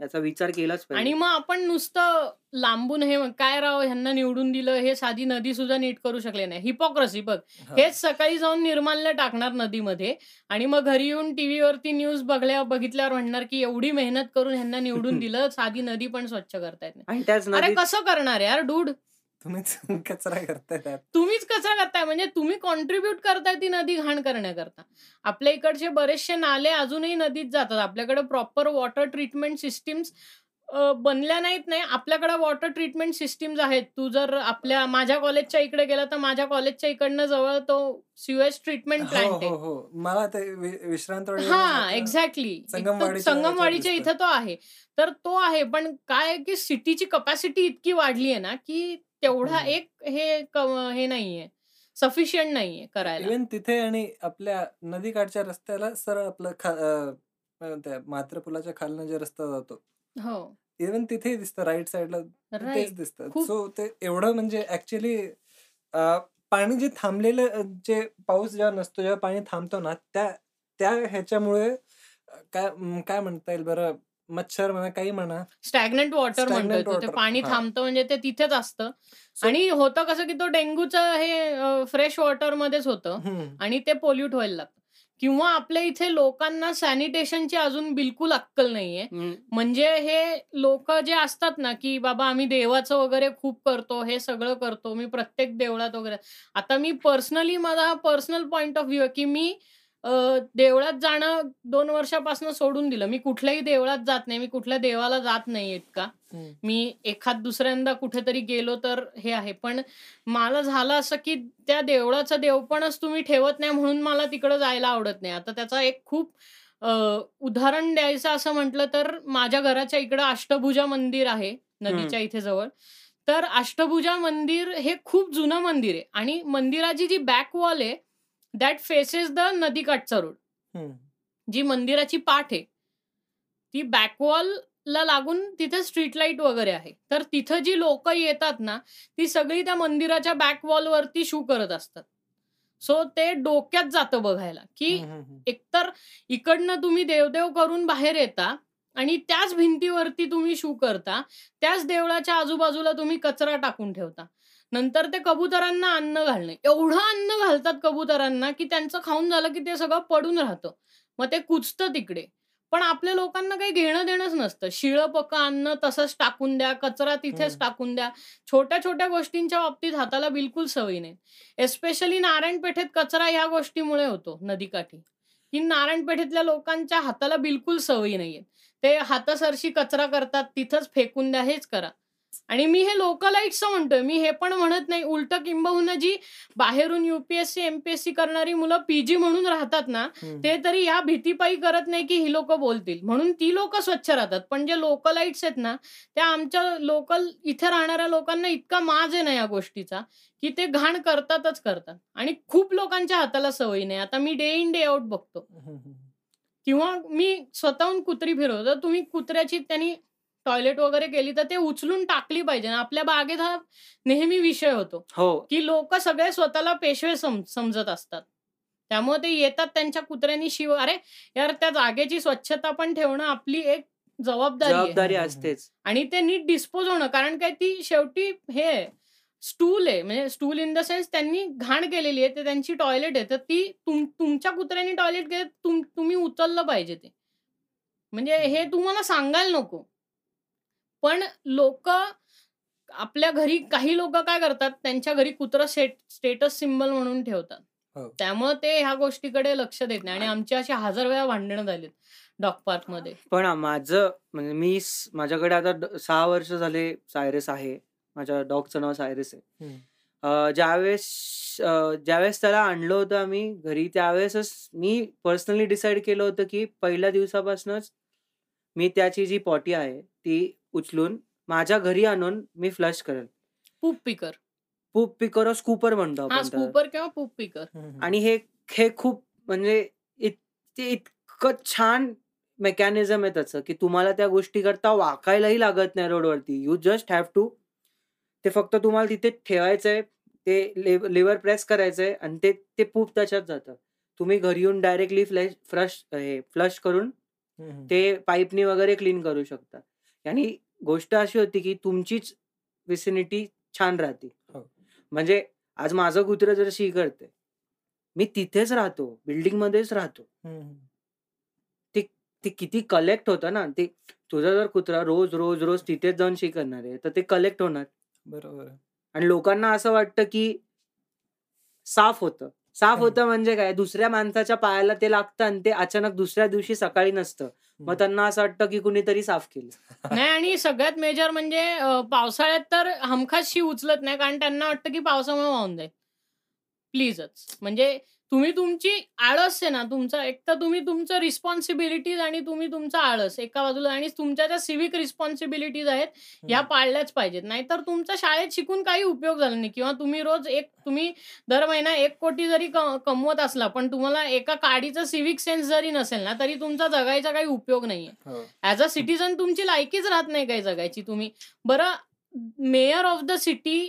याचा विचार केलाच आणि पाहिजे मग आपण नुसतं लांबून हे काय राव ह्यांना निवडून दिलं हे साधी नदी सुद्धा नीट करू शकले नाही. हिपोक्रसी बघ. हेच सकाळी जाऊन निर्माल्य टाकणार नदीमध्ये आणि मग घरी येऊन टीव्हीवरती न्यूज बघल्या बघितल्यावर म्हणणार की एवढी मेहनत करून ह्यांना निवडून दिलं साधी नदी पण स्वच्छ करता येत नाही. आणि अरे कसं करणार यार डूड तुम्हीच कचरा करताय त्यात तुम्हीच कचरा करताय म्हणजे तुम्ही कॉन्ट्रीब्युट करताय ती नदी घाण करण्याकरता आपल्या इकडचे बरेचसे नाले अजूनही नदीत जातात आपल्याकडे प्रॉपर वॉटर ट्रीटमेंट सिस्टीम्स बनल्या नाहीत नाही. आपल्याकडे वॉटर ट्रीटमेंट सिस्टम्स आहेत. तू जर आपल्या माझ्या कॉलेजच्या इकडे गेला तर माझ्या कॉलेजच्या इकडनं जवळ तो सीवेज ट्रीटमेंट प्लांट आहे. हो. मला ते वि विश्रांतवाडी हां, एक्झॅक्टली. संगमवाडीच्या. इथं तो आहे. तर तो आहे. पण काय की सिटीची कपॅसिटी इतकी वाढली आहे ना, की तेवढा हं. एक हे हे नाहीये. सफिशियंट नाहीये करायला. इव्हन तिथे आणि आपल्या नदीकाठच्या रस्त्याला सरळ आपलं म्हात्रे पुलाच्या खालनं जे रस्ता जातो. हो. इव्हन तिथेही दिसतं राइट साइडला तेच. दिसतं. सो ते एवढं म्हणजे ॲक्चुअली अ, पाणी जे थांबलेलं जे पाऊस जेव्हा नसतो, जेव्हा पाणी थांबतो ना, त्या त्या ह्याच्यामुळे काय काय म्हणता येईल बरं मच्छर म्हणा, काही म्हणा स्टॅग्नंट वॉटर स्टॅग्नंट तू. वॉटर पाणी. थांबतं म्हणजे ते तिथेच असतं. आणि होतं कसं की तो डेंग्यूचं हे फ्रेश वॉटरमध्येच होतं हं. आणि ते पोल्यूट व्हायला लागतं. किंवा आपल्या इथे लोकांना सॅनिटेशनची अजून बिलकुल अक्कल नाहीये. हं. म्हणजे हे लोकं जे असतात ना, की बाबा आम्ही देवाचं वगैरे खूप करतो, हे सगळं करतो. मी प्रत्येक देवळात वगैरे आता मी पर्सनली माझा हा पर्सनल पॉइंट ऑफ व्ह्यू आहे, की मी देवळात जाणं 2 वर्षापासून सोडून दिलं. मी कुठल्याही देवळात जात नाही. मी कुठल्या देवाला जात नाही इतका. मी एखाद दुसऱ्यांदा कुठेतरी गेलो तर हे आहे. पण मला झालं असं, की त्या देवळाचं देवपणच तुम्ही ठेवत नाही म्हणून मला तिकडं जायला आवडत नाही. आता त्याचा एक खूप उदाहरण द्यायचं असं म्हटलं तर माझ्या घराच्या इकडं अष्टभुजा मंदिर आहे. नदीच्या इथे जवळ. तर अष्टभुजा मंदिर हे खूप जुनं मंदिर आहे आणि मंदिराची जी बॅक वॉल आहे दॅट फेसेस द नदीकाठचा रोड. जी मंदिराची पाठ आहे, ती बॅक वॉलला लागून तिथे स्ट्रीट लाइट वगैरे आहे. तर तिथं जी लोकं येतात ना, ती सगळी त्या मंदिराच्या बॅक वॉलवरती शू करत असतात. सो ते डोक्यात जातं बघायला, की. एकतर इकडनं तुम्ही देव-देव करून बाहेर येता आणि त्याच भिंतीवरती तुम्ही शू करता. त्याच देवळाच्या आजूबाजूला तुम्ही कचरा टाकून ठेवता. नंतर ते कबुतरांना अन्न घालणे. एवढं अन्न घालतात कबुतरांना, की त्यांचं खाऊन झालं की ते सगळं पडून राहतं. मग ते कुजतं तिकडे. पण आपल्या लोकांना काही घेणं-देणंच नसतं. शिळं-पक्कं अन्न तसंच टाकून द्या, कचरा तिथेच. टाकून द्या. छोट्या-छोट्या गोष्टींच्या बाबतीत हाताला बिलकुल सवय नाही. एस्पेशली नारायणपेठेत कचरा ह्या गोष्टीमुळे होतो नदीकाठी, की नारायणपेठेतल्या लोकांच्या हाताला बिलकुल सवयी नाहीयेत. ते हातासरशी कचरा करतात, तिथंच फेकून द्या, हेच करा. आणि मी हे लोकलाइट्सचं म्हणतोय. मी हे पण म्हणत नाही. उलटं किंबहुना जी बाहेरून यू-पी-एस-सी, एम-पी-एस-सी करणारी मुलं पी-जी म्हणून राहतात ना. ते तरी ह्या भीतीपायी करत नाही, की ही लोकं बोलतील. म्हणून ती लोकं स्वच्छ राहतात. पण जे लोकलाइट्स आहेत ना, त्या आमच्या लोकल इथे राहणाऱ्या लोकांना इतका माज आहे ना या गोष्टीचा, की ते घाण करतातच करतात. आणि खूप लोकांच्या हाताला सवय नाही. आता मी डे इन डे आउट बघतो. किंवा मी स्वतःहून कुत्री फिरवतो. तुम्ही कुत्र्याची त्यांनी टॉयलेट वगैरे केली तर ते उचलून टाकली पाहिजे. आपल्या बागेत हा नेहमी विषय होतो, हो. की लोकं सगळे स्वतःला पेशवे सम समजत असतात. त्यामुळे ते येतात त्यांच्या कुत्र्यांनी शिव अरे यार त्या जागेची स्वच्छता पण ठेवणं आपली एक जबाबदारी. असतेच. आणि ते नीट डिस्पोज होणं. कारण काय ती शेवटी हे आहे, स्टूल आहे. म्हणजे स्टूल इन द सेन्स त्यांनी घाण केलेली आहे. ते त्यांची टॉयलेट आहे. तर ती तुम तुमच्या कुत्र्याने टॉयलेट केलं तुम तुम्ही उचललं पाहिजे ते. म्हणजे हे हं. तुम्हाला सांगायला नको. पण लोकं आपल्या घरी काही लोकं काय करतात, त्यांच्या घरी कुत्रं सेट स्टेटस सिम्बल म्हणून ठेवतात. हो. त्यामुळे ते ह्या गोष्टीकडे लक्ष देत नाही आणि आमची अशी हजार वेळा भांडणं झालीत डॉग पार्कमध्ये. पण माझं म्हणजे मी माझ्याकडे आता 6 वर्ष झाले सायरस आहे. माझ्या डॉगचं नाव सायरस आहे. अ, ज्यावेळेस ज्यावेळेस त्याला आणलं होतं आम्ही घरी त्यावेळेसच मी पर्सनली डिसाईड केलं होतं, की पहिल्या दिवसापासूनच मी त्याची जी पॉटी आहे ती उचलून माझ्या घरी आणून मी फ्लश करेल. Poop picker. पूप पिकर और स्कूपर म्हणतो हां, आपण. स्कूपर किंवा पूप पिकर. आणि हे हे खूप म्हणजे इत ते इतकं छान मेकॅनिझम आहे त्याचं, की तुम्हाला त्या गोष्टीकरता वाकायलाही लागत नाही रोडवरती. यू जस्ट हॅव टू ते फक्त तुम्हाला तिथे ठेवायचंय. ते ले लिव्हर प्रेस करायचंय आणि ते ते पूप त्याच्यात जातं. तुम्ही घरी येऊन डायरेक्टली फ्लॅश फ्रश हे फ्लश करून. ते पाईपनी वगैरे क्लीन करू शकता. आणि गोष्ट अशी होती, की तुमचीच व्हिसिनिटी छान राहते. हो. म्हणजे आज माझं कुत्रं जर शी करतंय, मी तिथेच राहतो. बिल्डिंगमध्येच राहतो. हं, हं. ते ते किती कलेक्ट होतं ना. ते तुझा जर कुत्रा रोज, रोज, रोज तिथेच जाऊन शी करणार आहे, तर ते कलेक्ट होणार. बरोबर. आणि लोकांना असं वाटतं, की साफ होतं. साफ. होतं म्हणजे काय? दुसऱ्या माणसाच्या पायाला ते लागतं आणि ते अचानक दुसऱ्या दिवशी सकाळी नसतं. मग त्यांना असं वाटतं की कुणीतरी साफ केलं. नाही आणि सगळ्यात मेजर म्हणजे पावसाळ्यात तर हमखास शी उचलत नाही कारण त्यांना वाटतं की पावसामुळे वाहून जाईल. प्लीजच. म्हणजे तुम्ही तुमची आळस आहे ना तुमचा एक तर तुम्ही तुमचं रिस्पॉन्सिबिलिटीज आणि तुम्ही तुमचा आळस एका बाजूला आणि तुमच्या ज्या सिव्हिक रिस्पॉन्सिबिलिटीज आहेत ह्या पाळल्याच पाहिजेत. नाहीतर तुमचा शाळेत शिकून काही उपयोग झाला नाही किंवा तुम्ही रोज एक तुम्ही दर महिना एक कोटी जरी कमवत असला पण तुम्हाला एका काडीचा सिव्हिक सेन्स जरी नसेल ना तरी तुमचा जगायचा काही उपयोग नाहीये. ॲज अ सिटीजन तुमची लायकीच राहत नाही काही जगायची तुम्ही. बरं mayor of the city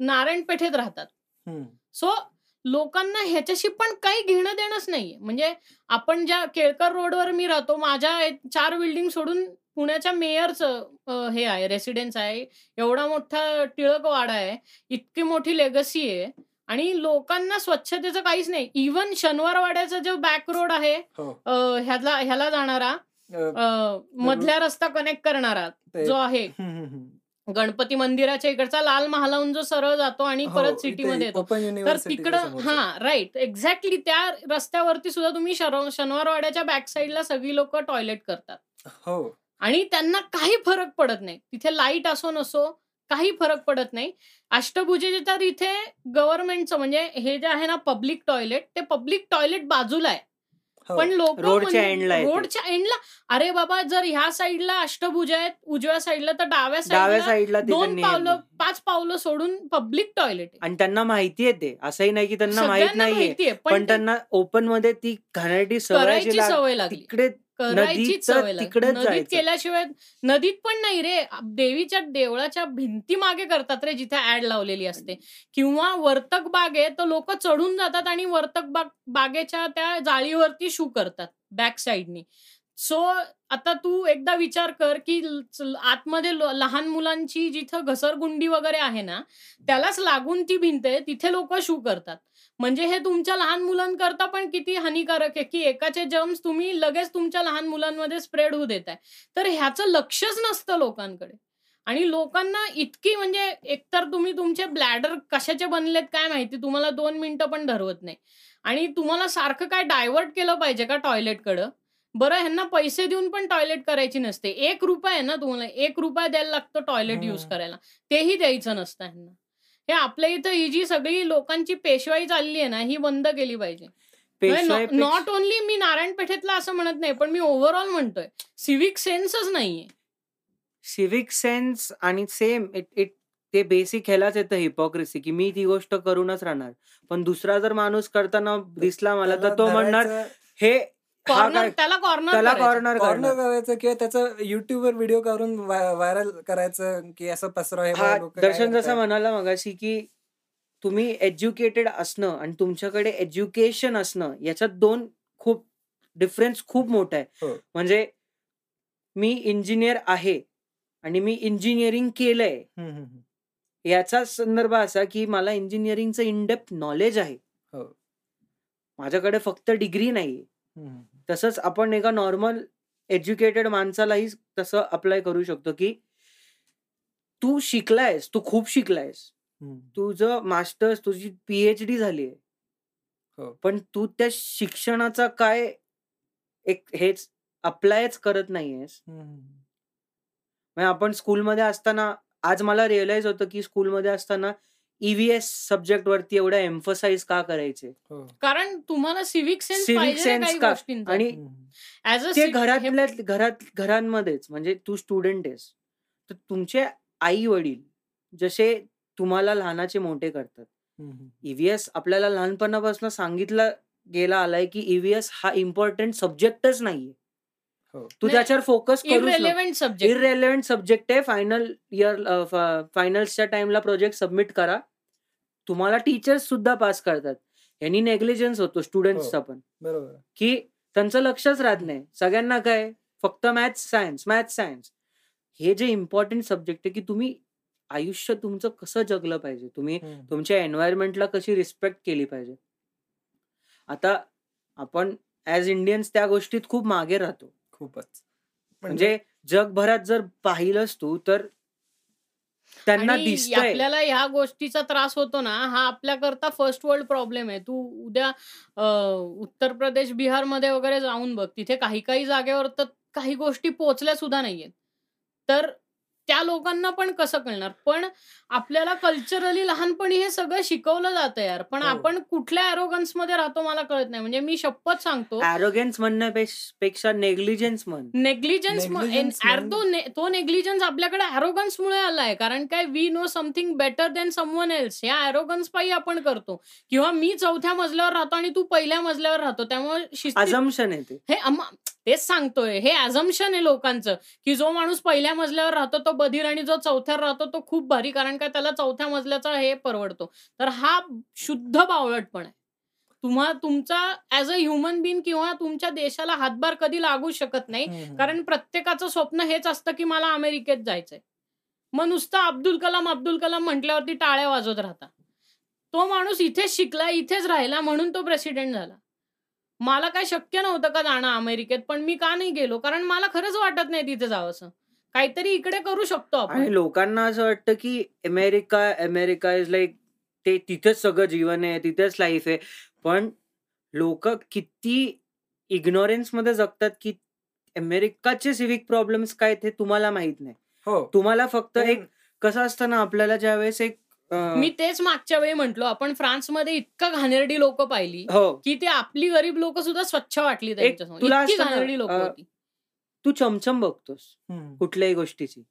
Narayan पेठेत राहतात. सो लोकांना ह्याच्याशी पण काही घेणं देणंच नाहीये. म्हणजे आपण ज्या केळकर रोडवर मी राहतो माझ्या चार बिल्डिंग सोडून पुण्याच्या मेयरचं हे आहे रेसिडेन्स आहे. एवढा मोठा टिळक वाडा आहे. इतकी मोठी लेगसी आहे. आणि लोकांना स्वच्छतेचं काहीच नाही. इव्हन शनिवार वाड्याचा जो बॅक रोड आहे हो. ह्याला ह्याला जाणारा मधल्या रस्ता कनेक्ट करणारा जो आहे. गणपती मंदिराच्या इकडचा लाल महालाहून जो सरळ जातो आणि हो, परत सिटीमध्ये येतो. तर तिकडं. हा राईट एक्झॅक्टली त्या रस्त्यावरती सुद्धा तुम्ही शनिवारवाड्याच्या बॅक साईडला सगळी लोक टॉयलेट करतात. हो. आणि त्यांना काही फरक पडत नाही. तिथे लाइट असो नसो काही फरक पडत नाही. अष्टभुजेचे तर इथे गव्हर्नमेंटचं म्हणजे हे जे आहे ना पब्लिक टॉयलेट ते पब्लिक टॉयलेट बाजूला आहे. पण लोक रोडच्या ते. रोडच्या एंडला. अरे बाबा जर ह्या साईडला अष्टभुजा आहेत उजव्या साईडला तर डाव्या डाव्या साईडला दोन पावलं पाच पावलं सोडून पब्लिक टॉयलेट आणि त्यांना माहितीये ते. असंही नाही की त्यांना माहीत नाहीये. पण त्यांना ओपनमध्ये ती लाग- सवय लागली. तिकडे करायचीच सवय तिकडेच नदीत. केल्याशिवाय नदीत पण नाही रे. देवीच्या देवळाच्या भिंती मागे करतात रे जिथे ऍड लावलेली असते. किंवा वर्तक बाग आहे तर लोक चढून जातात आणि वर्तक बाग बागेच्या त्या जाळीवरती शू करतात बॅक साईडनी सो आता तू एकदा विचार कर की आतमध्ये लहान मुलांची जिथं घसरगुंडी वगैरे आहे ना त्यालाच लागून ती भिंत आहे तिथे लोक शू करतात. म्हणजे हे तुमच्या लहान मुलांकरता पण किती हानिकारक आहे की एकाचे जर्म्स तुम्ही लगेच तुमच्या लहान मुलांमध्ये स्प्रेड होऊ देताय. तर ह्याचं लक्षच नसतं लोकांकडे. आणि लोकांना इतकी म्हणजे एकतर तुम्ही तुमचे ब्लॅडर कशाचे बनलेत काय माहिती तुम्हाला दोन मिनिटं पण धरवत नाही. आणि तुम्हाला सारखं काय डायव्हर्ट केलं पाहिजे का टॉयलेटकडं बरं ह्यांना पैसे देऊन पण टॉयलेट करायची नसते. एक रुपया आहे ना तुम्हाला एक रुपया द्यायला लागतो टॉयलेट यूज. करायला. तेही द्यायचं नसतं ह्यांना. हे आपल्या इथं ही जी सगळी लोकांची पेशवाई चालली आहे ना ही बंद केली पाहिजे. नॉट ओनली मी नारायण पेठेतला असं म्हणत नाही पण मी ओव्हरऑल म्हणतोय सिव्हिक सेन्सच नाहीये. सिव्हिक सेन्स आणि सेम इट इट ते बेसिक ह्यालाच येतं हिपोक्रेसी की मी ती गोष्ट करूनच राहणार. पण दुसरा जर माणूस करताना दिसला मला तर तो म्हणणार हा कॉर्नर त्याला कॉर्नर त्याला कॉर्नर करायचं किंवा त्याचं युट्यूबवर व्हिडिओ करून व्हायरल करायचं की असं पसरा हे बघा हा लोकं काय दर्शन जसं. म्हणाला मगाशी की तुम्ही एज्युकेटेड असणं आणि तुमच्याकडे एज्युकेशन असणं याच्यात दोन खूप डिफरन्स खूप मोठा आहे हो. म्हणजे मी इंजिनियर आहे आणि मी इंजिनिअरिंग केलंय. याचा संदर्भ असा की मला इंजिनिअरिंगचं इनडेप्थ नॉलेज आहे हो. माझ्याकडे फक्त डिग्री नाही तसंच आपण एका नॉर्मल एज्युकेटेड माणसालाही तसं अप्लाय करू शकतो की तू शिकलायस तू खूप शिकलायस. तुझं मास्टर्स तुझी पीएच डी झाली हो. आहे पण तू त्या शिक्षणाचा काय एक हेच अप्लायच करत नाहीयेस. म्हणजे आपण स्कूलमध्ये असताना आज मला रिअलाइज होतं की स्कूलमध्ये असताना ईव्हीएस सब्जेक्ट वरती एवढा एम्फसाइज का करायचे हो. कारण तुम्हाला सिव्हिक सेन्स sense काही का? आणि ते घरातल्या घरात घरांमध्येच म्हणजे तू स्टुडंट आहेस तर तुमचे आई वडील जसे तुम्हाला लहानाचे मोठे करतात. ईव्हीएस आपल्याला लहानपणापासून सांगितलं गेला आलाय की ईव्हीएस हा इम्पॉर्टंट सब्जेक्टच नाहीये हो. तू नाही, त्याच्यावर फोकस करू इरेलेव्हंट सब्जेक्ट इरेलेव्हंट सब्जेक्ट आहे. फायनल इयर फायनल्सच्या टाइमला प्रोजेक्ट सबमिट करा. तुम्हाला टीचर्स सुद्धा पास करतात. यांनी नेग्लिजन्स होतो स्टुडंट्सचा पण. बरोबर. की त्यांचं लक्षच राहत नाही. सगळ्यांना काय? फक्त मॅथ्स सायन्स मॅथ्स सायन्स हे जे इम्पॉर्टंट सब्जेक्ट आहे की तुम्ही आयुष्य तुमचं कसं जगलं पाहिजे? तुम्ही. तुमच्या एन्व्हायरमेंटला कशी रिस्पेक्ट केली पाहिजे? आता आपण ऍज इंडियन्स त्या गोष्टीत खूप मागे राहतो. खूपच. म्हणजे जगभरात जर पाहिलंस तू तर त्यांना आपल्याला ह्या गोष्टीचा त्रास होतो ना हा आपल्याकरता फर्स्ट वर्ल्ड प्रॉब्लेम आहे. तू उद्या उत्तर प्रदेश बिहारमध्ये वगैरे जाऊन बघ. तिथे काही काही जागेवर तर काही गोष्टी पोहोचल्या सुद्धा नाहीयेत. तर त्या लोकांना पण कसं कळणार? पण आपल्याला कल्चरली लहानपणी हे सगळं शिकवलं जातं यार. पण हो. आपण कुठल्या अरोगन्समध्ये राहतो मला कळत नाही. म्हणजे मी शपथ सांगतो. ॲरोगन्स म्हणण्यापेक्षा नेग्लिजन्स म्हण. नेग्लिजन्स तो नेग्लिजन्स आपल्याकडे अरोगन्स मुळे आलाय. कारण काय? We know something better than someone else या अरोगन्स पायी आपण करतो. किंवा मी चौथ्या मजल्यावर राहतो आणि तू पहिल्या मजल्यावर राहतो. त्यामुळे हे तेच सांगतोय. हे ॲझम्पशन आहे लोकांचं की जो माणूस पहिल्या मजल्यावर राहतो तो बधीर आणि जो चौथ्यावर राहतो तो खूप भारी कारण काय त्याला चौथ्या मजल्याचा हे परवडतो. तर हा शुद्ध बावळटपण आहे. तुम्हा तुमचा ऍज अ ह्युमन बिन किंवा तुमच्या देशाला हातभार कधी लागू शकत नाही. कारण प्रत्येकाचं स्वप्न हेच असतं की मला अमेरिकेत जायचंय. मग नुसतं अब्दुल कलाम अब्दुल कलाम म्हटल्यावरती टाळ्या वाजवत राहता. तो माणूस इथेच शिकला इथेच राहिला म्हणून तो प्रेसिडेंट झाला. मला काय शक्य नव्हतं का जाणं अमेरिकेत पण मी का नाही गेलो? कारण मला खरंच वाटत नाही तिथे जावंसं. काहीतरी इकडे करू शकतो आणि आपण लोकांना असं वाटतं की अमेरिका अमेरिका इज लाईक ते तिथेच सगळं जीवन आहे तिथेच लाईफ आहे. पण लोक किती इग्नोरन्समध्ये जगतात की अमेरिकाचे सिव्हिक प्रॉब्लेम्स काय ते तुम्हाला माहीत नाही. हो. तुम्हाला फक्त एक कसं असतं ना आपल्याला ज्यावेळेस एक मी तेच मागच्या वेळी म्हंटलो आपण फ्रान्समध्ये इतकं घाणेरडी लोक पाहिली हो. की ते आपली गरीब लोक सुद्धा स्वच्छ वाटली इतकी घाणेरडी लोक होती. तू चमचम बघतोस. कुठल्याही गोष्टीची.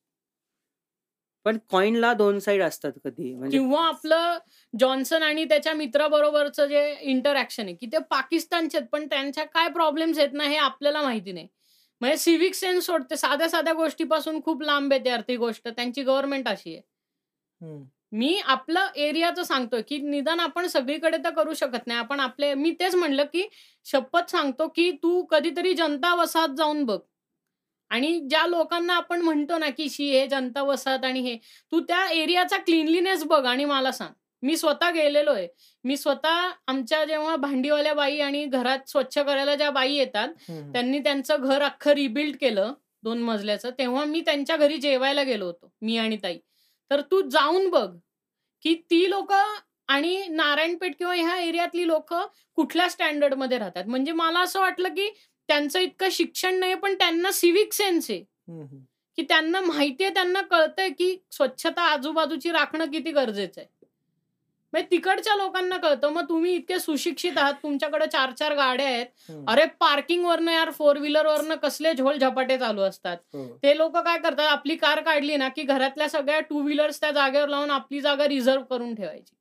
पण कॉइनला दोन साइड असतात कधी म्हणजे किंवा आपलं जॉन्सन आणि त्याच्या मित्राबरोबरचं जे इंटरॅक्शन आहे की ते पाकिस्तानचे आहेत, पण त्यांच्या काय प्रॉब्लेम्स आहेत ना हे आपल्याला माहिती नाही. म्हणजे सिव्हिक सेन्स सोडते साध्या साध्या गोष्टीपासून खूप लांब येते ती गोष्ट. त्यांची गव्हर्नमेंट अशी आहे. मी आपलं एरियाचं सांगतोय की निदान आपण सगळीकडे तर करू शकत नाही. आपण आपले मी तेच म्हणलं की शपथ सांगतो की तू कधीतरी जनता वसाहत जाऊन बघ. आणि ज्या लोकांना आपण म्हणतो ना की शी हे जनता वसाहत आणि हे तू त्या एरियाचा क्लिनलीनेस बघ आणि मला सांग. मी स्वतः गेलेलो आहे. मी स्वतः आमच्या जेव्हा भांडीवाल्या बाई आणि घरात स्वच्छ करायला ज्या बाई येतात. त्यांनी त्यांचं घर अख्खं रिबिल्ड केलं दोन मजल्याचं तेव्हा मी त्यांच्या घरी जेवायला गेलो होतो मी आणि ताई. तर तू जाऊन बघ की ती लोक आणि नारायणपेठ किंवा ह्या एरियातली लोक कुठल्या स्टँडर्डमध्ये राहतात. म्हणजे मला असं वाटलं की त्यांचं इतकं शिक्षण नाही पण त्यांना सिव्हिक सेन्स आहे. की त्यांना माहिती आहे त्यांना कळतंय की स्वच्छता आजूबाजूची राखणं किती गरजेचं आहे. म्हणजे तिकडच्या लोकांना कळतं मग तुम्ही इतके सुशिक्षित आहात तुमच्याकडे चार चार गाड्या आहेत. अरे पार्किंग वरनं यार फोर व्हीलर वरनं कसले झोल झपाटे चालू असतात हो. ते लोक काय करतात आपली कार काढली ना की घरातल्या सगळ्या टू व्हीलर्स त्या जागेवर लावून आपली जागा रिझर्व करून ठेवायची.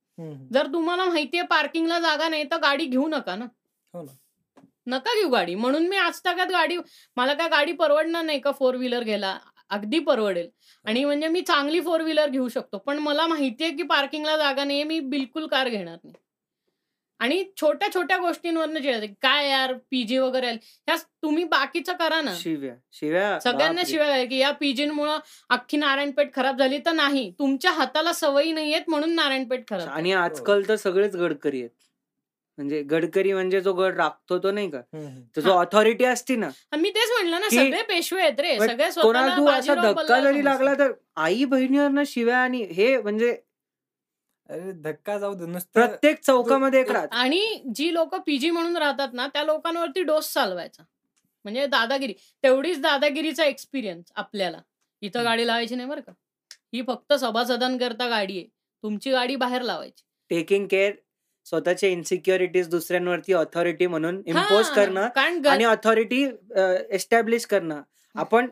जर तुम्हाला माहितीये पार्किंगला जागा नाही तर गाडी घेऊ नका ना हो ना. नका घेऊ गाडी म्हणून मी आज तगात गाडी मला काय गाडी परवडणार नाही का फोर व्हीलर घ्यायला अगदी परवडेल. आणि म्हणजे मी चांगली फोर व्हीलर घेऊ शकतो पण मला माहितीये की पार्किंगला जागा नाही मी बिलकुल कार घेणार नाही. आणि छोट्या छोट्या गोष्टींवरनं चिडायचं काय यार पीजी वगैरे. ह्या तुम्ही बाकीचं करा ना. शिव्या शिव्या सगळ्यांना. शिवाय की या पीजींमुळे अख्खी नारायणपेठ खराब झाली तर नाही. तुमच्या हाताला सवयी नाहीयेत म्हणून नारायणपेठ खराब आणि आजकाल तर सगळेच गडकरी आहेत. म्हणजे गडकरी म्हणजे जो गड राखतो तो नाही का. तर जो. ऑथॉरिटी असती ना. मी तेच म्हणलं ना सगळे पेशवे आहेत रे कोणाला स्वतःला तू असा बाजीराव धक्का जरी लागला. तर आई बहिणीवरनं शिव्या आणि हे म्हणजे अरे धक्का जाऊ दे नुसतं प्रत्येक चौकामध्ये एक राहत आणि जी लोक पीजी म्हणून राहतात ना त्या लोकांवरती डोस चालवायचा म्हणजे दादागिरी तेवढीच दादागिरीचा एक्सपिरियन्स आपल्याला इथं. गाडी लावायची नाही बरं का ही फक्त सभासदांकरता गाडी आहे तुमची गाडी बाहेर लावायची टेकिंग केअर स्वतःच्या इन्सिक्युरिटीज दुसऱ्यांवरती ऑथॉरिटी म्हणून इम्पोज हा, करणं आणि ऑथॉरिटी एस्टॅब्लिश करणं. आपण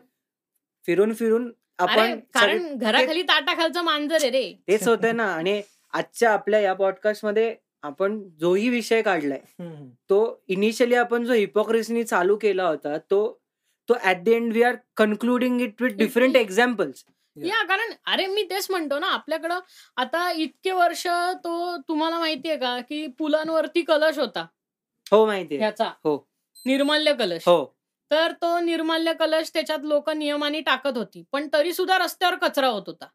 फिरून फिरून आपण कारण घराखाली ताटाखालचं मांजर आहे रे. तेच होतंय ना. आणि आजच्या आपल्या या पॉडकास्टमध्ये आपण जोही विषय काढलाय. तो इनिशियली आपण जो हिपोक्रेसीनी चालू केला होता तो तो at the end we are concluding it with different examples. या. कारण अरे मी तेच म्हणतो ना आपल्याकडं आता इतके वर्ष तो तुम्हाला माहितीये का की पुलांवरती कलश होता. हो माहितीये. ह्याचा. हो. निर्माल्य कलश. हो. तर तो निर्माल्य कलश त्याच्यात लोक नियमाने टाकत होती पण तरी सुद्धा रस्त्यावर कचरा होत होता.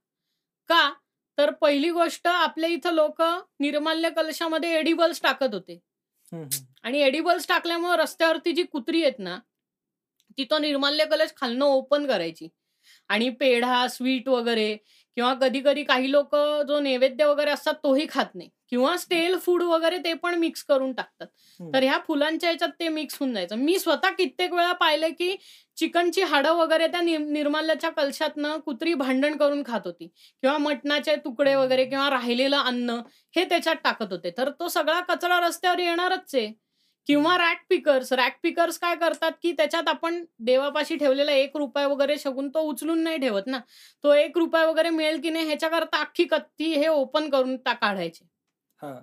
का? तर पहिली गोष्ट आपल्या इथं लोक निर्माल्य कलशामध्ये एडिबल्स टाकत होते. आणि एडिबल्स टाकल्यामुळे रस्त्यावरती जी कुत्री आहेत ना ती तो निर्माल्य कलश खालनं ओपन करायची. आणि पेढा स्वीट वगैरे किंवा कधी कधी काही लोक जो नैवेद्य वगैरे असतात तोही खात नाही. किंवा स्टेल फूड वगैरे ते पण मिक्स करून टाकतात. तर ह्या फुलांच्या ह्याच्यात ते मिक्स होऊन जायचं. मी स्वतः कित्येक वेळा पाहिलं की चिकनची हाडं वगैरे त्या निर- निर्माल्याच्या कलशातनं कुत्री भांडण करून खात होती. किंवा मटणाचे तुकडे वगैरे किंवा राहिलेलं अन्न हे त्याच्यात टाकत होते. तर तो सगळा कचरा रस्त्यावर येणारच आहे. किंवा रॅक पिकर्स रॅक पिकर्स काय करतात की त्याच्यात आपण देवापाशी ठेवलेला एक रुपये वगैरे शगून तो उचलून नाही ठेवत ना. तो एक रुपये वगैरे मिळेल की नाही ह्याच्याकरता अख्खी कत्ती हे ओपन करून काढायचे. हा.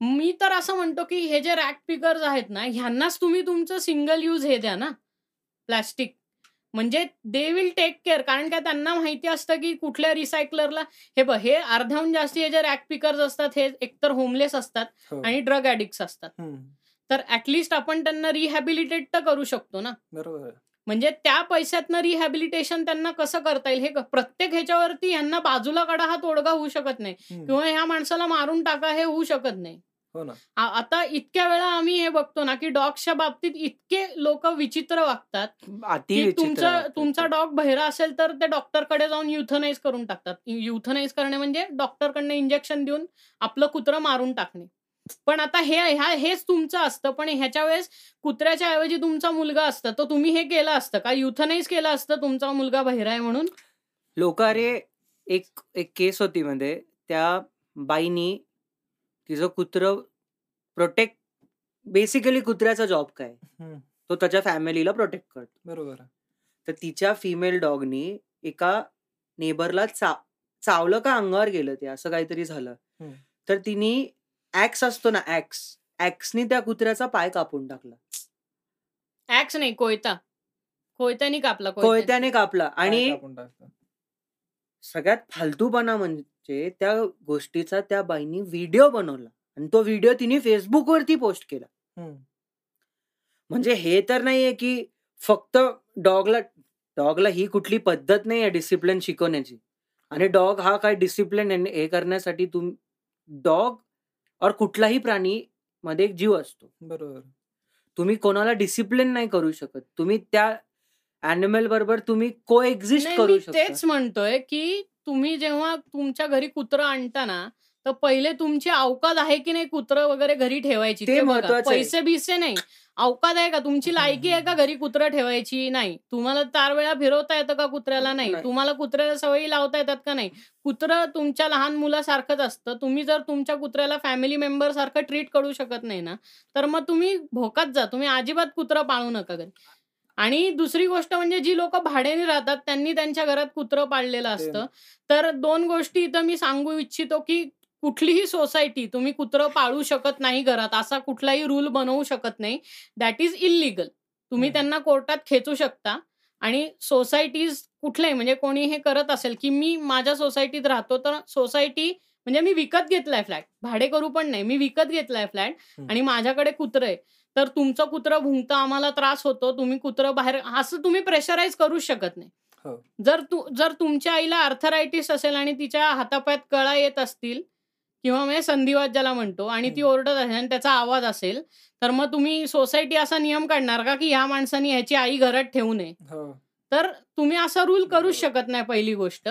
मी तर असं म्हणतो की हे जे रॅक पिकर्स आहेत ना ह्यांनाच तुम्ही तुमचं सिंगल यूज हे द्या ना. प्लॅस्टिक म्हणजे दे विल टेक केअर कारण काय त्यांना माहिती असतं की कुठल्या रिसायकलरला हे बघ हे अर्ध्याहून जास्ती हे जे रॅक पिकर्स असतात हे एकतर होमलेस असतात हो. आणि ड्रग ॲडिक्ट्स असतात. तर ऍटलिस्ट आपण त्यांना रिहॅबिलिटेट तर करू शकतो ना बरोबर. म्हणजे त्या पैशातनं रिहॅबिलिटेशन त्यांना कसं करता येईल हे प्रत्येक ह्याच्यावरती यांना बाजूला काढा हा तोडगा होऊ शकत नाही. किंवा ह्या माणसाला मारून टाका हे होऊ शकत नाही हो ना आता इतक्या वेळा आम्ही हे बघतो ना की डॉगच्या बाबतीत इतके लोक विचित्र वागतात की तुमचा तुमचा. डॉग बहिरा असेल तर ते डॉक्टरकडे जाऊन युथनाइज करून टाकतात युथनाइज करणे म्हणजे डॉक्टरकडनं इंजेक्शन देऊन आपलं कुत्रं मारून टाकणे पण आता हे हेच तुमचं असतं. पण ह्याच्या वेळेस कुत्र्याच्या ऐवजी तुमचा मुलगा असतं. तर तुम्ही हे केलं असतं का? युथनाइज केलं असतं तुमचा मुलगा बहिरा आहे म्हणून? लोक अरे एक एक केस होती मध्ये. त्या बाईनी तिचं कुत्र प्रोटेक्ट बेसिकली कुत्र्याचा जॉब काय. तो त्याच्या फॅमिलीला प्रोटेक्ट करतो. बरोबर. तर तिच्या फिमेल डॉगनी एका नेबरला चा चावलं का अंगावर गेलं ते? असं काहीतरी झालं. तर तिने ऍक्स असतो ना ऍक्स ऍक्सनी त्या कुत्र्याचा पाय कापून टाकला. ऍक्स नाही कोयता. कोयत्यानी कापला कोयत्यानी. कापला. आणि. सगळ्यात फालतूपणा म्हणजे त्या गोष्टीचा त्या बाईनी व्हिडिओ बनवला. आणि तो व्हिडिओ तिने फेसबुक वरती पोस्ट केला. म्हणजे हे तर नाहीये की फक्त डॉगला डॉगला ही कुठली पद्धत नाहीये डिसिप्लिन शिकवण्याची. आणि डॉग हा काय डिसिप्लिन हे करण्यासाठी तुम डॉग और कुठलाही प्राणी मध्ये एक जीव असतो. बरोबर. तुम्ही कोणाला डिसिप्लिन नाही करू शकत. तुम्ही त्या अॅनिमल बरोबर तुम्ही को एक्झिस्ट करू शकता. तेच म्हणतोय की तुम्ही जेव्हा तुमच्या घरी कुत्रं आणता ना तर पहिले तुमची अवकाद आहे की नाही कुत्रं वगैरे घरी ठेवायची? ते. महत्वाचं आहे. पैसे बिसे नाही. अवकाद आहे का? तुमची लायकी आहे का घरी कुत्रं ठेवायची? नाही. तुम्हाला चार वेळा फिरवता येतं का कुत्र्याला? नाही. नाही. तुम्हाला कुत्र्याला सवयी लावता येतात का? नाही. कुत्रं तुमच्या लहान मुलासारखंच असतं. तुम्ही जर तुमच्या कुत्र्याला फॅमिली मेंबर सारखं ट्रीट करू शकत नाही ना तर मग तुम्ही भोकात जा. तुम्ही अजिबात कुत्रं पाळू नका घरी. आणि दुसरी गोष्ट म्हणजे जी लोक भाड्याने राहतात त्यांनी त्यांच्या घरात कुत्रं पाळलेलं असतं. तर दोन गोष्टी इथं मी सांगू इच्छितो की कुठलीही सोसायटी तुम्ही कुत्रं पाळू शकत नाही घरात असा कुठलाही रूल बनवू शकत नाही. दॅट इज इलिगल तुम्ही. त्यांना कोर्टात खेचू शकता. आणि सोसायटीज कुठल्याही म्हणजे कोणी हे करत असेल की मी माझ्या सोसायटीत राहतो तर सोसायटी म्हणजे मी विकत घेतलाय फ्लॅट. भाडे करू पण नाही. मी विकत घेतलाय फ्लॅट. आणि माझ्याकडे कुत्रं आहे तर तुमचं कुत्रं भुंकतं आम्हाला त्रास होतो. तुम्ही कुत्रं बाहेर असं तुम्ही प्रेशराईज करूच शकत नाही. हो. जर तू जर तुमच्या आईला अर्थरायटिस असेल आणि तिच्या हातापायात कळा येत असतील किंवा म्हणजे संधिवात ज्याला म्हणतो आणि ती. ओरडत असेल आणि त्याचा आवाज असेल तर मग तुम्ही सोसायटी असा नियम काढणार का की ह्या माणसाने ह्याची आई घरात ठेवू नये हो तर तुम्ही असा रूल करूच. शकत नाही पहिली गोष्ट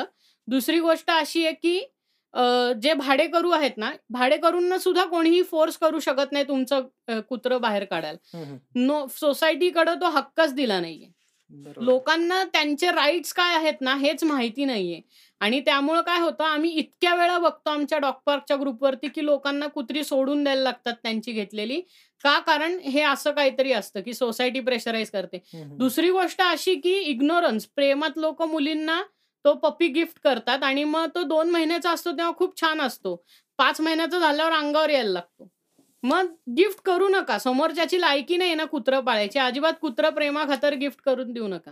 दुसरी गोष्ट अशी आहे की जे भाडेकरू आहेत ना भाडेकरूंना सुद्धा कोणीही फोर्स करू शकत नाही तुमचं कुत्रं बाहेर काढायला. नो सोसायटीकडे तो हक्कच दिला नाहीये. लोकांना त्यांचे राईट्स काय आहेत ना हेच माहिती नाहीये आणि त्यामुळं काय होतं आम्ही इतक्या वेळा बघतो आमच्या डॉग पार्कच्या ग्रुपवरती की लोकांना कुत्री सोडून द्यायला लागतात त्यांची घेतलेली. का? कारण हे असं काहीतरी असतं की सोसायटी प्रेशराईज करते. दुसरी गोष्ट अशी की इग्नोरन्स प्रेमात लोक मुलींना तो पप्पी गिफ्ट करतात आणि मग तो दोन महिन्याचा असतो तेव्हा खूप छान असतो. पाच महिन्याचा झाल्यावर अंगावर यायला लागतो. मग गिफ्ट करू नका. समोरच्याची लायकी नाही ना कुत्रं पाळायची. अजिबात कुत्रं प्रेमा खातर गिफ्ट करून देऊ नका.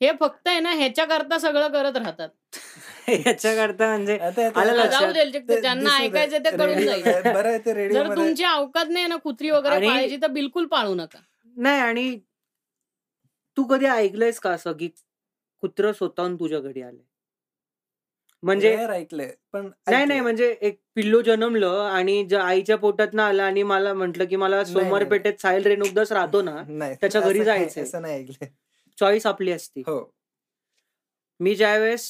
हे फक्त आहे ना ह्याच्याकरता सगळं करत राहतात याच्याकरता म्हणजे आलं. जाऊ दे ते ज्यांना. ऐकायचं ते कळून जाईल बरं आहे ते जर तुमची अवकात नाही ना कुत्री वगैरे पाळायची तर बिलकुल पाळू नका नाही आणि तू कधी ऐकलंयस का असं की कुत्र स्वतःहून तुझ्या घरी आलंय म्हणजे ऐकलंय पण नाही नाही. म्हणजे एक पिल्लू जन्मलं आणि ज- आईच्या पोटात ना आलं आणि मला म्हंटल की मला सोमवार. पेठेत साहिल रेणुकदास राहतो ना त्याच्या घरी जायचंय. असं नाही ऐकलंय चॉईस आपली असती हो मी ज्यावेळेस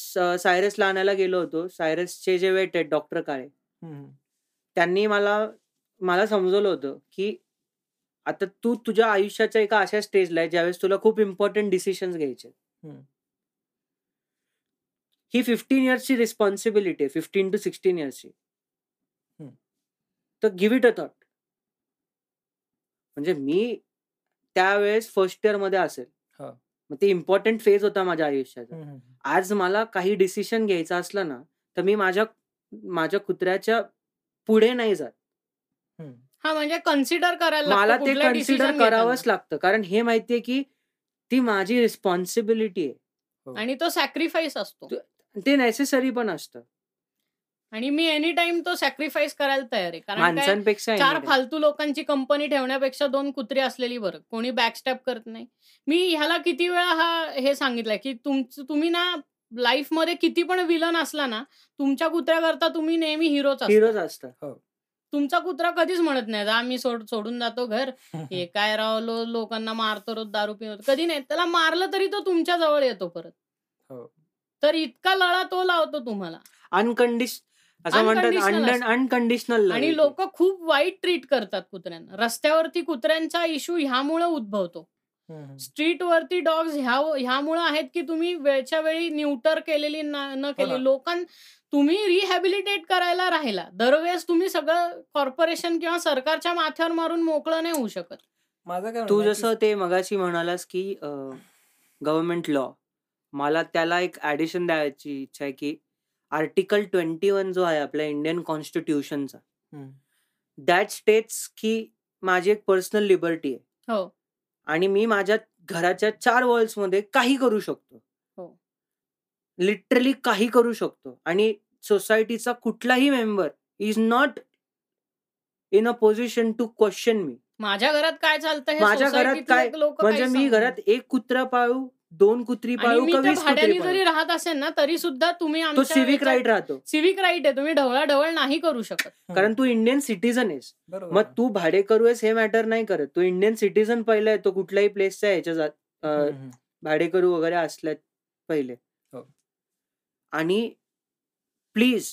सायरसला आणायला गेलो होतो सायरसचे जे वेट आहेत डॉक्टर काळे. त्यांनी मला मला समजवलं होतं की आता तू तुझ्या आयुष्याच्या एका अशा स्टेजला आहे ज्यावेळेस तुला खूप इम्पॉर्टंट डिसिशन्स घ्यायचे. ही फिफ्टीन इयर्सची रिस्पॉन्सिबिलिटी आहे फिफ्टीन टू सिक्स्टीन इयर्सची. तर गिव्ह इट अ थॉट म्हणजे मी त्यावेळेस फर्स्ट इयरमध्ये असेल. मग ते इम्पॉर्टंट फेज होता माझ्या आयुष्याचा. आज मला काही डिसिशन घ्यायचं असलं ना तर मी माझ्या माझ्या कुत्र्याच्या पुढे नाही जात. हा म्हणजे कन्सिडर करायला लागतं मला ते कन्सिडर decision करावंच. लागतं कारण हे माहितीये की ती माझी रिस्पॉन्सिबिलिटी आहे आणि तो सॅक्रिफाईस असतो ते नेसेसरी पण असतं आणि मी एनी टाइम तो सॅक्रिफाईस करायला तयार आहे. कारण चार. फालतू लोकांची कंपनी ठेवण्यापेक्षा दोन कुत्री असलेली बरं. कोणी बॅकस्टॅप करत नाही. मी ह्याला किती वेळा हा हे सांगितलंय की तुम्ही ना लाईफमध्ये किती पण विलन असला ना तुमच्या कुत्र्याकरता तुम्ही नेहमी हिरोच हिरोज असतं तुमचा कुत्रा कधीच म्हणत नाही "जा, मी सोड सोडून जातो घर. हे काय राव लो लोकांना मारतो रोज दारू पिऊन. कधी नाही. त्याला मारलं तरी तो तुमच्या जवळ येतो परत. हो. तर इतका लळा तो लावतो तुम्हाला. अनकंडिश असं म्हणतात. अनकंडिशनल आणि लोक खूप वाईट ट्रीट करतात कुत्र्यांना. रस्त्यावरती कुत्र्यांचा इश्यू ह्यामुळे उद्भवतो. स्ट्रीट वरती डॉग्स ह्या ह्यामुळे आहेत की तुम्ही वेळच्या वेळी न्यूटर केलेली ना-. केली. लोकां तुम्ही रिहॅबिलिटेट करायला राहिला. दरवेळेस तुम्ही सगळं कॉर्पोरेशन किंवा सरकारच्या माथ्यावर मारून मोकळं नाही होऊ शकत. माझं तू जसं ते मगाशी म्हणालास की गव्हर्नमेंट लॉ मला त्याला एक ऍडिशन द्यायची इच्छा आहे की आर्टिकल ट्वेंटी वन जो आहे आपल्या इंडियन कॉन्स्टिट्यूशनचा. दॅट स्टेट्स की माझी एक पर्सनल लिबर्टी आहे. हो. आणि मी माझ्या घराच्या चार वॉल्समध्ये काही करू शकतो. हो. लिटरली काही करू शकतो. आणि सोसायटीचा कुठलाही member is not in a position to question me. माझ्या घरात काय चालतं हे माझ्या घरात काय- म्हणजे मी घरात एक कुत्रा पाळू दोन कुत्री पाळू का वीस कुत्री जरी राहत असेल ना तरी सुद्धा तुम्ही तो सिविक राईट राहतो. सिविक राईट आहे. तुम्ही ढवळाढवळ नाही करू शकत. कारण तू इंडियन सिटीजन आहेस. मग तू भाडे करू आहेस हे मॅटर नाही करत. तू इंडियन सिटीजन पहिले आहे तो कुठल्याही ह्याच्या हम्म, हम्म. भाडे करू वगैरे असल्यात पहिले. हो. आणि प्लीज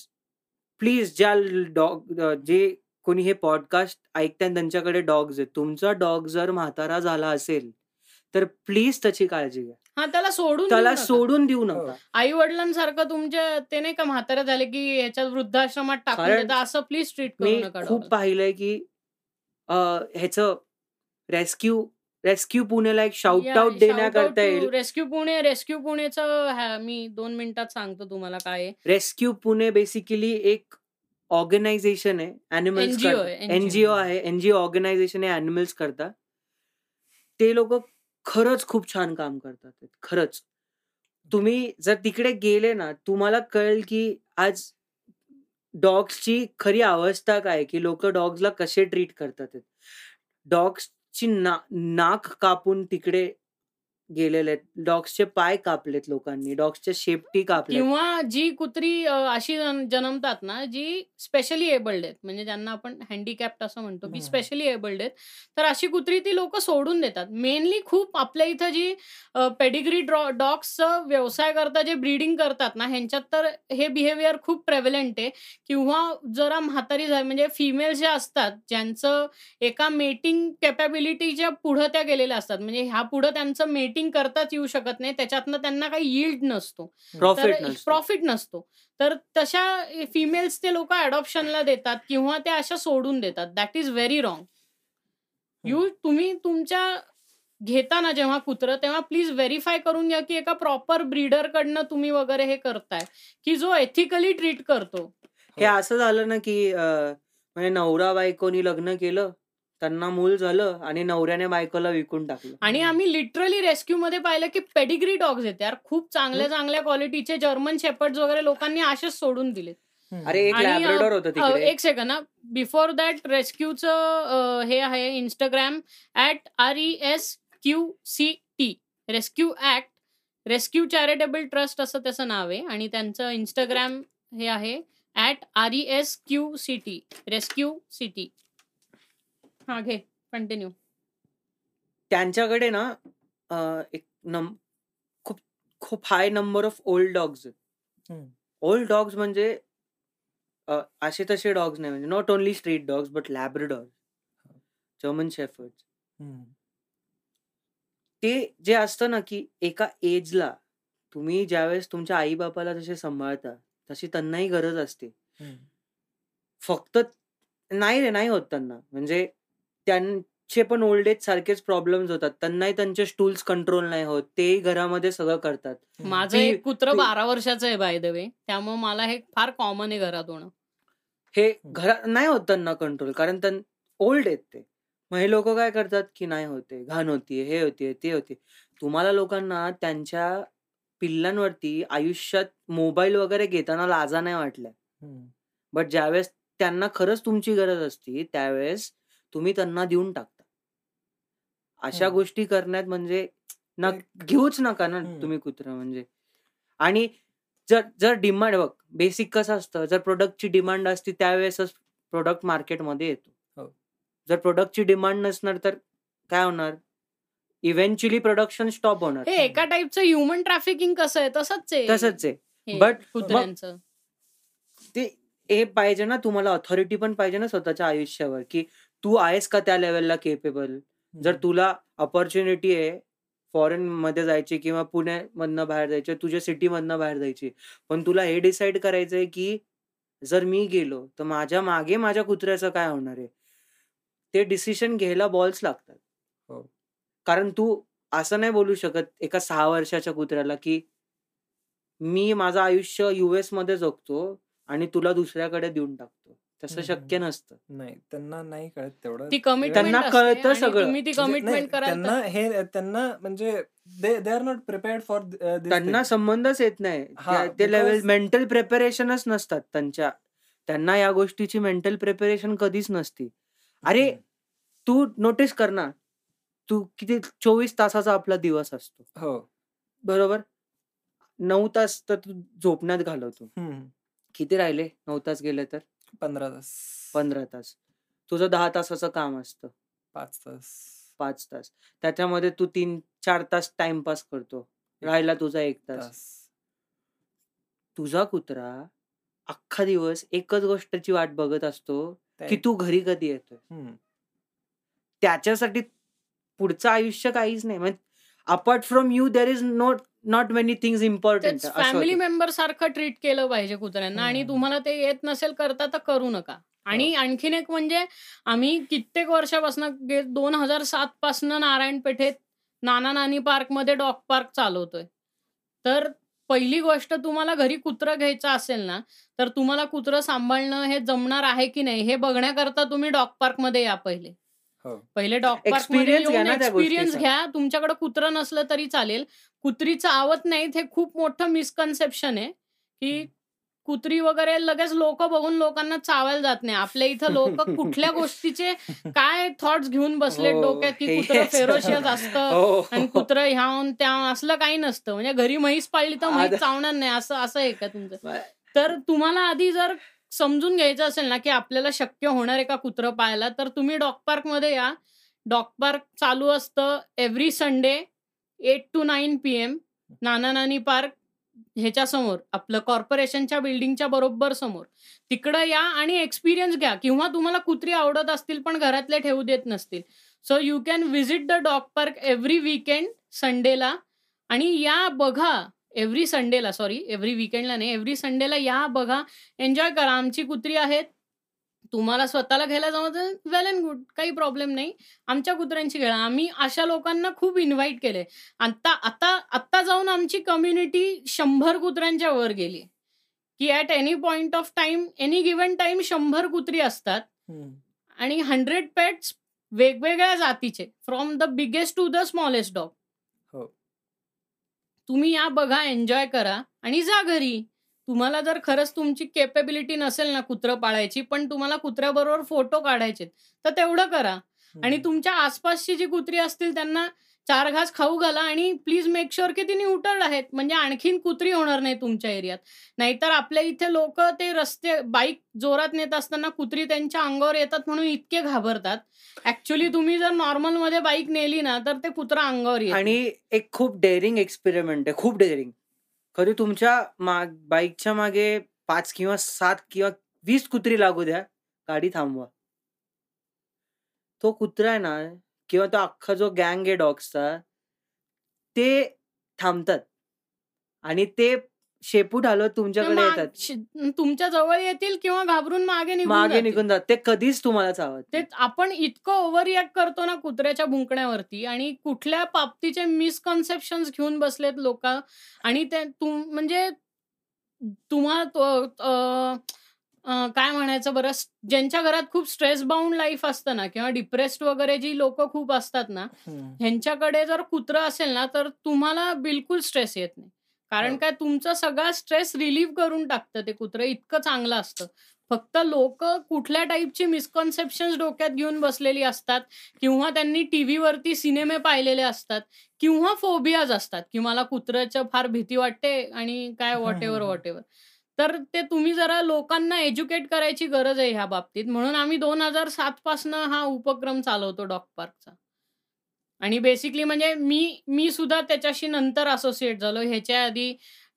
प्लीज ज्या डॉग जे कोणी हे पॉडकास्ट ऐकताय त्यांच्याकडे डॉग्स आहेत तुमचा डॉग जर म्हातारा झाला असेल तर प्लीज त्याची काळजी घ्या. हा त्याला सोडून त्याला देऊ नका. सोडून देऊ हो. नका. आई वडिलांसारखं तुमच्या ते नाही का म्हातारे झाले की ह्याच्यात वृद्धाश्रमात टाकून कारण देता असं प्लीज ट्रीट करू मी नका खूप पाहिलंय की ह्याचं रेस्क्यू रेस्क्यू पुणेला एक शाउट आउट देण्याकरता येईल. रेस्क्यू पुणे रेस्क्यू पुणेचं हा, मी दोन मिनिटात सांगतो तुम्हाला काय आहे. रेस्क्यू पुणे बेसिकली एक ऑर्गनायझेशन आहे. Animals NGO. एनजीओ आहे एनजीओ ऑर्गनायझेशन आहे. अॅनिमल्स करता. ते लोक खरंच खूप छान काम करतात ते, खरंच. तुम्ही जर तिकडे गेले ना तुम्हाला कळेल की आज डॉग्सची खरी अवस्था काय की लोक डॉग्सला कसे ट्रीट करतात डॉग्सची ना नाक कापून तिकडे गेलेले आहेत. डॉग्सचे पाय कापलेत लोकांनी. डॉग्सच्या शेपटी कापलेत. किंवा जी कुत्री अशी जन- जन्मतात ना जी स्पेशली एबल्ड आहेत. म्हणजे ज्यांना आपण हँडिकॅप्ट असं म्हणतो की. स्पेशली एबल्ड आहेत. तर अशी कुत्री ती लोक सोडून देतात. मेनली खूप आपल्या इथं जी पेडिग्री डॉग्सचं व्यवसाय करता जे ब्रीडिंग करतात ना ह्यांच्यात तर हे बिहेवियर खूप प्रेव्हलंट आहे. किंवा जरा म्हातारी झाली म्हणजे फिमेल जे असतात ज्यांचं एका मेटिंग कॅपॅबिलिटीच्या पुढं त्या गेलेल्या असतात. म्हणजे ह्या पुढं त्यांचं मेटिंग करताच येऊ शकत नाही. त्याच्यातनं त्यांना काही यील्ड नसतो. प्रॉफिट नसतं. प्रॉफिट नसतो. तर तशा फिमेल्स ते लोक अडॉप्शनला देतात किंवा त्या अशा सोडून देतात. That is very wrong you तुम्ही तुमच्या घेताना जेव्हा कुत्र तेव्हा प्लीज व्हेरीफाय करून घ्या की एका प्रॉपर ब्रीडर कडनं तुम्ही वगैरे हे करताय. की जो एथिकली ट्रीट करतो. हे असं झालं ना की म्हणजे नवरा बायकोनी लग्न केलं त्यांना मूल झालं आणि नवऱ्याने बायकोला विकून टाकलं. आणि आम्ही लिटरली रेस्क्यू मध्ये पाहिलं की पेडिग्री डॉग्स आहेत यार. खूप चांगल्या चांगल्या क्वालिटीचे जर्मन शेपर्ड वगैरे लोकांनी असेच सोडून दिले. अरे एक लॅब्रेडॉर होतं एक सेकंड ना बिफोर दॅट रेस्क्यूचं हे आहे Instagram at R E S Q C T rescue act rescue charitable trust असं त्याचं नाव आहे. आणि त्यांचं इंस्टाग्राम हे आहे at R E S Q C T rescue city हा घे कंटिन्यू त्यांच्याकडे ना अं, एक नम खूप खूप high number of old dogs hmm. Old dogs म्हणजे अ, असे तसे डॉग्स नाही म्हणजे not only street dogs but labrador German shepherd hmm. ते जे असतं ना की एका एजला तुम्ही ज्यावेळेस तुमच्या आई बापाला जसे सांभाळता तशी त्यांनाही गरज असते हम्म. फक्त नाही रे नाही होत त्यांना म्हणजे त्यांचे पण ओल्ड एज सारखेच प्रॉब्लेम्स होतात. त्यांनाही त्यांचे स्टूल्स कंट्रोल नाही होत. तेही घरामध्ये सगळं करतात. माझं ती- एक कुत्र ती- बारा वर्षाचं आहे बाय द वे त्यामुळे मला हे फार कॉमन आहे घरात होणं. हे घरात नाही होत त्यांना कंट्रोल कारण त्यां ओल्ड आहेत ते. मग हे लोक काय करतात की नाही होते घाण होतीये हे होतीये ते होते तुम्हाला लोकांना त्यांच्या पिल्लांवरती आयुष्यात मोबाईल वगैरे घेताना लाजा नाही वाटल्या. बट ज्यावेळेस त्यांना खरंच तुमची गरज असती त्यावेळेस तुम्ही त्यांना देऊन टाकता. अशा. गोष्टी करण्यात म्हणजे न घेऊच नका ना. तुम्ही कुत्रा म्हणजे. आणि जर जर डिमांड बघ बेसिक कसं असतं जर प्रोडक्टची डिमांड असती त्यावेळेसच प्रोडक्ट मार्केटमध्ये येतो. हो. जर प्रोडक्टची डिमांड नसणार तर काय होणार? इव्हेंच्युअली प्रोडक्शन स्टॉप होणार. हे एका टाईपचं ह्युमन ट्रॅफिकिंग कसं आहे? तसंच आहे. तसंच आहे. but- कुत्र्यांचं. ते हे पाहिजे ना तुम्हाला ऑथॉरिटी पण पाहिजे ना स्वतःच्या आयुष्यावर की तू आहेस का त्या लेवलला केपेबल जर. तुला अपॉर्च्युनिटी आहे फॉरेन मध्ये जायची किंवा पुण्यामधनं बाहेर जायचे तुझ्या सिटी मधनं बाहेर जायची पण तुला हे डिसाईड करायचंय की जर मी गेलो तर माझ्या मागे माझ्या कुत्र्याचं काय होणार आहे ते डिसिशन घ्यायला बॉल्स लागतात हो. कारण तू असं नाही बोलू शकत एका सहा वर्षाच्या कुत्र्याला की मी माझं आयुष्य युएसमध्ये जगतो आणि तुला दुसऱ्याकडे देऊन टाकतो तसं शक्य. नसतं. नाही त्यांना नाही कळत तेवढं. ती कमिटमेंट त्यांना कळतं सगळं. ती म्हणजे कमिटमेंट त्यांना हे त्यांना म्हणजे they they are not prepared for त्यांना संबंधच येत नाही. हा, ते लेवल मेंटल प्रिपरेशनच नसतात त्यांच्या. त्यांना या गोष्टीची मेंटल प्रिपरेशन कधीच नसती. अरे तू नोटीस कर ना तू किती चोवीस तासाचा आपला दिवस असतो. हो. बरोबर? नऊ तास तर तू झोपण्यात घालवतो. किती राहिले? नऊ तास गेले तर? पंधरा तास. पंधरा तास. तुझं दहा तासाचं काम असतं. पाच तास. पाच तास. त्याच्यामध्ये तू तीन चार तास टाइमपास करतो. राहिला तुझा एक तास. तुझा कुत्रा अख्खा दिवस एकच गोष्टीची वाट बघत असतो की तू. घरी कधी येतोय. त्याच्यासाठी पुढचं आयुष्य काहीच नाही. म्हणजे apart from you there is not not many things important family member सारखं ट्रीट केलं पाहिजे कुत्र्यांना आणि. तुम्हाला ते येत नसेल करता तर करू नका आणि हो. आणखीन एक म्हणजे आम्ही कित्येक वर्षापासून दोन हजार सात पासन नारायण पेठेत नाना नानी पार्कमध्ये डॉग पार्क चालवतोय तर पहिली गोष्ट तुम्हाला घरी कुत्रं घ्यायचं असेल ना तर तुम्हाला कुत्रं सांभाळणं हे जमणार आहे की नाही हे बघण्याकरता तुम्ही डॉग पार्कमध्ये या पहिले पहिले डॉग पार्कमध्ये येऊन एक्सपिरियन्स. घ्या. तुमच्याकडे कुत्रं नसलं तरी चालेल. कुत्रीचं आवत नाहीत हे खूप मोठं मिसकन्सेप्शन आहे की कुत्री वगैरे लगेच लोक बघून लोकांना चावायला जात नाही. आपल्या इथं लोक कुठल्या गोष्टीचे काय थॉट्स घेऊन बसले हो, डोक्यात की हे कुत्र. फेरोशियस असतं हो. आणि कुत्र ह्याहून त्या असलं काही नसतं. म्हणजे घरी म्हैस पाळली तर म्हैस चावणार नाही. असं असं आहे का तुमचं? तर तुम्हाला आधी जर समजून घ्यायचं असेल ना की आपल्याला शक्य होणार आहे का कुत्रं पाहायला तर तुम्ही डॉग पार्कमध्ये या. डॉग पार्क चालू असतं every Sunday eight to nine P M Nana Nani park ह्याच्यासमोर आपलं कॉर्पोरेशनच्या बिल्डिंगच्या बरोबर समोर. तिकडं या आणि एक्सपिरियन्स घ्या. किंवा तुम्हाला कुत्री आवडत असतील पण घरातले ठेवू देत नसतील. So you can visit the dog park every weekend संडेला आणि या बघा एव्हरी संडेला सॉरी एव्हरी वीकेंडला नाही एव्हरी संडेला या बघा एन्जॉय करा. आमची कुत्री आहेत. तुम्हाला स्वतःला घ्यायला जमत वेल अँड गुड काही प्रॉब्लेम नाही. आमच्या कुत्र्यांची खेळा. आम्ही अशा लोकांना खूप इन्व्हाइट केले आता आता आत्ता जाऊन आमची कम्युनिटी शंभर कुत्र्यांच्या वर गेली. की at any point of time any given time शंभर कुत्री असतात. आणि हंड्रेड पेट्स वेगवेगळ्या जातीचे from the biggest to the smallest dog. तुम्ही या बघा एन्जॉय करा आणि जा घरी तुम्हाला जर खरंच तुमची केपेबिलिटी नसेल ना कुत्रं पाळायची पण तुम्हाला कुत्र्याबरोबर फोटो काढायचे तर तेवढं करा आणि. तुमच्या आसपासची जी कुत्री असतील त्यांना चार घास खाऊ घाला आणि प्लीज मेक शुअर की ती न्यूटर्ड आहेत. म्हणजे आणखीन कुत्री होणार नाही तुमच्या एरियात. नाहीतर आपल्या इथे लोक ते रस्ते बाईक जोरात नेत असताना कुत्री त्यांच्या अंगावर येतात म्हणून इतके घाबरतात. ऍक्च्युली तुम्ही जर नॉर्मलमध्ये बाईक नेली ना तर ते कुत्रा अंगावर येईल आणि एक खूप डेअरिंग एक्सपेरिमेंट आहे. खूप डेअरिंग कधी तुमच्या माग बाईकच्या मागे पाच किंवा सात किंवा वीस कुत्री लागू द्या. गाडी थांबवा. तो कुत्रा आहे ना किंवा तो अख्खा जो गँग आहे डॉग्सचा ते थांबतात आणि ते शेपूट हलवत तुमच्याकडे येतात तुमच्या जवळ येतील किंवा घाबरून मागे निघून मागे. निघून जात ते कधीच तुम्हाला चावत ते. आपण इतकं ओव्हर रिॲक्ट करतो ना कुत्र्याच्या भुंकण्यावरती आणि कुठल्या बाबतीचे मिसकन्सेप्शन घेऊन बसलेत लोक आणि ते म्हणजे तुम्हा तो- अं, काय म्हणायचं बरं स- ज्यांच्या घरात खूप स्ट्रेस बाउंड लाईफ असतं ना किंवा डिप्रेस्ड वगैरे जी लोक खूप असतात ना. ह्यांच्याकडे जर कुत्रा असेल ना तर तुम्हाला बिलकुल स्ट्रेस येत नाही कारण हो. काय तुमचा सगळा स्ट्रेस रिलीव्ह करून टाकतं ते कुत्रं इतकं चांगलं असतं फक्त लोक कुठल्या टाईपची मिसकॉन्सेप्शन डोक्यात घेऊन बसलेली असतात किंवा त्यांनी टीव्हीवरती सिनेमे पाहिलेले असतात किंवा फोबियाज असतात की मला कुत्र्याचं फार भीती वाटते आणि काय वॉट एव्हर. वॉट एव्हर तर ते तुम्ही जरा लोकांना एज्युकेट करायची गरज आहे ह्या बाबतीत. म्हणून आम्ही दोन हजार सात पासनं हा उपक्रम चालवतो डॉग पार्कचा. आणि बेसिकली म्हणजे मी मी सुद्धा त्याच्याशी नंतर असोसिएट झालो. ह्याच्या आधी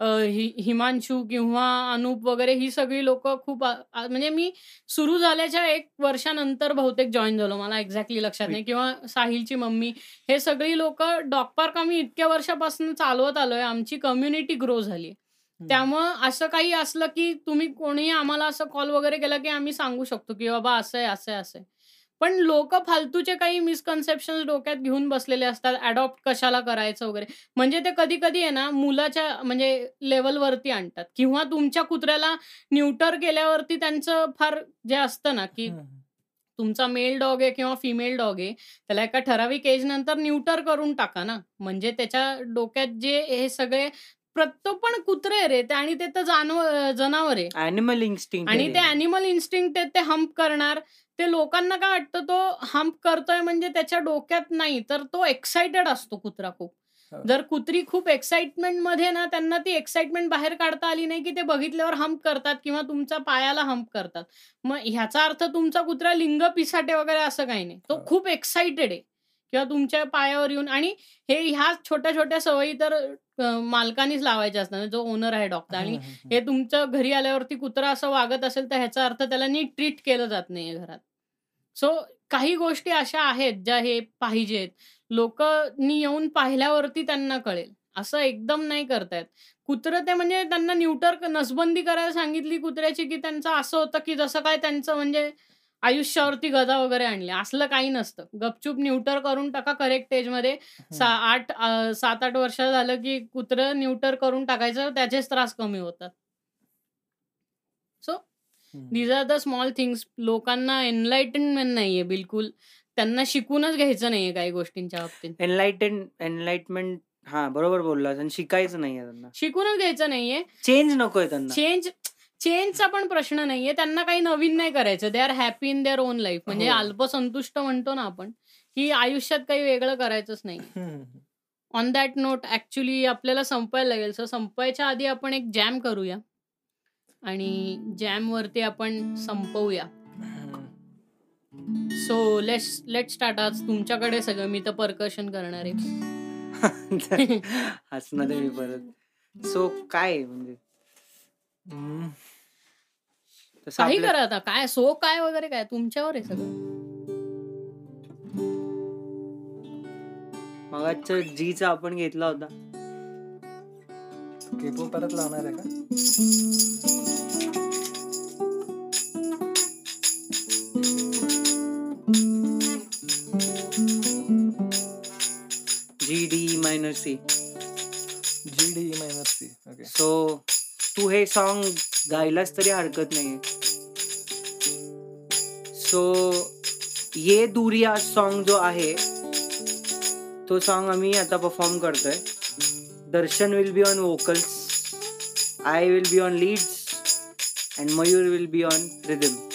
हि- हिमांशू किंवा अनूप वगैरे ही सगळी लोक खूप म्हणजे मी सुरू झाल्याच्या एक वर्षानंतर बहुतेक जॉईन झालो. मला एक्झॅक्टली लक्षात नाही. किंवा साहिलची मम्मी हे सगळी लोक डॉग पार्क आम्ही इतक्या वर्षापासून चालवत आलोय. आमची कम्युनिटी ग्रो झाली त्यामुळं असं काही असलं की तुम्ही कोणी आम्हाला असं कॉल वगैरे केला की आम्ही सांगू शकतो की बाबा असं आहे असं आहे असं आहे. पण लोक फालतूचे काही मिसकन्सेप्शन डोक्यात घेऊन बसलेले असतात अडॉप्ट कशाला करायचं वगैरे. म्हणजे ते कधी कधी आहे ना मुलाच्या म्हणजे लेवलवरती आणतात. किंवा तुमच्या कुत्र्याला न्यूटर केल्यावरती त्यांचं फार जे असतं ना की. तुमचा मेल डॉग आहे किंवा फिमेल डॉग आहे त्याला एका ठराविक एज नंतर न्यूटर करून टाका ना. म्हणजे त्याच्या डोक्यात जे हे सगळे प्रत्येक पण कुत्रे रे ते आणि ते तर जानवर जनावर आहे. अॅनिमल इन्स्टिंग आणि ते अॅनिमल इन्स्टिंक्ट ते ते हम्प करणार. ते लोकांना काय वाटतं तो हम्प करतोय म्हणजे त्याच्या डोक्यात नाही तर तो एक्साइटेड असतो कुत्रा खूप. हो. जर कुत्री खूप एक्साइटमेंटमध्ये ना त्यांना ती एक्साइटमेंट बाहेर काढता आली नाही की ते बघितल्यावर हम्प करतात किंवा तुमच्या पायाला हम्प करतात. मग ह्याचा अर्थ तुमचा कुत्रा लिंग पिसाटे वगैरे असं काही नाही. तो हो. खूप एक्साइटेड आहे. किंवा तुमच्या पायावर येऊन आणि हे ह्या छोट्या छोट्या सवयी तर मालकानीच लावायच्या असतात जो ओनर आहे डॉक्टर आणि हम्म, हम्म, हे तुमच्या घरी आल्यावरती कुत्रा असं वागत असेल तर ह्याचा अर्थ त्याला नीट ट्रीट केलं जात नाहीये घरात. सो काही गोष्टी अशा आहेत ज्या हे पाहिजेत. लोकांनी येऊन पाहिल्यावरती त्यांना कळेल. असं एकदम नाही करतायत. कुत्रं ते म्हणजे त्यांना न्यूटर नसबंदी करायला सांगितली कुत्र्याची की त्यांचं असं होतं की जसं काय त्यांचं म्हणजे आयुष्यावरती गदा वगैरे आणली. असलं काही नसतं. गपचूप न्यूटर करून टाका करेक्ट एजमध्ये सा आठ सात आठ वर्ष झालं की कुत्रं न्यूटर करून टाकायचं त्याचेच त्रास कमी होतात. So. These are the small things लोकांना एनलाइटनमेंट नाहीये बिलकुल. त्यांना शिकूनच घ्यायचं नाहीये काही गोष्टींच्या बाबतीत. एनलाइटन एनलाइटमेंट हा बरोबर बोललास आणि शिकायचं नाहीये त्यांना. शिकूनच घ्यायचं नाहीये. चेंज नकोय त्यांना. चेंज चेंजचा पण प्रश्न नाहीये. त्यांना काही नवीन नाही करायचं. They are happy in their own life म्हणजे हो. अल्पसंतुष्ट म्हणतो ना आपण की आयुष्यात काही वेगळं करायचंच नाही. ऑन दॅट नोट ऍक्च्युली आपल्याला संपायला लागेल. सो संपायच्या आधी आपण एक जॅम करूया. आणि जॅम वरती आपण संपवूया. सो लेट्स लेट स्टार्ट आज तुमच्याकडे सगळं. मी तर परकशन करणार आहे. हसणार आहे मी परत. सो काय म्हणजे. तसं काही आपल्या- करा आता. काय सो काय वगैरे काय? तुमच्यावर आहे सगळं. मगाच्या जीचा आपण घेतला होता. केपो परत लावणार आहे का? G D minor C G D minus C okay so तू हे सॉन्ग गायलास तरी हरकत नाही सो ये दुरिया सॉन्ग जो आहे तो सॉन्ग आम्ही आता परफॉर्म करतोय. Darshan will be on vocals I will be on leads and Mayur will be on rhythm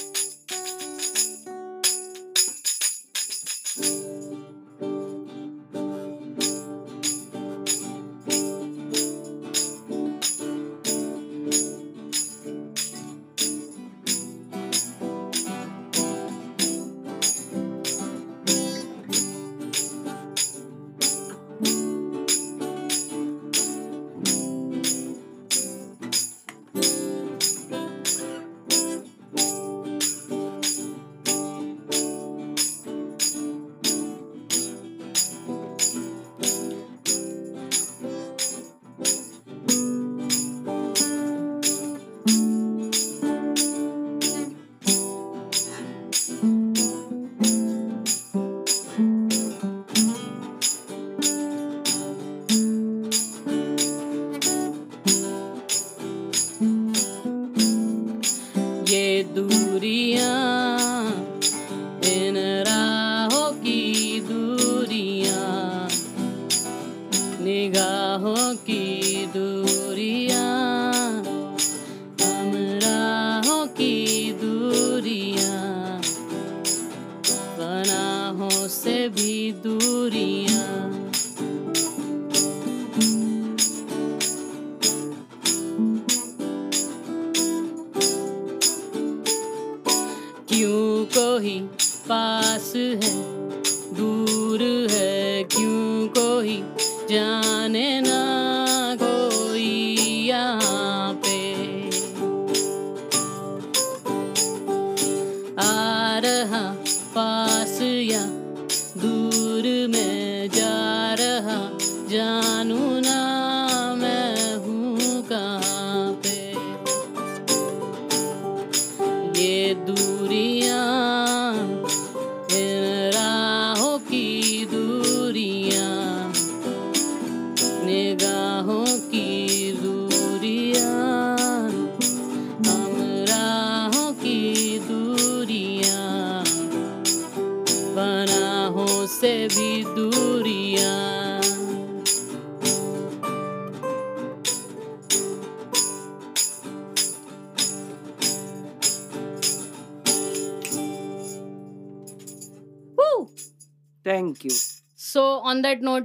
on that note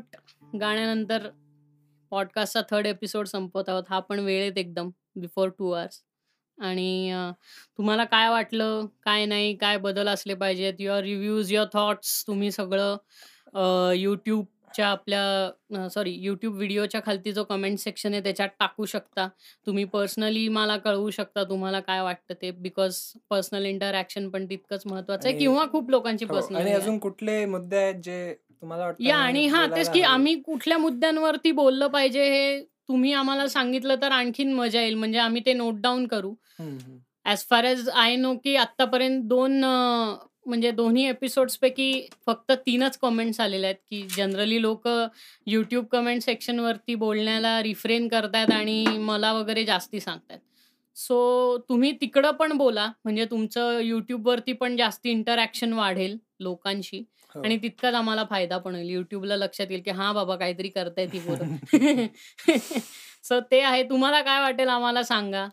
गाण्यानंतर पॉडकास्टचा थर्ड एपिसोड संपवत आहोत. हा पण वेळेत एकदम बिफोर टू आवर्स आणि तुम्हाला काय वाटलं काय नाही काय बदल असले पाहिजेत? युअर रिव्ह्यूज युअर थॉट्स तुम्ही सगळं यूट्यूबच्या आपल्या सॉरी यूट्यूब व्हिडिओच्या खालती जो कमेंट सेक्शन आहे त्याच्यात टाकू शकता. तुम्ही पर्सनली मला कळवू शकता तुम्हाला काय वाटतं ते बिकॉज पर्सनल इंटरॅक्शन पण तितकंच महत्वाचं आहे किंवा खूप लोकांची हो, पर्सनल आणि अजून कुठले मुद्दे आहेत जे तुम्हाला या आणि हा तेच की? आम्ही कुठल्या मुद्द्यांवरती बोललं पाहिजे हे तुम्ही आम्हाला सांगितलं तर आणखीन मजा येईल म्हणजे आम्ही ते नोट डाऊन करू. As far as I know की आत्तापर्यंत दोन म्हणजे दोन्ही एपिसोड्स पैकी फक्त तीनच कमेंट्स आलेले आहेत की जनरली लोक यूट्यूब कमेंट सेक्शनवरती बोलण्याला रिफ्रेन करतायत आणि मला वगैरे जास्ती सांगतायत सो तुम्ही तिकडं पण बोला म्हणजे तुमचं यूट्यूबवरती पण जास्ती इंटरॅक्शन वाढेल लोकांशी. आणि तितकाच आम्हाला फायदा पण होईल. युट्यूबला लक्षात येईल की हा बाबा काहीतरी करताय ती पोरं. सो ते आहे. तुम्हाला काय वाटेल आम्हाला सांगा.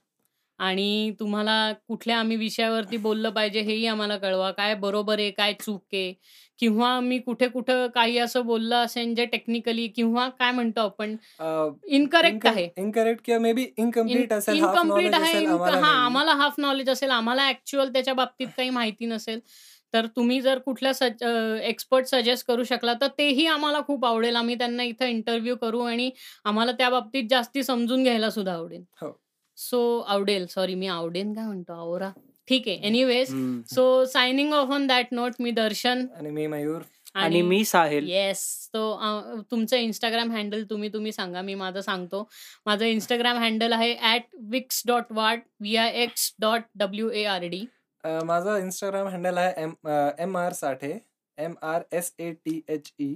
आणि तुम्हाला कुठल्या आम्ही विषयावरती बोललं पाहिजे हेही आम्हाला कळवा. काय बरोबर आहे काय चूक आहे? किंवा मी कुठे कुठं काही असं बोललं असेल जे टेक्निकली किंवा काय म्हणतो आपण? इनकरेक्ट आहे. incorrect किंवा मे बी इनकम्प्लीट असेल इनकम्प्लीट आहे हा. आम्हाला हाफ नॉलेज असेल. आम्हाला ऍक्च्युअल त्याच्या बाबतीत काही माहिती नसेल. तर तुम्ही जर कुठल्या एक्सपर्ट सजेस्ट करू शकला तर तेही आम्हाला खूप आवडेल. आम्ही त्यांना इथं इंटरव्ह्यू करू आणि आम्हाला त्या बाबतीत जास्ती समजून घ्यायला सुद्धा आवडेल. हो. सो आवडेल. सॉरी मी आवडेल काय म्हणतो? आवरा. ठीक आहे. Anyways. So signing off on that note मी दर्शन आणि मी मयूर आणि मी साहिल. येस तो तुमचं इंस्टाग्राम हँडल तुम्ही तुम्ही सांगा. मी माझं सांगतो. माझं इंस्टाग्राम हँडल आहे at vix dot ward V I X dot W A R D माझा इंस्टाग्राम हँडल आहे M M R Sathe M R S A T H E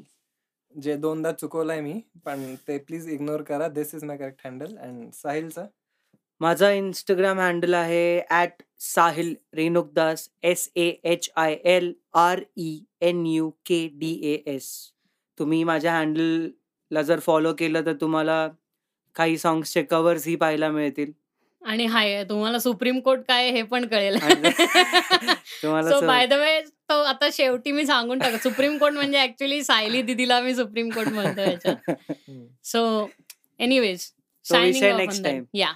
जे दोनदा चुकवलंय मी पण ते प्लीज इग्नोर करा. This is my correct handle and साहिलचा? माझा इंस्टाग्राम हँडल आहे at Sahil Renukdas S A H I L R E N U K D A S तुम्ही माझ्या हँडलला जर फॉलो केलं तर तुम्हाला काही सॉंग्सचे कवर्सही पाहायला मिळतील. आणि हाय तुम्हाला सुप्रीम कोर्ट काय हे पण कळेल. सो बाय द वे तो आता शेवटी मी सांगून टाक. सुप्रीम कोर्ट म्हणजे ऍक्च्युली सायली दिदीला मी सुप्रीम कोर्ट म्हणतो याच्यात. So anyways. या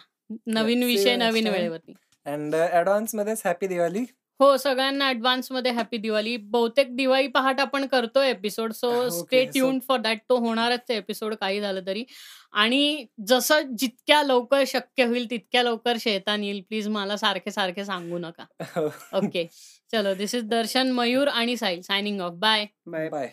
नवीन विषय नवीन. वेळेवरती. अँड ऍडव्हान्स मध्येच हॅपी दिवाळी. हो सगळ्यांना ऍडव्हान्समध्ये हॅपी दिवाळी. बहुतेक दिवाळी पहाट आपण करतोय episode so stay so- tune for that तो होणारच एपिसोड काही झालं तरी. आणि जसं जितक्या लवकर शक्य होईल तितक्या लवकर शेतान येईल. प्लीज मला सारखे सारखे सांगू नका. ओके चलो दिस इज दर्शन मयूर आणि Sahil signing off bye bye bye